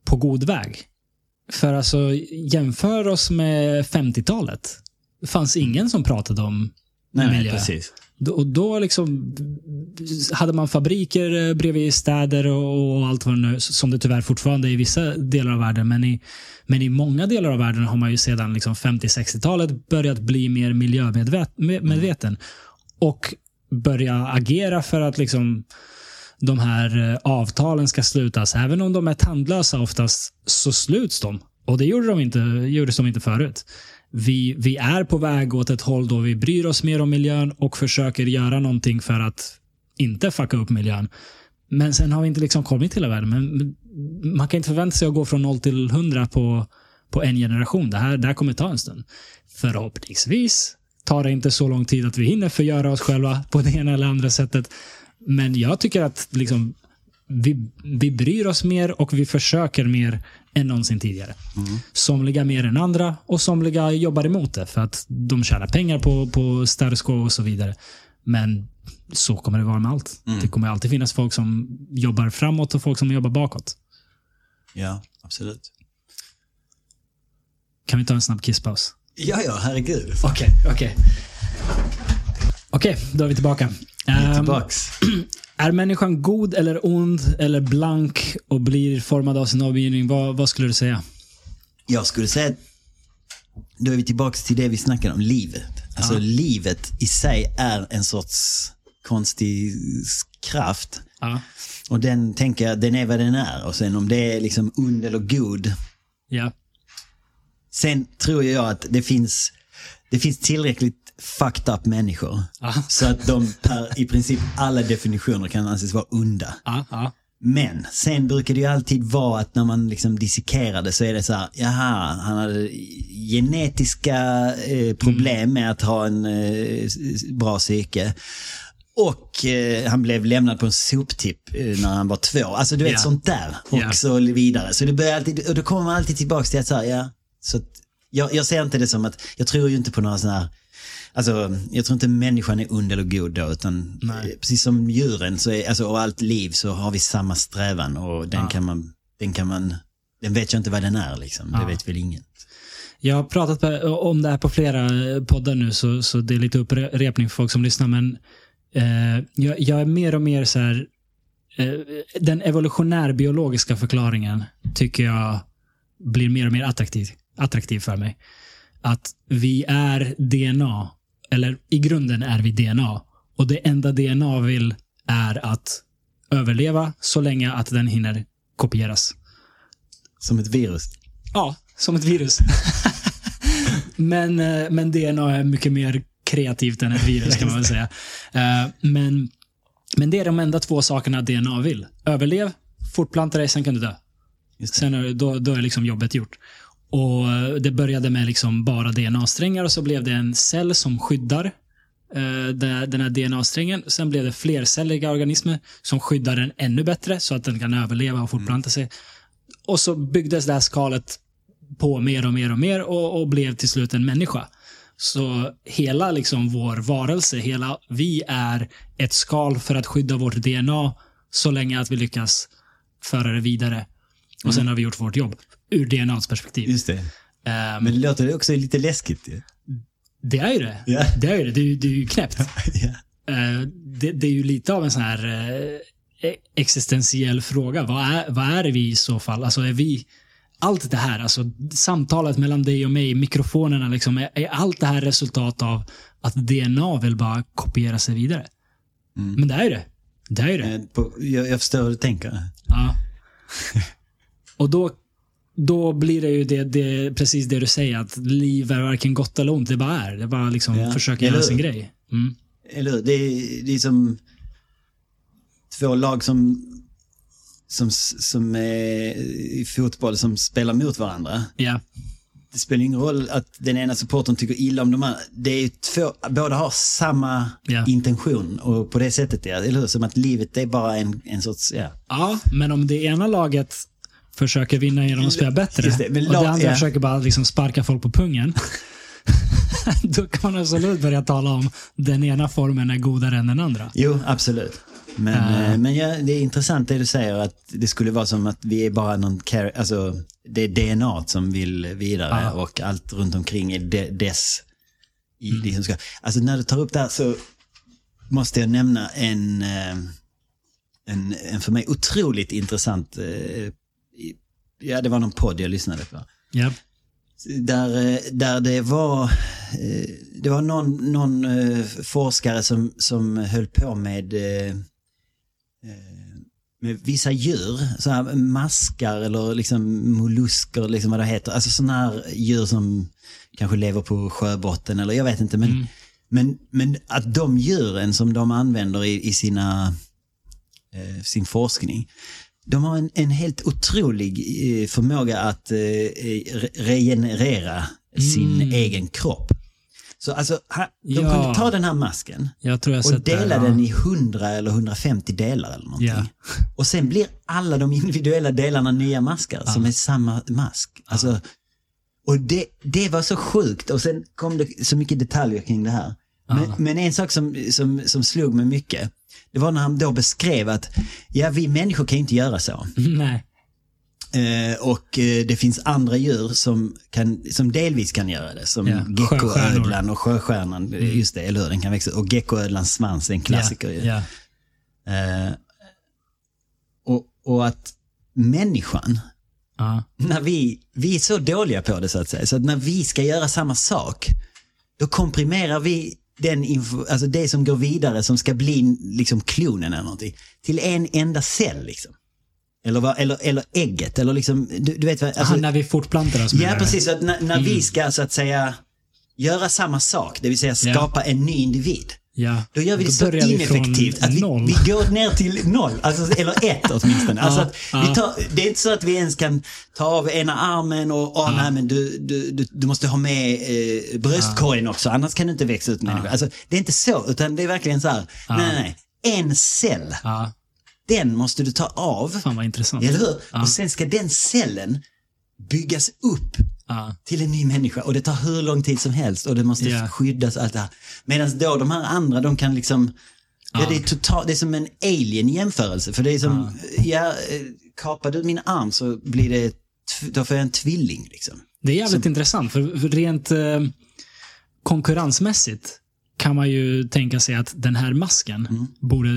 på god väg. För alltså, jämför oss med 50-talet. Det fanns ingen som pratade om nej, miljö. Nej, precis. Och då liksom hade man fabriker eh, bredvid städer och allt vad det nu som det tyvärr fortfarande är i vissa delar av världen. Men i, men i många delar av världen har man ju sedan liksom 50-60-talet börjat bli mer miljömedveten. Och börja agera för att liksom de här eh, avtalen ska slutas. Även om de är tandlösa oftast så sluts de. Och det gjorde de inte, gjordes de inte förut vi, vi är på väg åt ett håll då vi bryr oss mer om miljön och försöker göra någonting för att inte fucka upp miljön. Men sen har vi inte liksom kommit hela världen. Men man kan inte förvänta sig att gå från 0 till 100 på, på en generation. Det här, det här kommer ta en stund. Förhoppningsvis tar det inte så lång tid att vi hinner förgöra oss själva på det ena eller andra sättet. Men jag tycker att liksom, vi, vi bryr oss mer och vi försöker mer än någonsin tidigare. Mm. Somliga mer än andra och somliga jobbar emot det för att de tjänar pengar på, på status quo och så vidare. Men så kommer det vara med allt. Mm. Det kommer alltid finnas folk som jobbar framåt och folk som jobbar bakåt. Ja, absolut. Kan vi ta en snabb kisspaus? Ja, ja, herregud. Okej, okay, okej. Okay. Okej, okay, då är vi tillbaka. Vi är tillbaks. Är människan god eller ond eller blank och blir formad av sin omgivning? Vad, vad skulle du säga? Jag skulle säga då är vi tillbaka till det vi snackade om, livet. Alltså ja. livet i sig är en sorts konstig kraft. Ja. Och den tänker jag, den är vad den är. Och sen om det är liksom ond eller god. Ja. Sen tror jag att det finns, det finns tillräckligt fucked up människor. Aha. Så att de per i princip alla definitioner kan anses vara onda. Aha. Men sen brukar det ju alltid vara att när man liksom dissekerar det så är det så här, jaha, han hade genetiska eh, problem med att ha en eh, bra psyke. Och eh, han blev lämnad på en soptipp eh, när han var två. Alltså du vet yeah. sånt där. Och yeah. så vidare. Så det börjar alltid, och då kommer man alltid tillbaka till att så ja, så att, jag, jag ser inte det som att, jag tror ju inte på några sådana här Alltså, jag tror inte människan är ond eller god då, utan Nej. precis som djuren så är, alltså, och allt liv så har vi samma strävan och den ja. kan man, den kan man, den vet jag inte vad den är liksom. Ja. Det vet väl ingen. Jag har pratat om det här på flera poddar nu, så, så det är lite upprepning för folk som lyssnar, men eh, jag, jag, är mer och mer så här, eh, den evolutionärbiologiska förklaringen tycker jag blir mer och mer attraktiv, attraktiv för mig. Att vi är DNA eller i grunden är vi DNA. Och det enda DNA vill är att överleva så länge att den hinner kopieras. Som ett virus? Ja, som ett virus. men, eh, men DNA är mycket mer kreativt än ett virus kan man väl säga. Eh, men, men det är de enda två sakerna DNA vill. Överlev, fortplanta dig, sen kan du dö. Sen är, då, då är liksom jobbet gjort. Och Det började med liksom bara DNA-strängar och så blev det en cell som skyddar eh, den här DNA-strängen. Sen blev det flercelliga organismer som skyddar den ännu bättre så att den kan överleva och fortplanta sig. Och så byggdes det här skalet på mer och mer och mer och, och blev till slut en människa. Så hela liksom vår varelse, hela vi är ett skal för att skydda vårt DNA så länge att vi lyckas föra det vidare. Och sen har vi gjort vårt jobb ur DNAs perspektiv. Just det. Ehm, Men det låter också lite läskigt ju. det är ju det. Ja. Det är ju det. Det är, det är ju knäppt. ja. Eh, det, det är ju lite av en sån här eh, existentiell fråga. Vad är, vad är vi i så fall? Alltså är vi allt det här, alltså samtalet mellan dig och mig, mikrofonerna, liksom, är, är allt det här resultat av att DNA vill bara kopiera sig vidare? Men det är ju det. Det är ju det. Eh, Jag, jag förstår hur du tänker. Ja. Och då, då blir det ju det, det, precis det du säger, att liv är varken gott eller ont, det bara är. Det bara liksom Ja. försöka Eller göra sin grej. Mm. Eller hur? Det är, det är som två lag som, som, som är i fotboll som spelar mot varandra. Ja. Det spelar ingen roll att den ena supporten tycker illa om de andra. Det är två, båda har samma Ja. intention och på det sättet, ja, eller hur? Som att livet är bara en, en sorts, ja. Ja, men om det ena laget försöker vinna genom att spela bättre det, men och det andra ja. försöker bara liksom sparka folk på pungen. då kan man absolut börja tala om den ena formen är godare än den andra. Jo, absolut. Men, eh, men ja, det är intressant det du säger att det skulle vara som att vi är bara någon alltså det är DNA som vill vidare Ja. och allt runt omkring är de, dess. I Mm. det som ska. Alltså när du tar upp det här så måste jag nämna en, eh, en, en för mig otroligt intressant, ja det var någon podd jag lyssnade på. Ja. Där, eh, där det var, eh, det var någon, någon eh, forskare som, som höll på med, med vissa djur, så här maskar eller liksom mollusker, liksom vad det heter. Alltså sådana här djur som kanske lever på sjöbotten eller jag vet inte. Men, men, men att de djuren som de använder i, i sina, sin forskning, de har en, en helt otrolig eh, förmåga att eh, re- regenerera sin Mm. egen kropp. Så alltså, ha- de Ja. kunde ta den här masken och dela ja. den i 100 eller 150 delar eller någonting. Ja. Och sen blir alla de individuella delarna nya maskar som är samma mask. Alltså, och det, det var så sjukt och sen kom det så mycket detaljer kring det här. Men, men en sak som, som, som slog mig mycket, det var när han då beskrev att ja, vi människor kan inte göra så. Nej. Eh, och eh, det finns andra djur som, kan, som delvis kan göra det. Som Ja, geckoödlan och sjöstjärnan. Just det, eller hur? Den kan växa. Och geckoödlans svans är en klassiker ju. Ja. Eh, och, och att människan, Ja. när vi, vi är så dåliga på det så att säga, så att när vi ska göra samma sak, då komprimerar vi den info, alltså det som går vidare som ska bli liksom klonen eller någonting, till en enda cell liksom. Eller, eller, eller ägget, eller liksom, du, du vet vad, alltså, Aha, när vi fortplantar oss Ja, precis. Att när, när vi ska så att säga göra samma sak, det vill säga skapa en ny individ. Ja. Då gör vi det så ineffektivt att vi, vi går ner till noll, alltså, eller ett åtminstone. Alltså att ja. vi tar, det är inte så att vi ens kan ta av ena armen och åh, nej, men du, du, du, du måste ha med eh, bröstkorgen också, annars kan du inte växa ut människa. Alltså, det är inte så, utan det är verkligen så här, nej, nej, nej, en cell, Ja. den måste du ta av, Fan vad intressant. eller hur? Och sen ska den cellen byggas upp Ja. till en ny människa och det tar hur lång tid som helst och det måste Ja. skyddas och allt det här. Medan då de här andra, de kan liksom, ja, det, är total, det är som en alien jämförelse. För det är som, ja, eh, kapar du min arm så blir det, då får jag en tvilling liksom. Det är jävligt intressant, för för rent eh, konkurrensmässigt kan man ju tänka sig att den här masken Mm. borde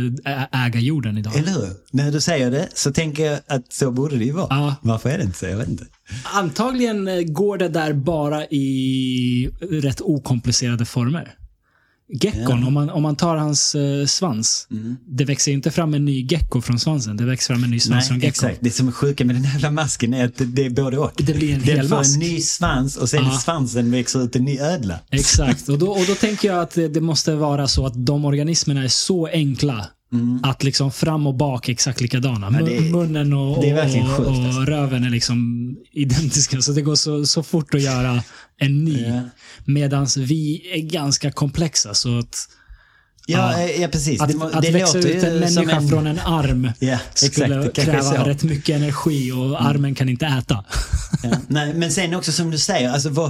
äga jorden idag. Eller hur? När du säger det så tänker jag att så borde det ju vara. Ja. Varför är det inte så? Jag vet inte. Antagligen eh, går det där bara i rätt okomplicerade former. Geckon, om, man, om man tar hans eh, svans, Mm. det växer ju inte fram en ny gecko från svansen. Det växer fram en ny svans från Nej, geckon. exakt. Det som är sjuka med den här masken är att det, är både och. Det blir en Den hel får mask. en ny svans och sen Ja. svansen växer ut en ny ödla. Exakt, och då, och då tänker jag att det, det måste vara så att de organismerna är så enkla att liksom fram och bak är exakt likadana. Mm. Ja, är- Mun- Munnen och, och, och alltså. röven är liksom identiska. Så det går så, så fort att göra en ny. Ja. Medan vi är ganska komplexa. Så att Ja, ja. ja precis. Att, det, att det växa ut en människa en- från en arm Ja, skulle exakt. Kräva rätt mycket energi och armen kan inte äta. Ja. Nej, men sen också som du säger, alltså vad,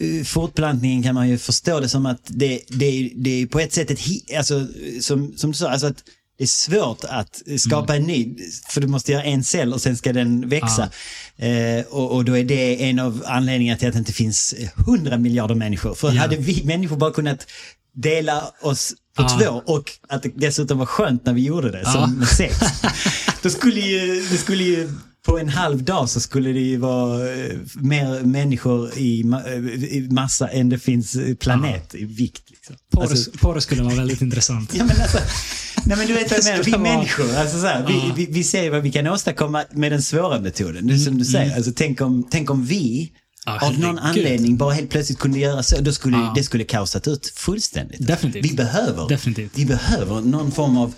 eh, fortplantningen kan man ju förstå det som att det, det, är- det är på ett sätt ett, alltså, som, som du sa, alltså att det är svårt att skapa en ny, för du måste göra en cell och sen ska den växa. Eh, och, och då är det en av anledningarna till att det inte finns hundra miljarder människor. För Ja. hade vi människor bara kunnat dela oss på Ja. två och att det dessutom var skönt när vi gjorde det, Ja. som med sex. Då skulle ju, det skulle ju, på en halv dag så skulle det ju vara eh, mer människor i, eh, i massa än det finns eh, planet i vikt. Liksom. Porr, Alltså, porr skulle vara väldigt intressant. ja, men alltså, nej men du vet vad jag menar, vi vara- människor, alltså så här, Ja. vi, vi, vi ser vad vi kan åstadkomma med den svåra metoden. Det är som du säger, alltså, tänk, om, tänk om vi Mm. Ja, av någon anledning bara helt plötsligt kunde göra så, då skulle Ja. det skulle kaosat ut fullständigt. Definitivt. Vi behöver, Definitivt. vi behöver någon form av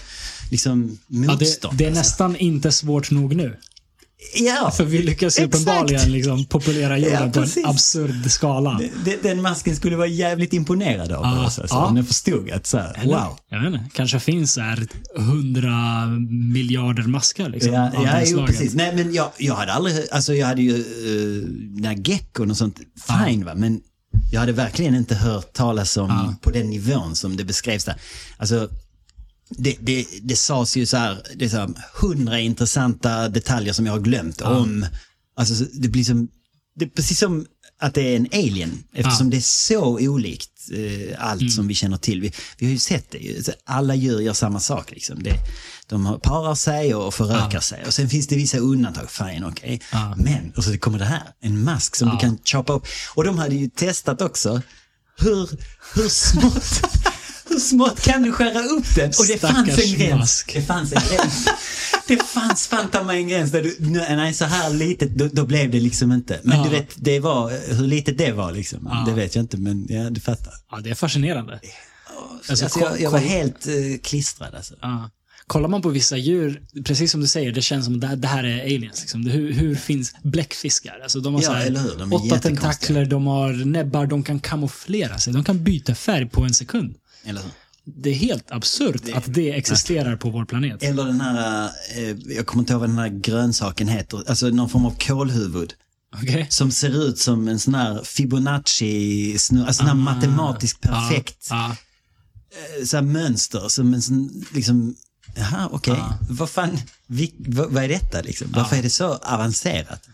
liksom, Ja, motstånd. det, det är alltså. nästan inte svårt nog nu. Ja, För vi lyckas ju Exakt. uppenbarligen liksom populera jorden Ja, på en absurd skala. Den, den masken skulle vara jävligt imponerad av Ja, oss. Alltså. ja. Om den förstod att så här, Eller? wow. Jag vet inte. Kanske finns här hundra miljarder maskar liksom. Ja, ja jo, precis. Nej, men jag, jag hade aldrig, alltså jag hade ju uh, den här geckon och sånt, fine va, men jag hade verkligen inte hört talas om på den nivån som det beskrevs där. Alltså, det, det, det sades ju så här, det är så här hundra intressanta detaljer som jag har glömt om, alltså så- det blir som, det är precis som att det är en alien, eftersom det är så olikt eh, allt Mm. som vi känner till. Vi, vi har ju sett det, alla djur gör samma sak. Liksom. Det, de parar sig och förökar sig. Och sen finns det vissa undantag, fine, okej. Ja. Men, och så kommer det här, en mask som Ja. du kan choppa upp. Och de hade ju testat också, hur, hur smått hur smått kan du skära upp den? Och det fanns Stackars en gräns. mask. Det fanns en gräns. Det fanns fan ta mig en gräns där du, nej så här litet, då, då blev det liksom inte. Men Ja. du vet, det var, hur litet det var liksom. Ja. Det vet jag inte, men ja, du fattar. Ja, det är fascinerande. Alltså, Alltså, jag, jag var helt uh, klistrad alltså. Ja. Kollar man på vissa djur, precis som du säger, det känns som att det, här- är aliens. Liksom. Hur, hur finns bläckfiskar? Alltså, de har Ja, här? De åtta tentakler, de har näbbar, de kan kamouflera sig. De kan byta färg på en sekund. Eller hur? Det är helt absurt att det existerar på vår planet. Eller den här, eh, jag kommer inte ihåg vad den här grönsaken heter, alltså någon form av kålhuvud. Okej? Som ser ut som en sån här Fibonacci, alltså sån här matematiskt perfekt Ah. Ja, eh, så här mönster. Som en sån, liksom, jaha okej, Ja. vad fan, vi, vad, vad är detta liksom? Varför är det så avancerat?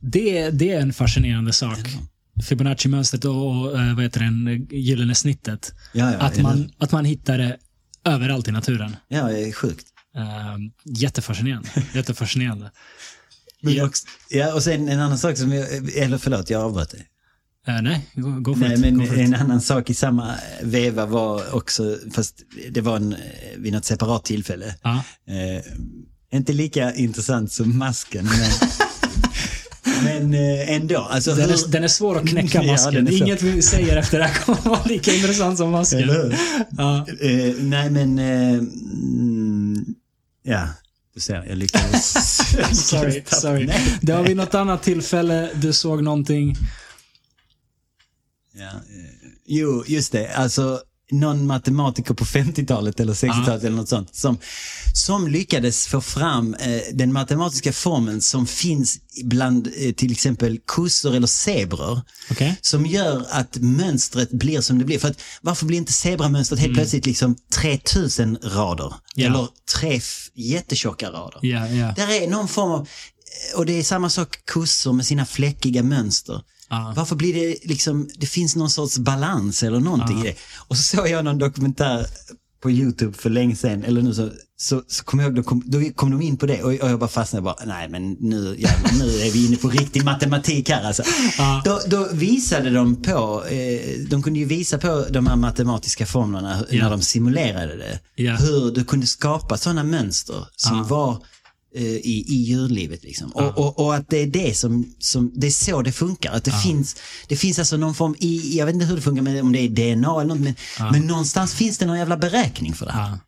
det, det är en fascinerande sak. Fibonacci-mönstret och, och eh, vad heter den, gyllene snittet. Ja, ja, att, man, att man hittar det överallt i naturen. Ja, det är sjukt. Uh, jättefascinerande. jättefascinerande. Ja. också, ja, och sen en annan sak som jag, eller förlåt, jag avbröt dig. Eh, nej, gå, gå för Nej, det. men for it. en annan sak i samma veva var också, fast det var en, eh, vid något separat tillfälle. Ja. Eh, inte lika intressant som masken, men, men eh, ändå. Alltså, Den är, den är svår att knäcka Ja, masken. så. Inget vi säger efter det här kommer vara lika intressant som masken. Eller hur? Ja. Eh, nej, men... Mm, ja, du ser, jag lyckades... Sorry, sorry. Nej. Det var vid något annat tillfälle du såg någonting. Ja, jo, just det. Alltså, någon matematiker på 50-talet eller 60-talet eller något sånt som, som lyckades få fram eh, den matematiska formeln som finns bland eh, till exempel kossor eller zebror. Okej? Som gör att mönstret blir som det blir. För att, varför blir inte zebramönstret helt plötsligt liksom 3000 rader? Mm. Ja. Eller tre jättetjocka rader? Ja, ja. Där är någon form av, och det är samma sak kossor med sina fläckiga mönster. Ja. Varför blir det liksom, det finns någon sorts balans eller någonting i det. Och så såg jag någon dokumentär på YouTube för länge sedan, eller nu så, så, så kom jag ihåg, då kom, då kom de in på det och, och jag bara fastnade bara, nej men nu, jävlar, nu är vi inne på riktig matematik här alltså. Ja. Då, då visade de på, eh, de kunde ju visa på de här matematiska formlerna Ja. när de simulerade det. Ja. Hur du kunde skapa sådana mönster som var i, i djurlivet. Liksom. Och, och, och att det är det som, som, det är så det funkar. Att det, finns, det finns alltså någon form, i, jag vet inte hur det funkar, med, om det är DNA eller något, men, men någonstans finns det någon jävla beräkning för det här. Ja.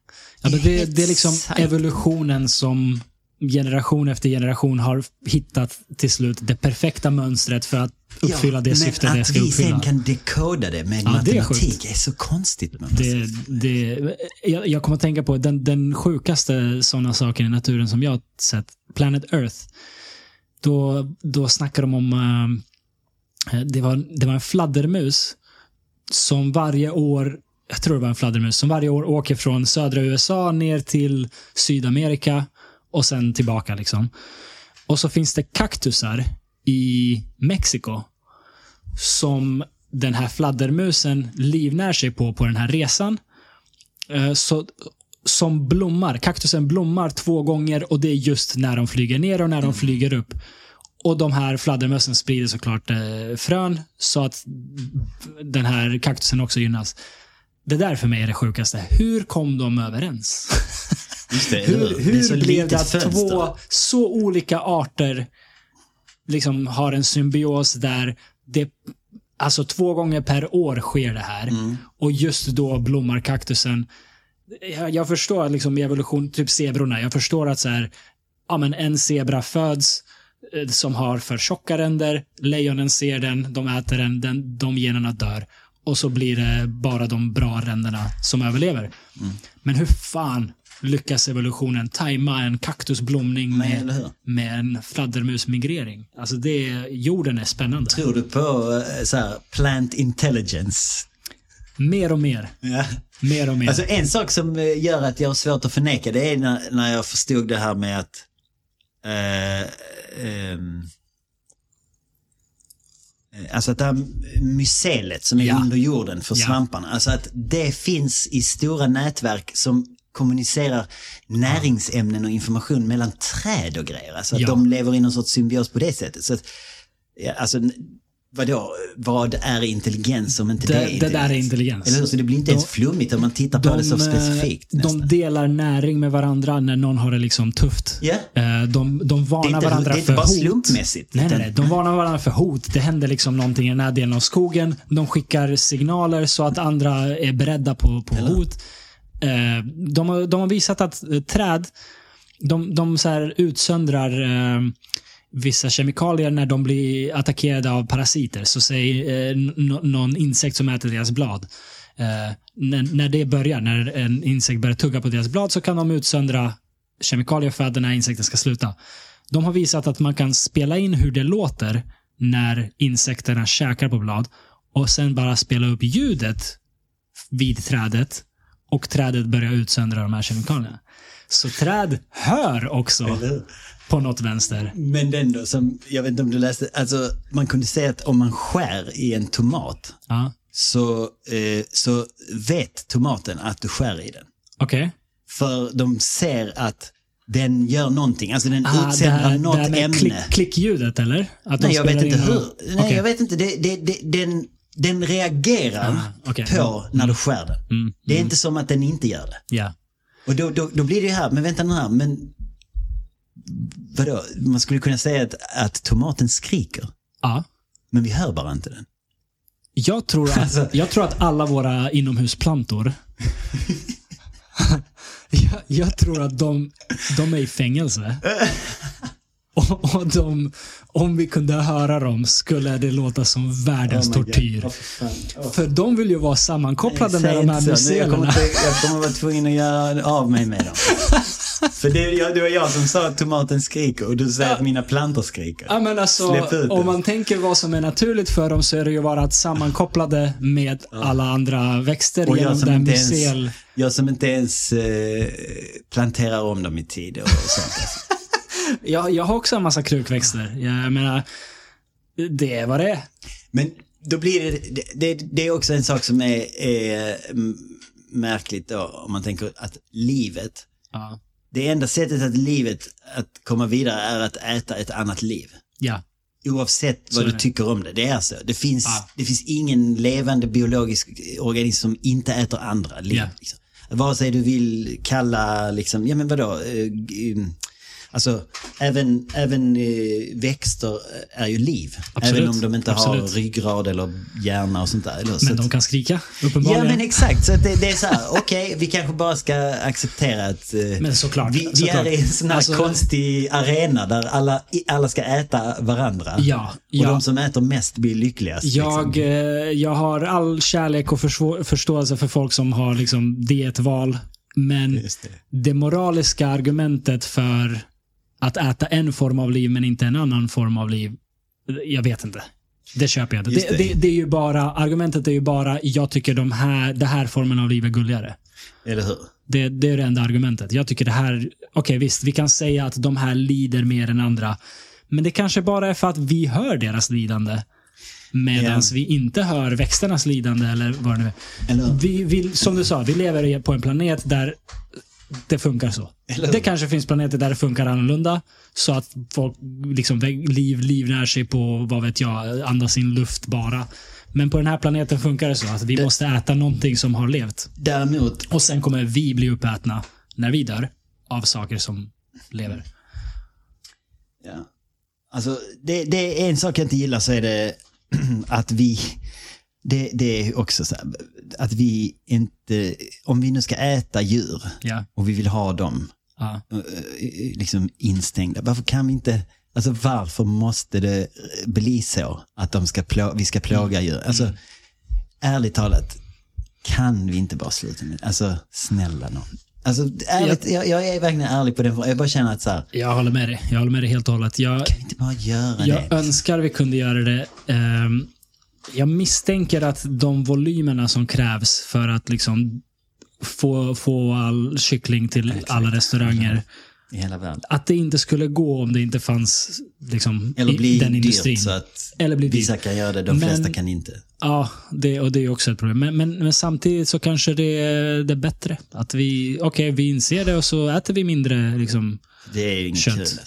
Men det, det är liksom evolutionen som generation efter generation har hittat till slut det perfekta mönstret för att uppfylla det syfte det ska Att vi uppfylla. sen kan dekoda det med Ja, det är matematik är, så konstigt. Det, det, jag, jag kommer att tänka på den, den sjukaste sådana saker i naturen som jag sett. Planet Earth. Då, då snackar de om... eh, det, var, det var en fladdermus som varje år, jag tror det var en fladdermus, som varje år åker från södra USA ner till Sydamerika och sen tillbaka. liksom. Och så finns det kaktusar i Mexiko som den här fladdermusen livnär sig på på den här resan. Eh, Så, som blommar. Kaktusen blommar två gånger och det är just när de flyger ner och när de flyger upp. Och de här fladdermössen sprider såklart eh, frön så att den här kaktusen också gynnas. Det där för mig är det sjukaste. Hur kom de överens? Det, Hur, det hur blev det att två så olika arter liksom har en symbios där det Alltså två gånger per år sker det här. Mm. Och just då blommar kaktusen. Jag, jag förstår liksom i evolution, typ zebrorna. Jag förstår att så här, ja, men en zebra föds eh, som har för tjocka ränder. Lejonen ser den, de äter den, den, de generna dör. Och så blir det bara de bra ränderna som överlever. Mm. Men hur fan lyckas evolutionen tajma en kaktusblomning Nej, med, med en fladdermusmigrering? Alltså det, jorden är spännande. Tror du på eh, så här, plant intelligence? Mer och mer. Ja. Mer och mer. Alltså en sak som eh, gör att jag har svårt att förneka det är när, när jag förstod det här med att eh, ehm, eh, Alltså att det här mycelet som är Ja. under jorden för Ja. svamparna. Alltså att det finns i stora nätverk som kommunicerar näringsämnen och information mellan träd och grejer. Alltså att Ja. de lever i någon sorts symbios på det sättet. Så att, ja, alltså, vadå, vad är intelligens om inte det, det, är det intelligens? där är intelligens. Eller? Så det blir inte ens flummigt om man tittar på det så eh, specifikt. de nästan. delar näring med varandra när någon har det liksom tufft. Eh, De, de Det varnar inte, varandra det är inte för bara hot. slumpmässigt. Nej, nej, nej. De varnar varandra för hot. Det händer liksom någonting i den här delen av skogen. De skickar signaler så att andra är beredda på, på hot. Eh, De har, de har visat att eh, träd, de, de så här utsöndrar eh, vissa kemikalier när de blir attackerade av parasiter. Så säg eh, någon insekt som äter deras blad. Eh, när, när det börjar, när en insekt börjar tugga på deras blad så kan de utsöndra kemikalier för att den här insekten ska sluta. De har visat att man kan spela in hur det låter när insekterna käkar på blad och sen bara spela upp ljudet vid trädet och trädet börjar utsöndra de här kemikalierna. Så träd hör också på något vänster. Men den då, som, jag vet inte om du läste, alltså man kunde säga att om man skär i en tomat Ja. så, eh, så vet tomaten att du skär i den. Okej. För de ser att den gör någonting, alltså den Ah, utsänder något det här med ämne. klick, klickljudet eller? Att Nej, jag vet inte in hur. och- Nej, Okej. jag vet inte. Det, det, det, den, den reagerar Ah, okej. på när du skär den. Mm, Det är inte som att den inte gör det. Ja. Och då, då, då blir det ju här, men vänta nu här, men vadå? Man skulle kunna säga att, att tomaten skriker, ja. men vi hör bara inte den. Jag tror, att, Alltså- jag tror att alla våra inomhusplantor jag, jag tror att de, de är i fängelse. Och, och de, om vi kunde höra dem skulle det låta som världens Oh tortyr. Åh, för de vill ju vara sammankopplade med Säg de här så. Nu, Jag kommer, jag vara tvungen att göra av mig med dem. För det, jag- det var jag som sa att tomaten skriker och du säger att mina plantor skriker. Ja, men alltså, Släpp ut om man tänker vad som är naturligt för dem så är det ju bara att sammankopplade med alla andra växter Och genom den mycel... jag som inte ens eh, planterar om dem i tid och sånt. Jag, jag har också en massa krukväxter. Jag menar, det är vad det är. Men då blir det, det, det, är också en sak som är, är mm, märkligt då, om man tänker att livet, Ja. det enda sättet att livet att komma vidare är att äta ett annat liv. ja. Oavsett vad du tycker om det. Det är så. Det finns, Ja. det finns ingen levande biologisk organism som inte äter andra liv. Ja. Liksom. Vare sig du vill kalla, liksom, ja men vadå, eh, g- alltså även, även eh, växter är ju liv. Absolut, Även om de inte har absolut. ryggrad eller hjärna och sånt där. Eller, Men de kan skrika, Ja uppenbarligen. men exakt, så det, det är så här, okej vi kanske bara ska acceptera att eh, Men såklart, vi, vi är i en sån här Alltså- konstig arena där alla, alla ska äta varandra. Ja, Och ja. de som äter mest blir lyckligast. Jag, liksom. eh, jag har all kärlek och förståelse för folk som har liksom dietval. Men det. det moraliska argumentet för att äta en form av liv men inte en annan form av liv, jag vet inte. Det köper jag inte. Det, det. det, är ju bara, argumentet är ju bara, jag tycker de här, det här formen av liv är gulligare. Eller hur? Det, det är det enda argumentet. Jag tycker det här, okej visst, vi kan säga att de här lider mer än andra. Men det kanske bara är för att vi hör deras lidande. Medan Ja. vi inte hör växternas lidande eller vad det nu är. Vi, vi, som du sa, vi lever på en planet där det funkar så. Det kanske finns planeter där det funkar annorlunda. Så att folk liksom liv, livnär sig på, vad vet jag, andas in luft bara. Men på den här planeten funkar det så att vi måste äta någonting som har levt. Däremot, Och sen kommer vi bli uppätna när vi dör av saker som lever. ja. Alltså det, det är en sak jag inte gillar så är det att vi, det, det är också så här, att vi inte, om vi nu ska äta djur Ja. och vi vill ha dem ja. eh, liksom instängda. Varför kan vi inte, alltså varför måste det bli så att de ska plå, vi ska plåga Mm. djur? Alltså, ärligt talat, kan vi inte bara sluta med det? Alltså, snälla någon. Alltså, ärligt, jag, jag är verkligen ärlig på den. Jag bara känner att så här, Jag håller med dig. Jag håller med dig helt och hållet. Jag, kan vi inte bara göra jag det? önskar vi kunde göra det. Ehm, jag misstänker att de volymerna som krävs för att liksom få, få all kyckling till alla restauranger. I hela världen. Att det inte skulle gå om det inte fanns liksom, Eller i bli den industrin. dyrt så att Eller bli dyrt. vissa kan göra det, de Men- flesta kan inte. Ja, det, och det är också ett problem. Men, men, men samtidigt så kanske det är det är bättre. Att vi, okej, vi inser det och så äter vi mindre. Liksom. Det är ju inget Kött. kul. Alltså.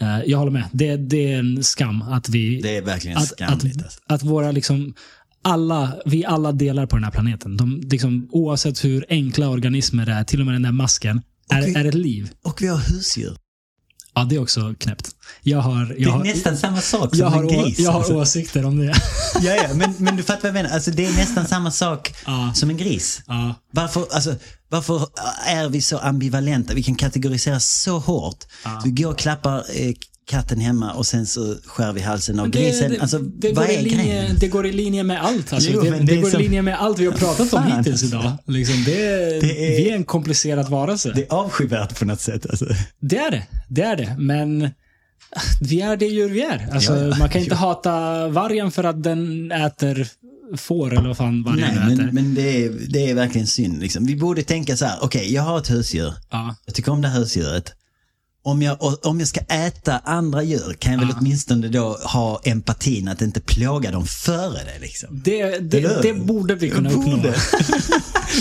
Eh, jag håller med. Det, det är en skam att vi... Det är verkligen att, skamligt. att, alltså. att våra liksom... Alla, vi alla delar på den här planeten. De, liksom, oavsett hur enkla organismer det är, till och med den där masken, är, vi- är ett liv. Och vi har husdjur. Ja, det är också knäppt. Jag har, Det jag är har, nästan samma sak som jag har, en gris. jag har alltså. åsikter om det. Ja, ja, men, men du fattar vad jag menar. Alltså, det är nästan samma sak Ja. som en gris. Ja. Varför, alltså, varför är vi så ambivalenta? Vi kan kategorisera så hårt. Ja. Vi går och klappar eh, katten hemma och sen så skär vi halsen av Men det- grisen. det, alltså, det, vad går är i linje, grejen? det går i linje med allt. Alltså. Jo, det det, går som- i linje med allt vi har pratat om hittills idag. Liksom, det, är- Vi är en komplicerad varelse. Det är avskyvärt på något sätt. Alltså. Det är det. Det är det. Men vi är det djur vi är. Alltså, Ja. Man kan inte hata vargen för att den äter får eller vad fan vargen Nej, äter. men, men det, är, det är verkligen synd. Liksom. Vi borde tänka så här, okej, jag har ett husdjur. Ja. Jag tycker om det här husdjuret. Om jag, om jag ska äta andra djur kan jag väl Ja. åtminstone då ha empatin att inte plåga dem före det. Liksom. Det, det, det borde vi kunna Borde. uppnå.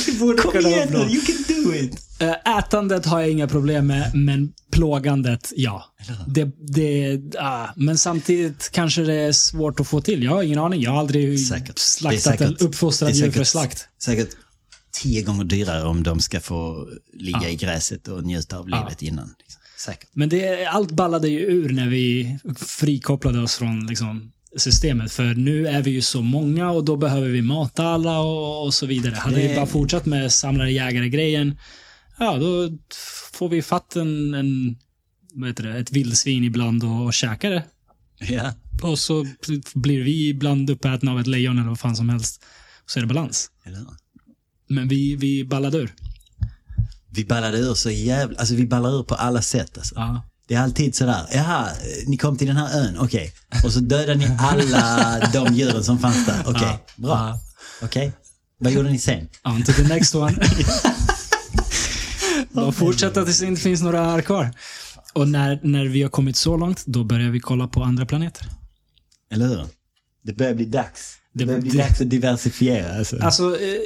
vi borde Kom kunna igen uppnå. you can do it! Äh, Ätandet har jag inga problem med, men plågandet, ja. Det, det, ah, men samtidigt kanske det är svårt att få till. Jag har ingen aning. Jag har aldrig Säkert. Slaktat säkert- eller uppfostrat djur för slakt. Säkert tio gånger dyrare om de ska få ligga Ja. i gräset och njuta av livet innan. Liksom. Säkert. Men det, allt ballade ju ur när vi frikopplade oss från liksom, systemet. För nu är vi ju så många och då behöver vi mata alla och, och så vidare. Hade Det- vi bara fortsatt med samlare-jägare-grejen, ja då får vi fatt en, en vad heter det, ett vildsvin ibland och, och käkar det. Ja. Och så blir vi ibland uppätna av ett lejon eller vad fan som helst. Så är det balans. Eller? Men vi, vi ballade ur. Vi ballade ur så jävla, alltså vi ballar ur på alla sätt alltså. Ja. Det är alltid sådär, jaha, ni kom till den här ön, okej. Och så dödade ni alla de djuren som fanns där, okej. Ja. Bra. Okej. Vad gjorde ni sen? On to the next one. De fortsätter tills det inte finns några här kvar. Och när, när vi har kommit så långt, då börjar vi kolla på andra planeter. Eller hur? Det börjar bli dags. Det Det- det- dags att diversifiera alltså. Alltså, eh,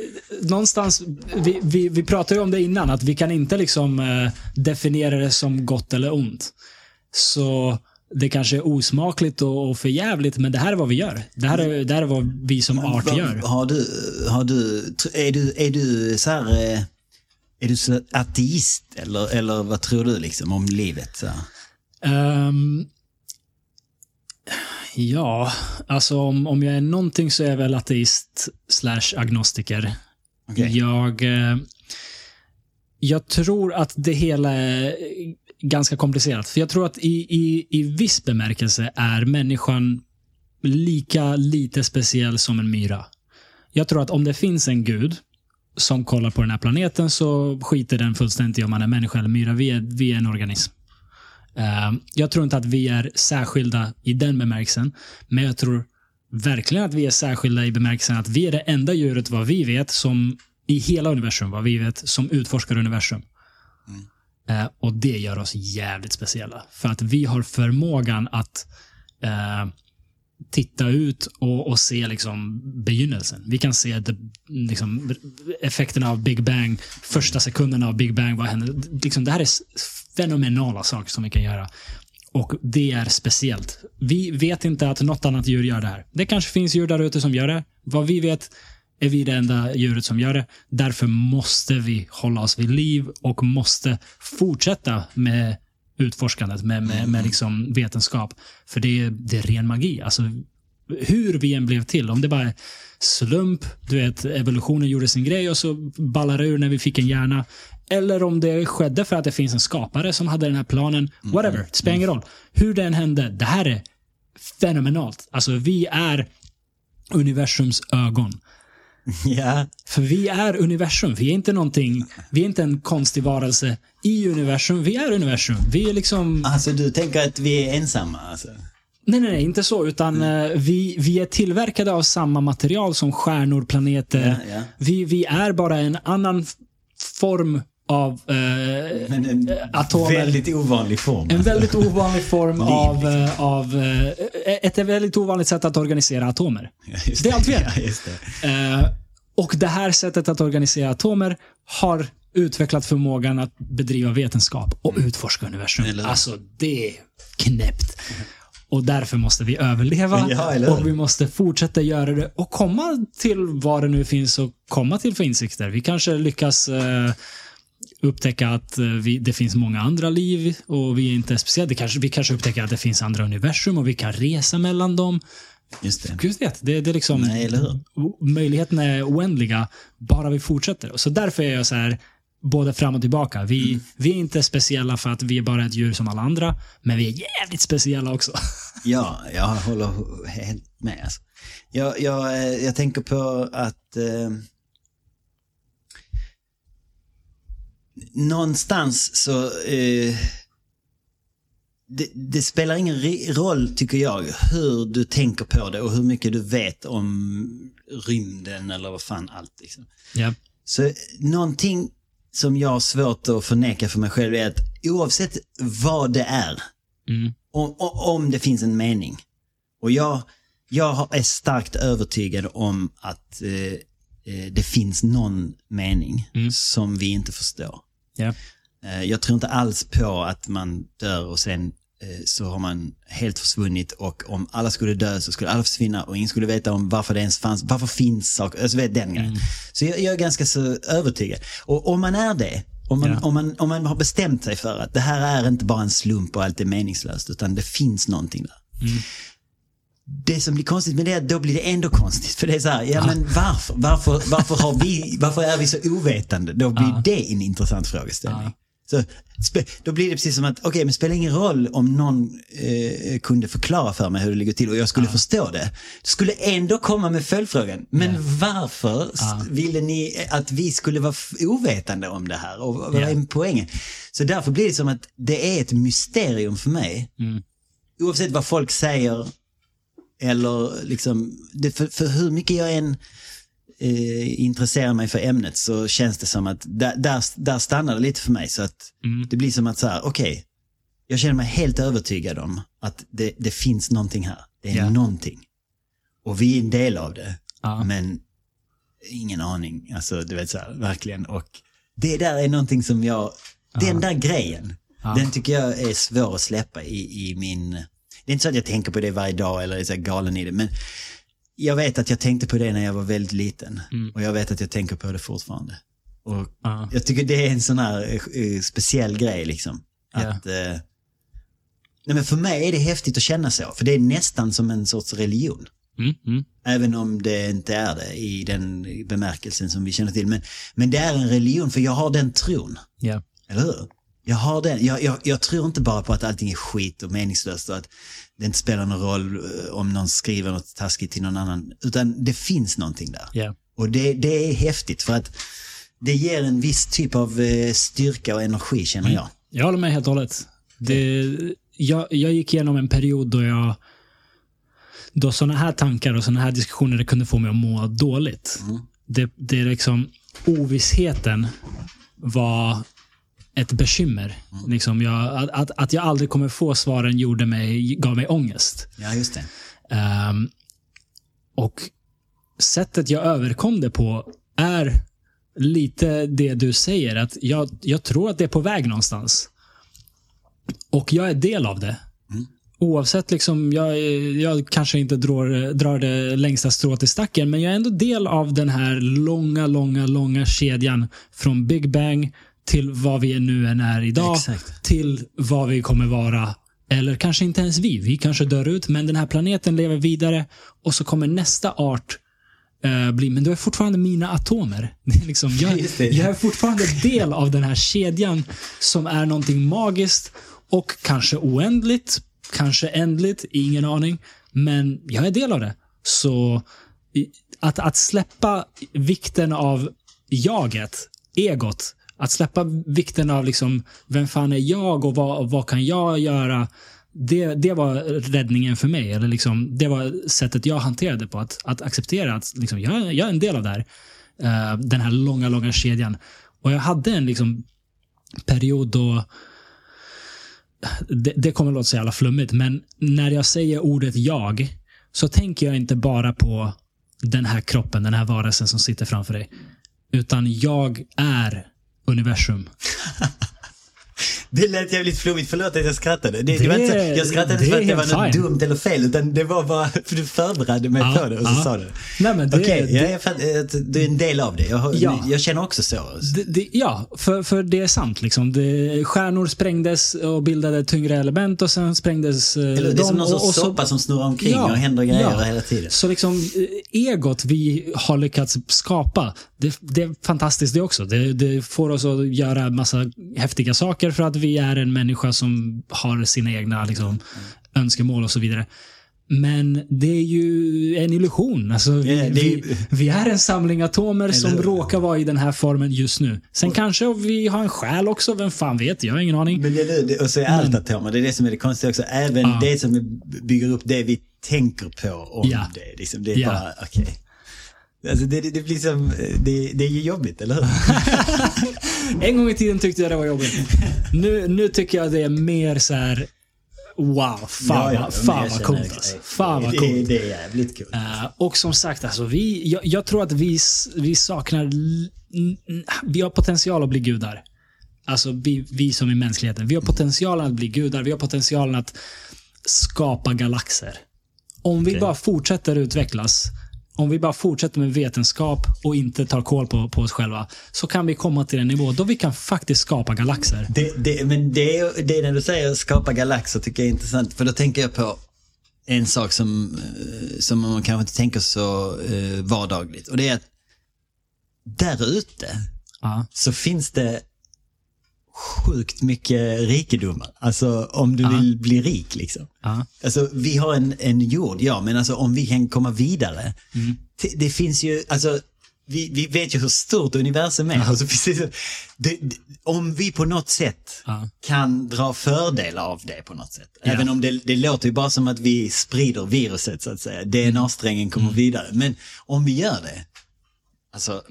någonstans, vi, vi, vi pratade ju om det innan, att vi kan inte liksom eh, definiera det som gott eller ont. Så det kanske är osmakligt och, och förjävligt, men det här är vad vi gör. Det här är, det här är vad vi som art Vad- gör. Har du, har du, är du, är du så här, eh, är du så ateist eller, eller vad tror du liksom om livet? Så här? Ja, alltså om, om jag är någonting så är jag väl ateist slash agnostiker. Okej. Jag, eh, jag tror att det hela är ganska komplicerat. För jag tror att i, i, i viss bemärkelse är människan lika lite speciell som en myra. Jag tror att om det finns en gud som kollar på den här planeten så skiter den fullständigt i om man är människa eller myra. Vi är, vi är en organism. Eh, jag tror inte att vi är särskilda i den bemärkelsen, men jag tror verkligen att vi är särskilda i bemärkelsen att vi är det enda djuret, vad vi vet, som i hela universum, vad vi vet, som utforskar universum. Eh, och det gör oss jävligt speciella. För att vi har förmågan att eh, titta ut och, och se liksom begynnelsen. Vi kan se the, liksom, effekterna av Big Bang, första sekunderna av Big Bang. Vad händer? Liksom, det här är fenomenala saker som vi kan göra. Och det är speciellt. Vi vet inte att något annat djur gör det här. Det kanske finns djur där ute som gör det. Vad vi vet är vi det enda djuret som gör det. Därför måste vi hålla oss vid liv och måste fortsätta med utforskandet, med, med, med liksom vetenskap. För det är, det är ren magi. Alltså, hur vi än blev till, om det bara är slump, du vet, evolutionen gjorde sin grej och så ballade det ur när vi fick en hjärna. Eller om det skedde för att det finns en skapare som hade den här planen. Whatever, det spelar ingen roll. Hur det än hände, det här är fenomenalt. Alltså, vi är universums ögon. Ja, För vi är universum. Vi är inte någonting, vi är inte en konstig varelse i universum. Vi är universum. Vi är liksom, alltså du tänker att vi är ensamma alltså? nej, nej, nej, inte så, utan eh, vi, vi är tillverkade av samma material som stjärnor, planeter. Ja, ja. Vi, vi är bara en annan form av eh, Men en atomer. väldigt ovanlig form. En alltså. väldigt ovanlig form av, liksom. eh, av eh, ett väldigt ovanligt sätt att organisera atomer. Ja, Det är allt vi. Ja. Eh, och det här sättet att organisera atomer har utvecklat förmågan att bedriva vetenskap och utforska universum. Mm. Eller hur? Alltså, det är knäppt. Och därför måste vi överleva Ja, och vi måste fortsätta göra det och komma till vad det nu finns att komma till för insikter. Vi kanske lyckas eh, upptäcka att eh, vi, det finns många andra liv och vi är inte speciella. Kanske, vi kanske upptäcker att det finns andra universum och vi kan resa mellan dem. Just det. Gud vet, det, det är liksom Nej, eller hur? möjligheterna är oändliga bara vi fortsätter. Så därför är jag så här, både fram och tillbaka. Vi, Mm. vi är inte speciella för att vi är bara ett djur som alla andra, men vi är jävligt speciella också. Ja, jag håller helt med. Alltså. Jag, jag, eh, jag tänker på att eh, någonstans så eh, det, det spelar ingen roll, tycker jag, hur du tänker på det och hur mycket du vet om rymden eller vad fan allt. Liksom. Ja. Så någonting som jag har svårt att förneka för mig själv är att oavsett vad det är, Mm. om, om- det finns en mening. Och jag, jag är starkt övertygad om att eh, det finns någon mening Mm. som vi inte förstår. Eh, jag tror inte alls på att man dör och sen eh, så har man helt försvunnit och om alla skulle dö så skulle alla försvinna och ingen skulle veta om varför det ens fanns, varför finns saker, alltså vet den grejen. Så jag, jag är ganska så övertygad. Och om man är det, om man, Ja. om, man, om man har bestämt sig för att det här är inte bara en slump och allt är meningslöst utan det finns någonting där. Det som blir konstigt med det, är att då blir det ändå konstigt. För det är så här, ja men varför? Varför, varför, har vi, varför är vi så ovetande? Då blir Ja. det en intressant frågeställning. Ja. Så, då blir det precis som att, okej, men det spelar ingen roll om någon eh, kunde förklara för mig hur det ligger till och jag skulle förstå det. Skulle ändå komma med följdfrågan, men varför s- Ja. ville ni att vi skulle vara ovetande om det här? Och vad Ja. är poängen? Så därför blir det som att det är ett mysterium för mig. Mm. Oavsett vad folk säger eller liksom, det, för, för hur mycket jag än eh, intresserar mig för ämnet så känns det som att där, där, där stannar det lite för mig. Så att Mm. det blir som att så här, okej, jag känner mig helt övertygad om att det, det finns någonting här. Det är Ja. någonting. Och vi är en del av det. Ja. Men ingen aning. Alltså, du vet så här, verkligen. Och det där är någonting som jag, den där grejen, Ja. den tycker jag är svår att släppa i, i min, det är inte så att jag tänker på det varje dag eller är så galen i det, men jag vet att jag tänkte på det när jag var väldigt liten. Mm. Och jag vet att jag tänker på det fortfarande. Och Ja. jag tycker det är en sån här eh, speciell grej liksom. Ja. Att, eh, Nej, men för mig är det häftigt att känna så, för det är nästan som en sorts religion. Mm, mm. Även om det inte är det i den bemärkelsen som vi känner till. Men, men det är en religion, för jag har den tron. Ja. Eller hur? Jag har den. Jag, jag, jag tror inte bara på att allting är skit och meningslöst och att det inte spelar någon roll eh, om någon skriver något taskigt till någon annan. Utan det finns någonting där. Ja. Och det, det är häftigt för att det ger en viss typ av eh, styrka och energi känner jag. Jag håller med helt och hållet. Det, jag, jag gick igenom en period då jag då sådana här tankar och sådana här diskussioner kunde få mig att må dåligt. Det, det är liksom ovissheten var ett bekymmer. Liksom jag, att, att, jag aldrig kommer få svaren gjorde mig, gav mig ångest. Ja, just det. Ehm, och sättet jag överkom det på är lite det du säger. Att jag, jag tror att det är på väg någonstans. Och jag är del av det. Oavsett, liksom, jag, jag kanske inte drar, drar det längsta strået i stacken, men jag är ändå del av den här långa, långa, långa kedjan. Från Big Bang till vad vi nu än är idag, Exakt. till vad vi kommer vara. Eller kanske inte ens vi. Vi kanske dör ut, men den här planeten lever vidare och så kommer nästa art eh, bli, men du är fortfarande mina atomer. Det är liksom, jag, jag är fortfarande del av den här kedjan som är någonting magiskt och kanske oändligt, kanske ändligt, ingen aning. Men jag är del av det. Så att, att släppa vikten av jaget, egot, att släppa vikten av liksom, vem fan är jag och vad, vad kan jag göra? Det, det var räddningen för mig. Eller liksom, det var sättet jag hanterade på. Att, att acceptera att liksom, jag, jag är en del av det här. Uh, den här långa, långa kedjan. Och jag hade en liksom, period då det, det kommer låta så jävla flummigt, men när jag säger ordet jag så tänker jag inte bara på den här kroppen, den här varelsen som sitter framför dig. Utan jag är universum. Det lät jävligt flummigt, förlåt att jag skrattade. Det, det, Det- var inte, så- jag skrattade inte för att det var något fine. dumt eller fel, utan det var bara för du förberedde mig Ja, på det och så ja. sa du. Nej, men det, Okej, det, jag är fatt- eh, du är en del av det. Jag, Ja. jag känner också så. det, ja, för, för det är sant. Liksom. Det, stjärnor sprängdes och bildade tyngre element och sen sprängdes eh, Eller, det är de som någon sorts och soppa som snurrar omkring Ja, och händer grejer ja. hela tiden. Så liksom eh, egot vi har lyckats skapa, det, det är fantastiskt det också. Det, det får oss att göra massa häftiga saker för att vi är en människa som har sina egna liksom, önskemål och så vidare. Men det är ju en illusion. Alltså, vi, Ja, det vi, vi är en samling atomer som hur? råkar vara i den här formen just nu. Sen kanske vi har en själ också, vem fan vet? Jag har ingen aning. Men det, är det, och så är allt atomer, det är det som är det konstiga också. Även Ja. det som bygger upp det vi tänker på om Ja. det. Liksom, det är Ja. bara, okej. Alltså det, det, det blir som, det, det är ju jobbigt, eller hur? En gång i tiden tyckte jag det var jobbigt. Nu, nu tycker jag det är mer så här. Wow, fan, Ja, ja, fan vad coolt alltså. Fan vad det, coolt. Det är jävligt coolt. Eh, och som sagt, alltså, vi, jag, jag tror att vi, vi saknar... Vi har potential att bli gudar. Alltså vi, vi som är mänskligheten. Vi har potentialen att bli gudar. Vi har potentialen att skapa galaxer. Om vi Okej. bara fortsätter utvecklas, om vi bara fortsätter med vetenskap och inte tar koll på, på oss själva, så kan vi komma till en nivå då vi kan faktiskt skapa galaxer. Det, det, men det, är- det är när du säger skapa galaxer tycker jag är intressant. För då tänker jag på en sak som, eh, som man kanske inte tänker så eh, vardagligt. Och det är att där ute Ja. så finns det sjukt mycket rikedomar. Alltså om du Ja. vill bli rik liksom. Ja. Alltså vi har en, en jord, ja, men alltså om vi kan komma vidare. Mm. Det, finns ju, alltså vi, vi vet ju hur stort universum är. Alltså, precis, det, det, om vi på något sätt kan dra fördel av det på något sätt. Ja. Även om det, det låter ju bara som att vi sprider viruset så att säga. DNA-strängen kommer Mm. vidare. Men om vi gör det, alltså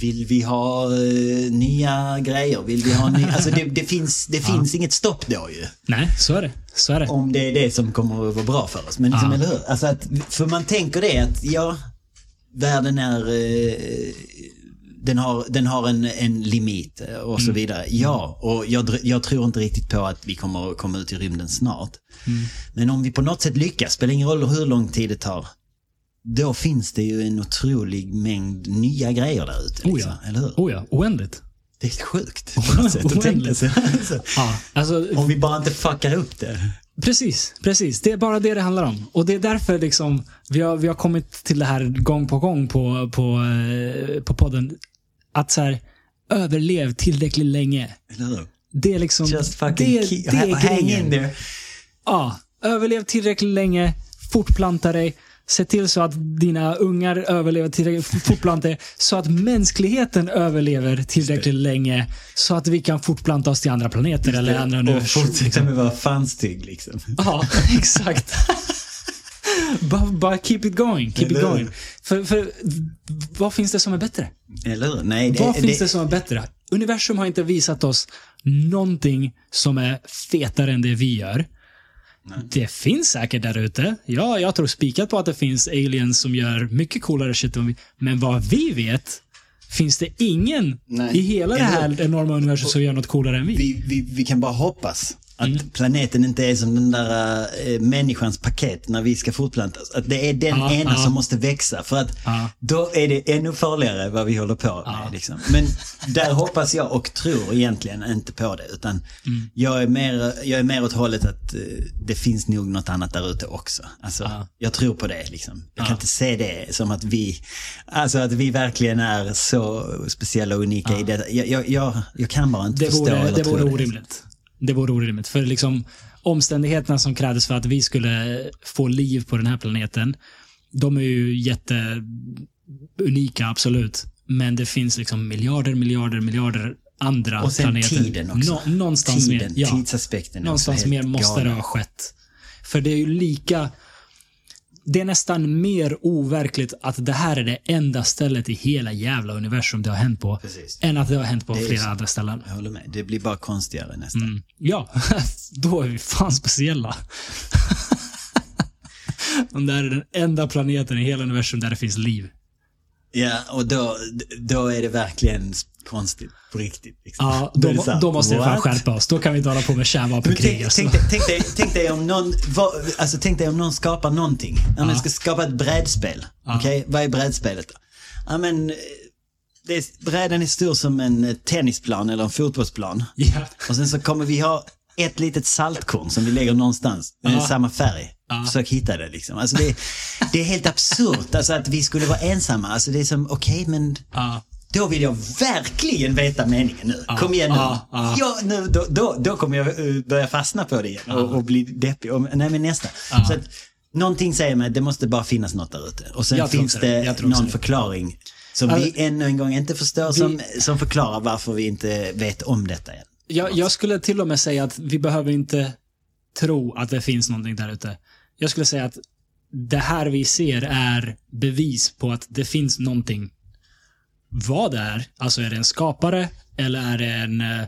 vill vi ha eh, nya grejer? Vill vi ha nya, alltså det, det finns, det finns inget stopp då ju. Nej, så är det. Så är det. Om det är det som kommer att vara bra för oss. Men liksom, Ja. eller hur? Alltså att, för man tänker det att, ja, världen är, eh, den har, den har en, en limit eh, och Mm. så vidare. Ja, och jag, jag tror inte riktigt på att vi kommer att komma ut i rymden snart. Mm. Men om vi på något sätt lyckas, spelar ingen roll hur lång tid det tar, då finns det ju en otrolig mängd nya grejer där ute. Oh Liksom, ja. Eller hur? Oh ja, oändligt. Det är sjukt på något sätt att tänka sig. Alltså, Ja, alltså, Om vi bara inte fuckar upp det. Precis, precis. Det är bara det det handlar om. Och det är därför liksom, vi, har, vi har kommit till det här gång på gång på, på, eh, på podden. Att så här, överlev tillräckligt länge. Eller hur? Det är liksom... Just fucking det, keep, det hang grejen. in there. Ja, överlev tillräckligt länge, fortplanta dig, se till så att dina ungar överlever tillräckligt, fortplanta dig, så att mänskligheten överlever tillräckligt länge, så att vi kan fortplanta oss till andra planeter eller andra Och universum. fortsätta med att vara fanstygg liksom. Ja, exakt. bara, bara keep it going, keep it Eller going. För, för vad finns det som är bättre? Eller? Nej, det, vad finns det, det som är bättre? Universum har inte visat oss någonting som är fetare än det vi gör. Det finns säkert där ute. Ja, jag tror spikat på att det finns aliens som gör mycket coolare shit. Men vad vi vet finns det ingen Nej. i hela det här enorma universum som gör något coolare än vi. vi, vi, vi kan bara hoppas att Mm. planeten inte är som den där äh, människans paket när vi ska fortplantas. Att det är den Ja, ena ja. som måste växa. För att Ja. då är det ännu farligare vad vi håller på med. Liksom. Men där hoppas jag och tror egentligen inte på det. Utan Mm. jag, är mer, jag är mer åt hållet att eh, det finns nog något annat där ute också. Alltså, Ja. Jag tror på det. Liksom. Jag Ja. kan inte se det som att vi, alltså att vi verkligen är så speciella och unika i det. Jag, jag, jag, jag kan bara inte Det förstå vore, eller det vore det. orimligt. Det vore orimligt. För liksom omständigheterna som krävdes för att vi skulle få liv på den här planeten, de är ju jätteunika, absolut. Men det finns liksom miljarder, miljarder, miljarder andra Och sen planeter. tiden också. Nå- någonstans Tiden, mer, ja, tidsaspekten. någonstans mer måste det galen. ha skett. För det är ju lika... Det är nästan mer overkligt att det här är det enda stället i hela jävla universum det har hänt på. Precis. Än att det har hänt på flera så. andra ställen. Jag håller med. Det blir bara konstigare nästan. Mm. Ja, då är vi fan speciella. Om det här är den enda planeten i hela universum där det finns liv. Ja, och då, då är det verkligen konstigt på riktigt. Liksom. Ja, Då då, här, då måste vi fan skärpa oss. Då kan vi inte hålla på med kärnvapenkrig. tänk, tänk, dig, tänk, dig, tänk dig om någon, vad, alltså tänk dig om någon skapar någonting. Om man ska skapa ett brädspel. Okej, vad är brädspelet då? Ja men, eh, det är, brädan är stor som en eh, tennisplan eller en fotbollsplan. Ja. Och sen så kommer vi ha ett litet saltkorn som vi lägger någonstans. med Ja. Samma färg. Ja. Försök hitta det liksom. Alltså det, det är helt absurt alltså att vi skulle vara ensamma. Alltså det är som, okej men Ja. då vill jag verkligen veta meningen nu. Kom igen nu. ja, ja. Ja, nu då, då, då kommer jag eh, börja fastna på det igen och, och bli deppig. Och, nej men nästa. Ja. Så att, någonting säger mig att det måste bara finnas något där ute. Och sen Jag finns det. det någon det. förklaring som Alltså, vi ännu en gång inte förstår som, som förklarar varför vi inte vet om detta än. Jag, jag skulle till och med säga att vi behöver inte tro att det finns någonting där ute. Jag skulle säga att det här vi ser är bevis på att det finns någonting. Vad det är, alltså är det en skapare eller är det en eh,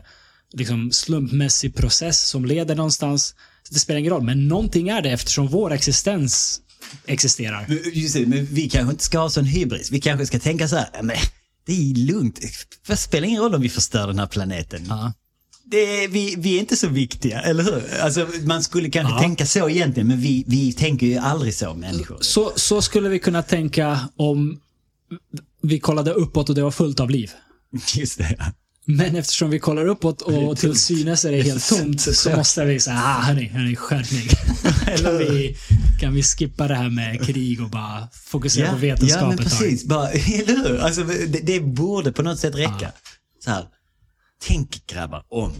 liksom slumpmässig process som leder någonstans? Det spelar ingen roll, men någonting är det eftersom vår existens existerar. Men Just det, men vi kanske inte ska ha sån hybris. Vi kanske ska tänka så här, "Ja, men det är lugnt. Det spelar ingen roll om vi förstör den här planeten. Ja. Det vi, vi är inte så viktiga, eller hur? Alltså, man skulle kanske Ja. tänka så egentligen, men vi, vi tänker ju aldrig så människor. Så, så skulle vi kunna tänka om vi kollade uppåt och det var fullt av liv. Just det. ja. Men eftersom vi kollar uppåt och till synes är det helt tomt så måste vi säga, ah, hörni, hörni, skärpning. kan, vi, kan vi skippa det här med krig och bara fokusera på ja, vetenskap men ett tag? precis. Bara, eller hur? Alltså, det, det borde på något sätt räcka. Så här, tänk grabbar om, och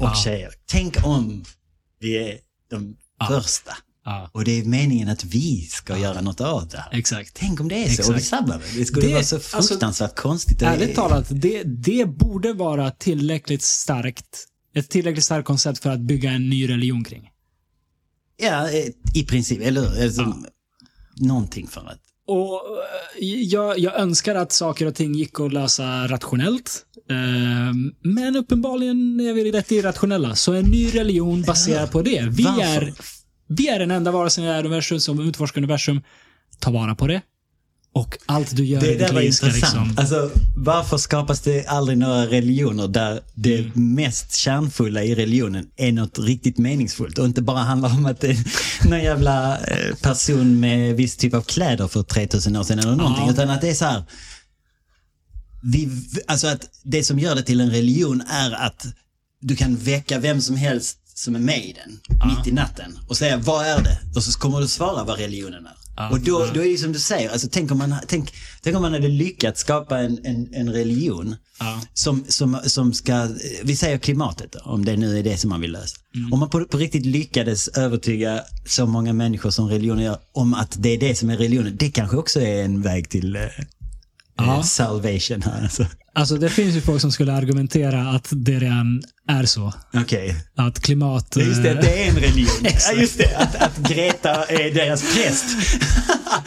Ja. tjejer, tänk om vi är de första. Ja, Och det är meningen att vi ska göra något av det här. exakt. Tänk om det är så och vi Exakt. sabbar det. Det skulle Det- vara så alltså, fruktansvärt konstigt. och- Ärligt talat, det, det borde vara tillräckligt starkt, ett tillräckligt starkt koncept för att bygga en ny religion kring. Ja, i princip. Eller hur? Alltså, Ja. Någonting för att... Och eh, jag, jag önskar att saker och ting gick att lösa rationellt. Eh, Men uppenbarligen är vi rätt irrationella. Så en ny religion baserad på det. Vi är, vi är den enda varelsen i universum som utforskar universum. Ta vara på det. Och allt du gör Det där var intressant. liksom... Alltså, varför skapas det aldrig några religioner där det Mm. mest kärnfulla i religionen är något riktigt meningsfullt och inte bara handlar om att det är någon jävla eh, person med viss typ av kläder för 3000 år sedan eller någonting. Ja. Utan att det är så här. vi, alltså att det som gör det till en religion är att du kan väcka vem som helst som är med i den, mitt i natten, och säga vad är det? Och så kommer du svara vad religionen är. Och då, då är det som du säger, alltså, tänk, om man, tänk, tänk om man hade lyckats skapa en, en, en religion som, som, som ska, vi säger klimatet då, om det nu är det som man vill lösa. Om man på, på riktigt lyckades övertyga så många människor som religionen gör om att det är det som är religionen, det kanske också är en väg till eh, Ja. eh, salvation här. Alltså. Alltså det finns ju folk som skulle argumentera att det redan är så. Okej. Att klimat... Ja, Just det, eh, det är en religion. ja, just det, att, att Greta är deras präst.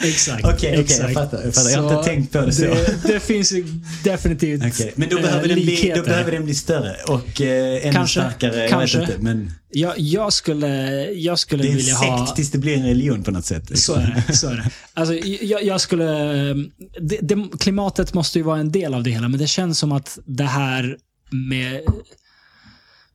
Exakt. Okej, okej, jag exakt. fattar, jag fattar. Jag har inte tänkt på det så. Det, det finns ju definitivt Okej, Men då eh, behöver, den bli, då behöver den bli större och eh, ännu Kanske, starkare. kanske. Jag vet inte, men Jag, jag skulle, jag skulle det är en vilja sekt ha... tills det blir en religion på något sätt. liksom. Så är det. Så är det. Alltså, jag, jag skulle... Det, det, klimatet måste ju vara en del av det hela, men det känns som att det här med...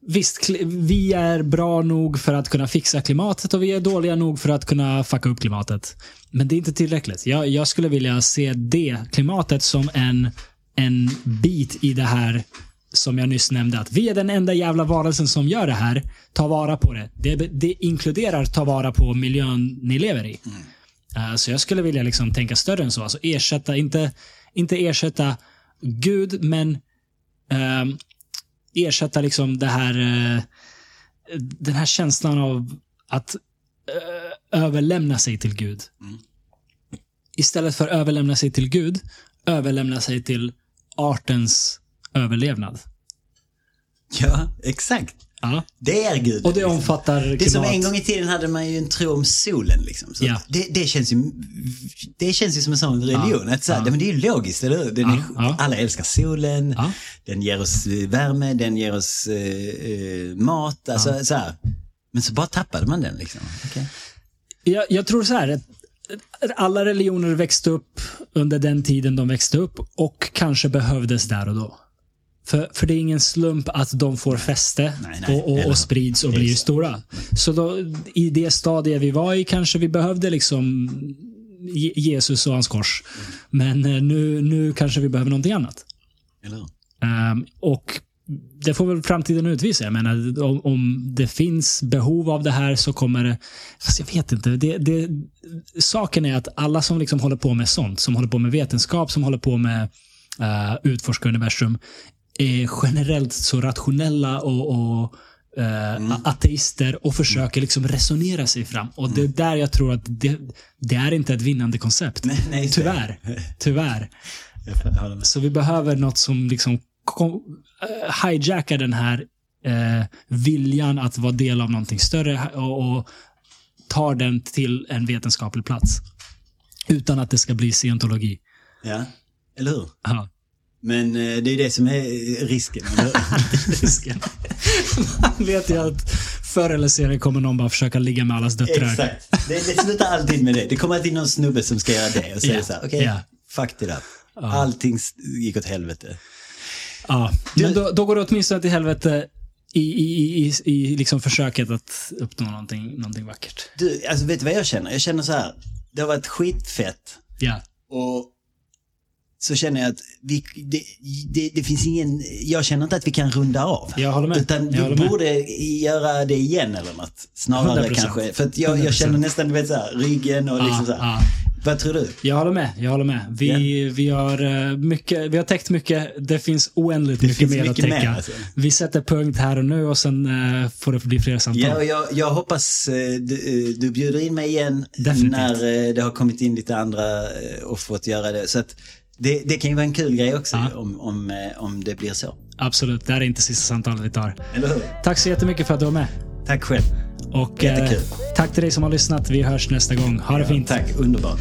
Visst, vi är bra nog för att kunna fixa klimatet och vi är dåliga nog för att kunna fucka upp klimatet. Men det är inte tillräckligt. Jag, jag skulle vilja se det klimatet som en, en bit i det här som jag nyss nämnde. Att vi är den enda jävla varelsen som gör det här. Ta vara på det. Det, det inkluderar ta vara på miljön ni lever i. Eh, så jag skulle vilja liksom tänka större än så. Alltså ersätta, inte, inte ersätta Gud, men ehm, ersätta liksom det här, eh, den här känslan av att eh, överlämna sig till Gud. Istället för överlämna sig till Gud, överlämna sig till artens överlevnad. Ja, exakt. Ja. Det är Gud. Och det liksom. omfattar klimat. Det som en gång i tiden hade man ju en tro om solen. Liksom. Så Ja. det, det, känns ju, det känns ju som en sån religion. Att så här, Ja. men det är ju logiskt, eller hur? Är, Ja, ja. Alla älskar solen, Ja. den ger oss eh, värme, den ger oss eh, eh, mat. Alltså, så här. Men så bara tappade man den. Liksom. Okej. Jag, jag tror så här. att Alla religioner växte upp under den tiden de växte upp och kanske behövdes där och då. För, för det är ingen slump att de får fäste Nej, nej, och, och, och sprids och blir Exakt. stora. Så då, i det stadiet vi var i kanske vi behövde liksom Je- Jesus och hans kors. Men eh, nu, nu kanske vi behöver någonting annat. Ehm, och det får väl framtiden utvisa. Jag menar, om, om det finns behov av det här så kommer det... Fast jag vet inte. Det, det, saken är att alla som liksom håller på med sånt, som håller på med vetenskap, som håller på med uh, utforska universum, är generellt så rationella och, och eh, ateister och försöker liksom resonera sig fram. Och det är där jag tror att det, det är inte ett vinnande koncept. Nej, nej. Tyvärr. Tyvärr. Så vi behöver något som liksom eh, hijackar den här eh, viljan att vara del av någonting större och, och tar den till en vetenskaplig plats. Utan att det ska bli scientologi. Ja, eller hur? Ja. Men eh, det är det som är risken. Risken. Man vet ju att förr eller senare kommer någon bara försöka ligga med allas döttrar. Exakt. Det, det slutar alltid med det. Det kommer alltid någon snubbe som ska göra det och säger Ja, så här, okej, ja. fuck it up. Allting gick åt helvete. Ja. Du- Men då, då går det åtminstone till helvete i, i, i, i, i liksom försöket att uppnå någonting, någonting vackert. Du, alltså vet du vad jag känner? Jag känner så här, det har varit skitfett Ja. och så känner jag att vi, det, det, det finns ingen, jag känner inte att vi kan runda av. Jag håller med. Utan vi håller med. borde göra det igen eller något. Snarare 100%. kanske. För att jag, jag känner 100%. nästan, du vet så här, ryggen och liksom så här. ja. Vad tror du? Jag håller med. Jag håller med. Vi, vi, har, eh, mycket, vi har täckt mycket. Det finns oändligt mycket finns mer att mycket mer, täcka. alltså. Vi sätter punkt här och nu och sen eh, får det bli fler samtal. Ja, och jag, jag hoppas eh, du, du bjuder in mig igen Definitivt. när eh, det har kommit in lite andra och fått göra det. Så att det, det kan ju vara en kul grej också Ja. om, om, eh, om det blir så. Absolut. Det här är inte sista samtalet vi tar. Eller hur? Tack så jättemycket för att du var med. Tack själv. Och eh, Jättekul. tack till dig som har lyssnat. Vi hörs nästa gång. Ha det fint. Tack, underbart.